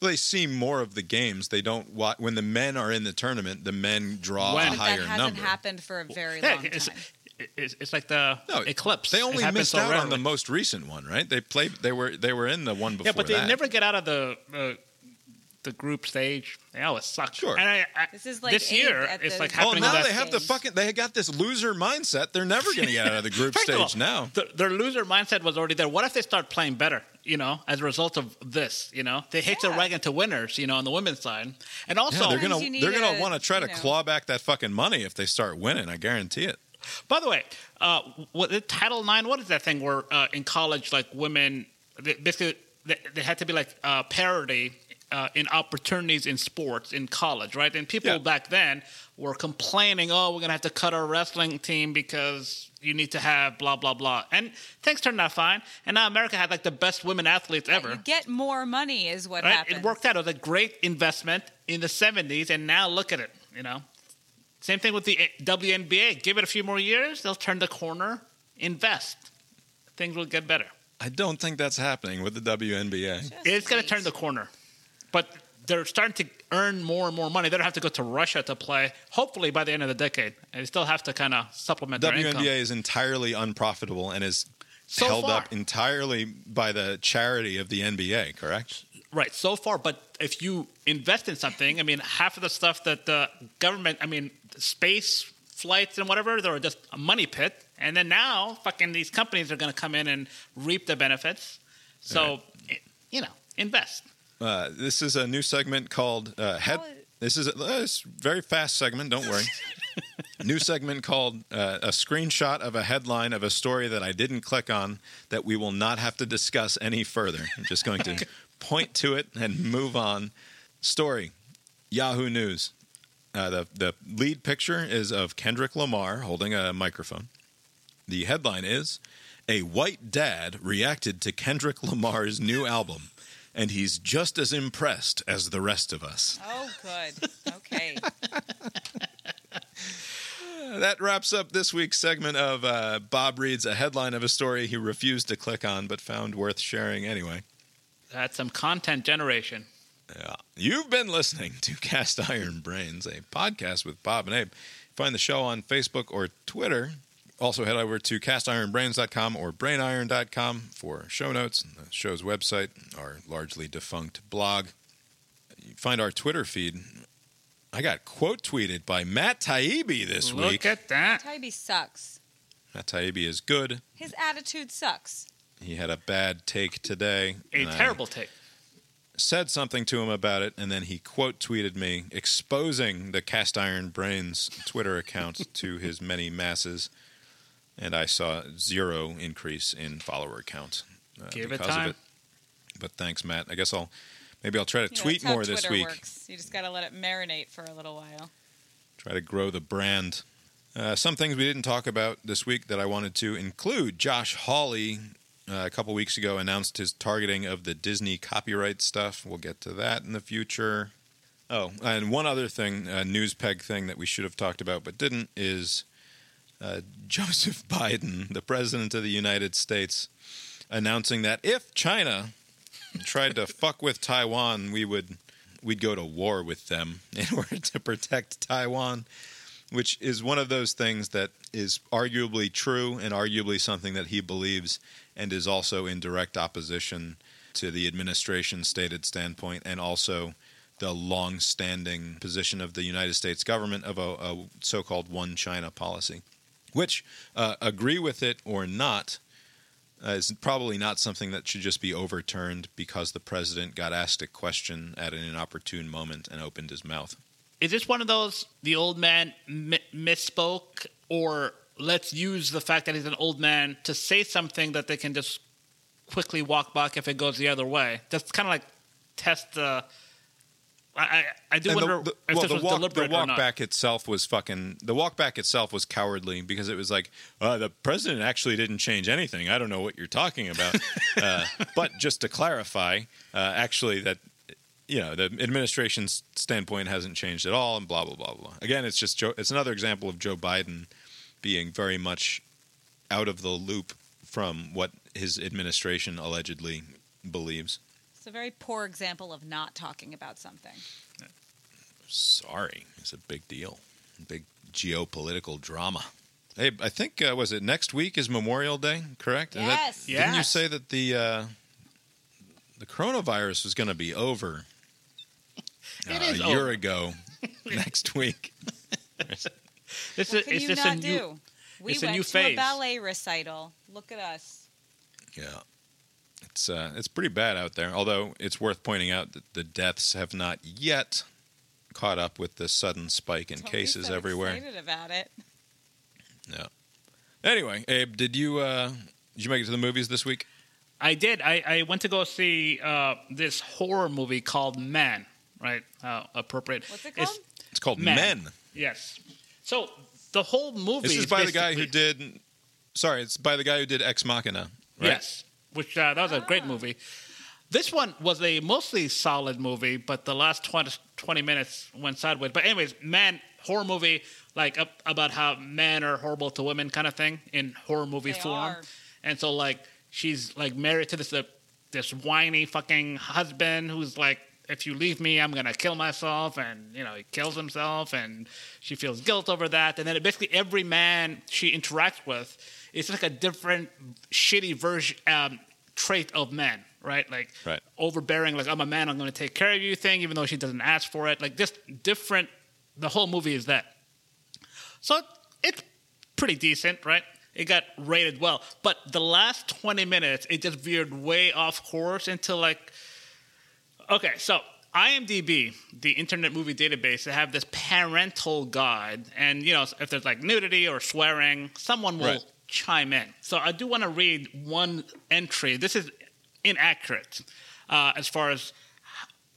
they see more of the games they don't watch when the men are in the tournament the men draw When- a But higher that hasn't number happened for a very Yeah, long it's, time. It's, it's like the No, eclipse. They only missed so out on the most recent one, right? They played. They were. They were in the one before Yeah, but they that. never get out of the uh, the group stage. They always suck. Sure. And I, I, This is like this year. It's like Oh, happening. now they that- have the fucking. They got this loser mindset. They're never going to get out of the group First of all, stage now. the- their loser mindset was already there. What if they start playing better? You know, as a result of this, you know, they hitch Yeah. the wagon to winners. You know, on the women's side, and also, Yeah, they're gonna. They're gonna want to try to know- claw back that fucking money if they start winning. I guarantee it. By the way, uh, what, the Title IX, what is that thing where uh, in college, like women, they, basically, they, they had to be like uh, parity uh, in opportunities in sports in college, right? And people Yeah. back then were complaining, oh, we're going to have to cut our wrestling team because you need to have blah, blah, blah. And things turned out fine. And now America had like the best women athletes ever. You get more money is what Right? happens. It worked out. It was a great investment in the 70s, and now look at it, you know. Same thing with the WNBA. Give it a few more years, they'll turn the corner invest. Things will get better. I don't think that's happening with the WNBA. It's going to turn the corner, but they're starting to earn more and more money. They don't have to go to Russia to play. Hopefully, by the end of the decade, and they still have to kind of supplement their income. WNBA is entirely unprofitable and is So held far. up entirely by the charity of the NBA, correct? Right, so far. But if you invest in something, I mean, half of the stuff that the government, I mean, space flights and whatever, they're just a money pit. And then now, fucking these companies are going to come in and reap the benefits. So, i- you know, invest. Uh, this is a new segment called uh, Head. This is a uh, it's very fast segment. Don't worry. new segment called uh, a screenshot of a headline of a story that I didn't click on that we will not have to discuss any further. I'm just going to point to it and move on. Story: Yahoo News. Uh, the the lead picture is of Kendrick Lamar holding a microphone. The headline is A white dad reacted to Kendrick Lamar's new album, and he's just as impressed as the rest of us. Oh, good. Okay. That wraps up this week's segment of uh, Bob reads a headline of a story he refused to click on but found worth sharing anyway. That's some content generation. Yeah. You've been listening to Cast Iron Brains, a podcast with Bob and Abe. Find the show on Facebook or Twitter. Also, head over to castironbrains.com or brainiron.com for show notes and the show's website, our largely defunct blog. You find our Twitter feed. I got quote tweeted by Matt Taibbi this Look week. Look at that. Taibbi sucks. Matt Taibbi is good. His attitude sucks. He had a bad take today. A and I terrible take. said something to him about it, and then he quote tweeted me, exposing the Cast Iron Brains Twitter account to his many masses. And I saw zero increase in follower count uh, Give it because time. of it. But thanks, Matt. I guess I'll maybe I'll try to You know, tweet that's how more this Twitter week. Works. You just got to let it marinate for a little while. Try to grow the brand. Uh, some things we didn't talk about this week that I wanted to include. Josh Hawley, uh, a couple weeks ago, announced his targeting of the Disney copyright stuff. We'll get to that in the future. Oh, and one other thing, a news peg thing that we should have talked about but didn't, is uh, Joseph Biden, the President of the United States, announcing that if China tried to fuck with Taiwan, we would we'd go to war with them in order to protect Taiwan, which is one of those things that is arguably true and arguably something that he believes and is also in direct opposition to the administration's stated standpoint and also the long-standing position of the United States government of a, a so-called one China policy, which uh, agree with it or not uh, is probably not something that should just be overturned because the president got asked a question at an inopportune moment and opened his mouth. Is this one of those the old man mi- misspoke, or let's use the fact that he's an old man to say something that they can just quickly walk back if it goes the other way? Just kind of like test the. I I, do And wonder the, the, well, the walk, the walk back itself was fucking. The walk back itself was cowardly because it was like uh, the president actually didn't change anything. I don't know what you're talking about. uh, but just to clarify, uh, actually, that you know the administration's standpoint hasn't changed at all, and blah blah blah blah. Again, it's just Joe, it's another example of Joe Biden being very much out of the loop from what his administration allegedly believes. It's a very poor example of not talking about something. Sorry, it's a big deal, big geopolitical drama. Hey, I think uh, was it next week is Memorial Day, correct? And that- Yes. Didn't you say that the uh, the coronavirus was going to be over uh, It a year over. ago next week? This What is can it's you just not a new. do? We it's a went new to phase. a ballet recital. Look at us. Yeah, it's uh, it's pretty bad out there. Although it's worth pointing out that the deaths have not yet caught up with the sudden spike in Don't be cases so everywhere. Excited about it. Yeah. Anyway, Abe, did you uh, did you make it to the movies this week? I did. I, I went to go see uh, this horror movie called Man. Right, uh, appropriate. What's it It's- called? It's called Men. Men. Yes. So the whole movie This is by the guy who did. Sorry, it's by the guy who did Ex Machina. Right? Yes, which uh, that was a great movie. This one was a mostly solid movie, but the last 20, 20 minutes went sideways. But anyways, man, horror movie like up, about how men are horrible to women kind of thing in horror movie They form. are. And so like she's like married to this uh, this whiny fucking husband who's like if you leave me I'm gonna kill myself and you know he kills himself and she feels guilt over that and then basically every man she interacts with is like a different shitty version um, trait of men right like Right. overbearing like I'm a man I'm gonna take care of you thing even though she doesn't ask for it like just different the whole movie is that so it's pretty decent, right? It got rated well. But the last 20 minutes, it just veered way off course into like. Okay, so IMDb, the Internet Movie Database, they have this parental guide. And, you know, if there's like nudity or swearing, someone will Right. chime in. So I do want to read one entry. This is inaccurate uh, as far as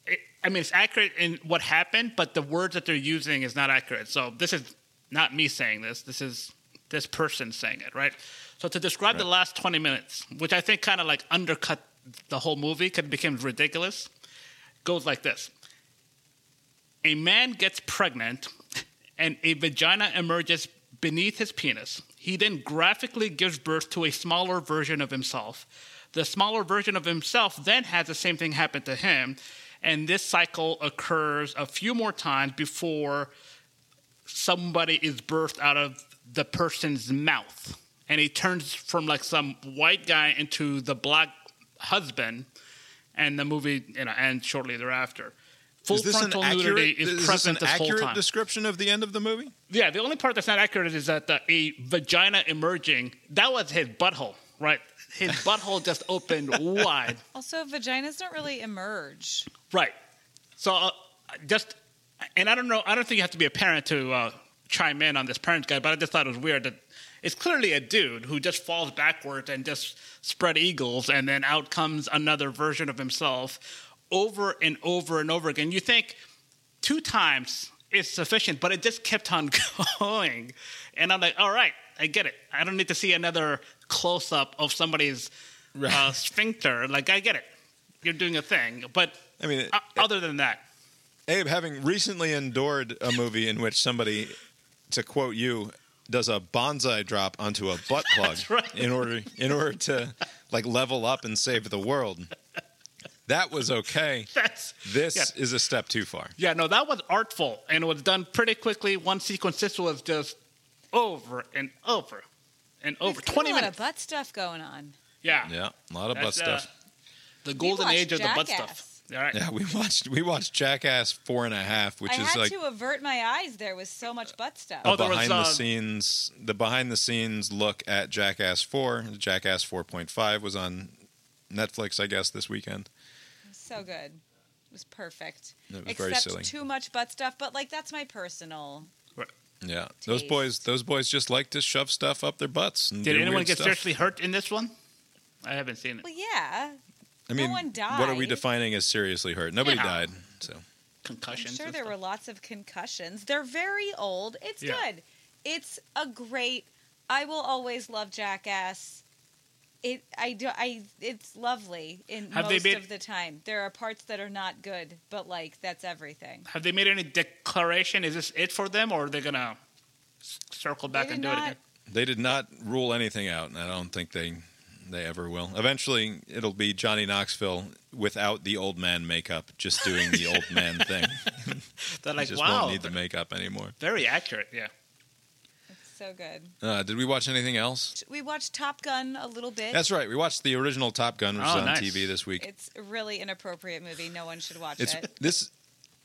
it, I mean, it's accurate in what happened, but the words that they're using is not accurate. So this is not me saying this. This is this person saying it, right? So to describe the last 20 minutes, which I think kind of like undercut the whole movie because it became ridiculous, goes like this. A man gets pregnant and a vagina emerges beneath his penis. He then graphically gives birth to a smaller version of himself. The smaller version of himself then has the same thing happen to him, and this cycle occurs a few more times before somebody is birthed out of the person's mouth. And he turns from like some white guy into the black husband, and the movie you know ends shortly thereafter. Full is this frontal an accurate, nudity is, is this present an this whole accurate time. description of the end of the movie? Yeah, the only part that's not accurate is that the, a vagina emerging, that was his butthole, right? His butthole just opened wide. Also, vaginas don't really emerge. Right. So uh, just, and I don't know, I don't think you have to be a parent to uh, chime in on this parent guy, but I just thought it was weird that it's clearly a dude who just falls backwards and just spread eagles, and then out comes another version of himself over and over and over again. You think two times is sufficient, but it just kept on going. And I'm like, all right, I get it. I don't need to see another close up of somebody's uh, sphincter. Like, I get it. You're doing a thing. But I mean, uh, other than that, Abe, having recently endured a movie in which somebody, to quote you, does a bonsai drop onto a butt plug right. in order in order to like level up and save the world. That was okay. That's This yeah. is a step too far. Yeah, no, that was artful and it was done pretty quickly. One sequence, this was just over and over and over. There's 20 a lot minutes. of butt stuff going on. Yeah. Yeah, a lot of butt That's, uh, stuff. The golden age of the butt stuff. All right. Yeah, we watched we watched Jackass four and a half, which I is had like to avert my eyes. There was so much butt stuff. Oh, a there was, behind the uh, scenes the behind the scenes look at Jackass 4. Jackass 4.5 was on Netflix, I guess, this weekend. So good. It was perfect. It was Except very silly. too much butt stuff, but like that's my personal. Yeah, those boys those boys just like to shove stuff up their butts. And Did anyone get stuff. seriously hurt in this one? I haven't seen it. Well, yeah. I mean, one what are we defining as seriously hurt? Nobody Yeah. died. So concussions. I'm sure and there stuff. were lots of concussions. They're very old. It's Yeah. good. It's a great. I will always love Jackass. It I do I it's lovely in Have most made- of the time. There are parts that are not good, but like that's everything. Have they made any declaration? Is this it for them, or are they gonna circle back and did do it again? they did not rule anything out, and I don't think they they ever will. Eventually, it'll be Johnny Knoxville without the old man makeup, just doing the old man thing. They're He like, just wow, won't need the makeup anymore. very accurate. Yeah. It's so good. Uh, did we watch anything else? We watched Top Gun a little bit. That's right. We watched the original Top Gun, which Oh, is on nice. TV this week. It's a really inappropriate movie. No one should watch It's it. this.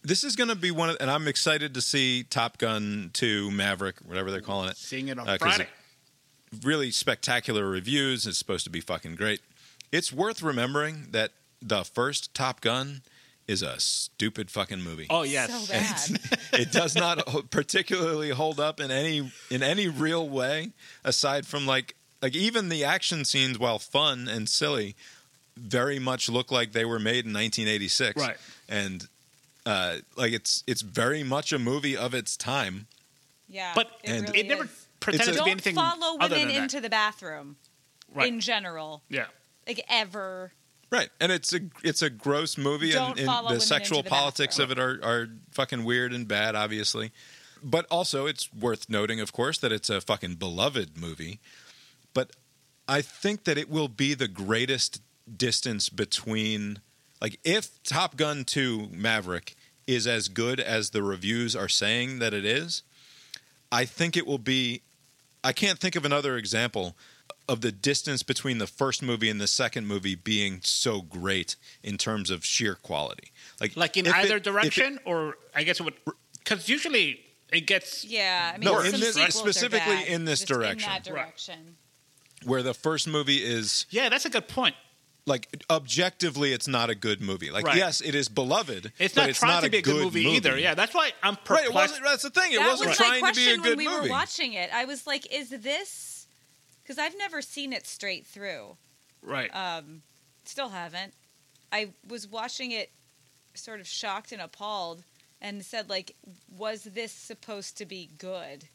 This is going to be one, of, and I'm excited to see Top Gun 2 Maverick, whatever they're calling it. Seeing it on Uh, 'cause Friday. It- really spectacular reviews. It's supposed to be fucking great. It's worth remembering that the first Top Gun is a stupid fucking movie. oh yes. So bad. it does not particularly hold up in any in any real way aside from like like even the action scenes while fun and silly very much look like they were made in 1986 Right. and uh, like it's it's very much a movie of its time Yeah. But it, and really it never is. Pretended to be Don't follow other women than that. into the bathroom Right. in general. yeah. Like ever. right and it's a it's a gross movie Don't and, and follow the women sexual into the politics of it are, are fucking weird and bad obviously But also, it's worth noting, of course, that it's a fucking beloved movie. But I think that it will be the greatest distance between, like, if Top Gun 2 Maverick is as good as the reviews are saying that it is, I think it will be. I can't think of another example of the distance between the first movie and the second movie being so great in terms of sheer quality. Like, Like in if it- either it- direction, or I guess it would. Because usually it gets. Yeah, I mean, No, in this- specifically in this just direction. In that Right. direction. where the first movie is Yeah, that's a good point. Like objectively it's not a good movie. Like Right. yes, it is beloved, It's but not it's trying not to be a good good movie, either. Yeah, that's why I'm Right, perplexed. it wasn't that's the thing. It that wasn't was trying my to be a question good when we movie. were watching it. I was like, "Is this?" Because I've never seen it straight through. Right. Um, still haven't. I was watching it, sort of shocked and appalled, and said, "Like, was this supposed to be good?"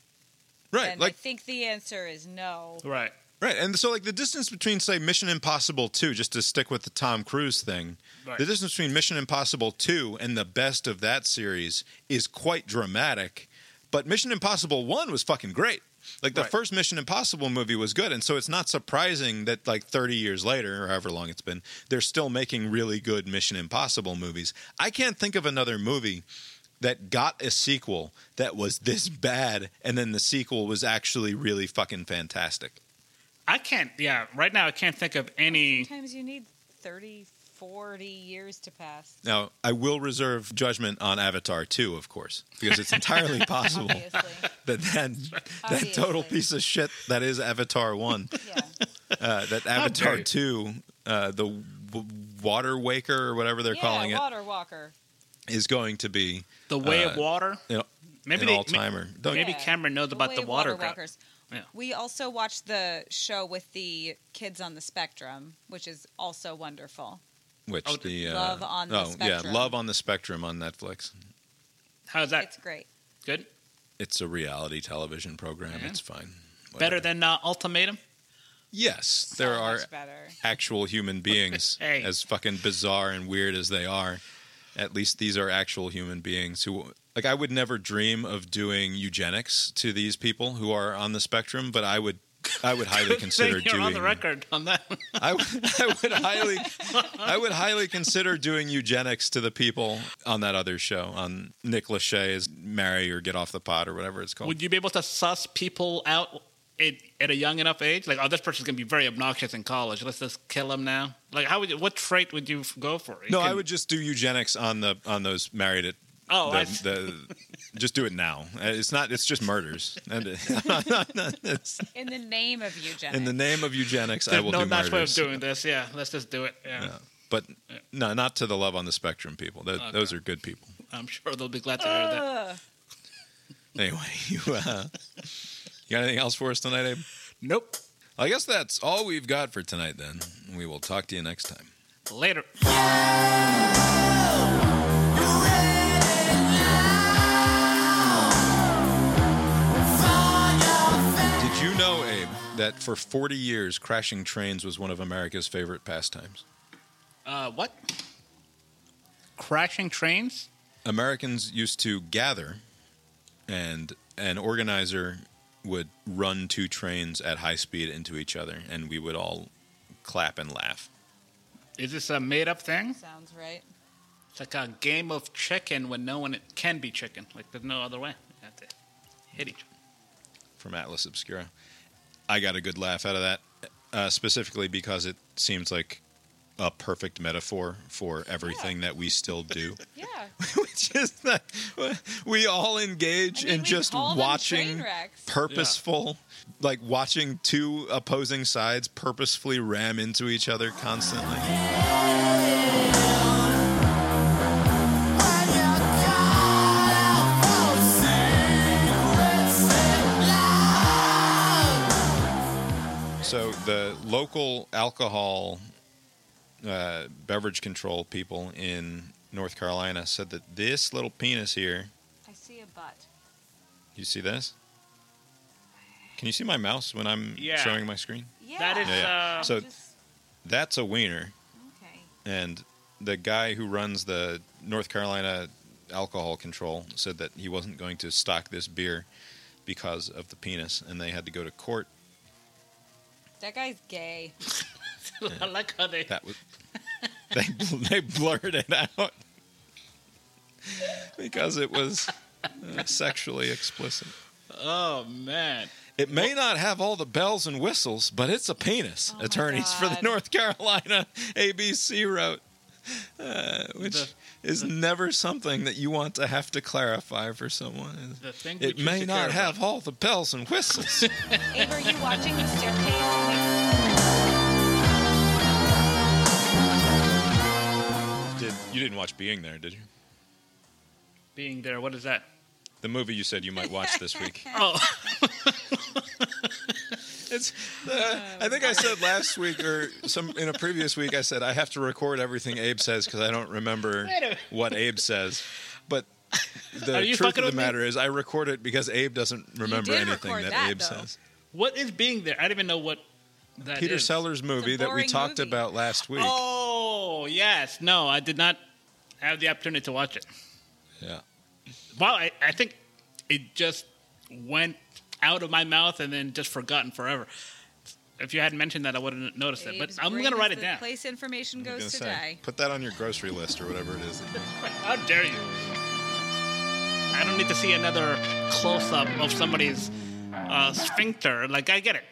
right, And like I think the answer is no. right. Right. And so like the distance between say Mission Impossible 2 just to stick with the Tom Cruise thing. Right. The distance between Mission Impossible 2 and the best of that series is quite dramatic, but Mission Impossible 1 was fucking great. Like the Right. first Mission Impossible movie was good, and so it's not surprising that like 30 years later, or however long it's been, they're still making really good Mission Impossible movies. I can't think of another movie that got a sequel that was this bad, and then the sequel was actually really fucking fantastic. I can't. Yeah, right now I can't think of any. Sometimes you need 30, 40 years to pass. Now, I will reserve judgment on Avatar 2, of course, because it's entirely possible Obviously. that that, that total piece of shit that is Avatar 1, Yeah. uh, that Avatar you. 2, uh, the w- Water Waker or whatever they're yeah, calling it, Water Walker. is going to be The Way Uh, of Water. you know, Maybe an they- all timer. Maybe Yeah. Cameron knows about Way the water. drought. walkers. Yeah. We also watched the show with the kids on the spectrum, which is also wonderful. Which Oh, the uh, Love on the oh Spectrum. yeah, Love on the Spectrum on Netflix. How's that? It's great. Good. It's a reality television program. Yeah. It's fine. Better than uh, Ultimatum. yes, there are better. actual human beings, Hey. as fucking bizarre and weird as they are. At least these are actual human beings who, like, I would never dream of doing eugenics to these people who are on the spectrum, but I would, I would highly consider You're doing. on the record on that. I would, I would highly, I would highly consider doing eugenics to the people on that other show on Nick Lachey's "Marry or Get Off the Pot" or whatever it's called. Would you be able to suss people out at, at a young enough age? Like, oh, this person's gonna be very obnoxious in college. Let's just kill him now. Like, how would you, what trait would you go for? You no, I would just do eugenics on the on those married at. Oh, the, I see. the, just do it now. Uh, It's not. It's just murders. And it's- In the name of eugenics. in the name of eugenics, I There's will no do nice way of murders. doing this. Yeah, let's just do it. Yeah, Yeah. But no, not to the love on the spectrum people. Tho- Okay. Those are good people. I'm sure they'll be glad to hear that. Anyway, you uh, you got anything else for us tonight, Abe? Nope. I guess that's all we've got for tonight. Then we will talk to you next time. Later. You know, Abe, that for 40 years, crashing trains was one of America's favorite pastimes? Uh, what? Crashing trains? Americans used to gather, and an organizer would run two trains at high speed into each other, and we would all clap and laugh. Is this a made-up thing? Sounds right. It's like a game of chicken when no one can be chicken. Like there's no other way. You have to hit each. other. From Atlas Obscura. I got a good laugh out of that, uh, specifically because it seems like a perfect metaphor for everything that we still do. Yeah. Which is that we all engage I mean, in just watching purposeful, like watching two opposing sides purposefully ram into each other constantly. The local alcohol uh, beverage control people in North Carolina said that this little penis here, I see a butt. you see this? Can you see my mouse when I'm Yeah. showing my screen? Yeah. That is, Yeah, yeah. uh, So Just- that's a wiener, okay. and the guy who runs the North Carolina alcohol control said that he wasn't going to stock this beer because of the penis, and they had to go to court. That guy's gay. I like how they. That was they they blurred it out because it was uh, sexually explicit. Oh man. It may not have all the bells and whistles, but it's a penis. Oh attorneys for the North Carolina ABC wrote, uh, which The- is never something that you want to have to clarify for someone. The thing It may not care have all the bells and whistles. Abe, are you watching the staircase? Did you didn't watch Being There, did you? Being there. What is that? The movie you said you might watch this week. Oh. It's. Uh, I think I said last week or some in a previous week. I said I have to record everything Abe says because I don't remember Wait a minute. what Abe says. But the truth of the with me? matter is, I record it because Abe doesn't remember anything that, that, Abe though. says. What is being there? I don't even know what that Peter is. Sellers movie that we talked movie. about last week. Oh yes. No, I did not have the opportunity to watch it. Yeah. Well, I, I think it just went out of my mouth and then just forgotten forever. If you hadn't mentioned that, I wouldn't have noticed it. But I'm going to write it the down. Place information I was gonna goes to say, die. Put that on your grocery list or whatever it is. How dare you? I don't need to see another close up of somebody's uh, sphincter. Like, I get it.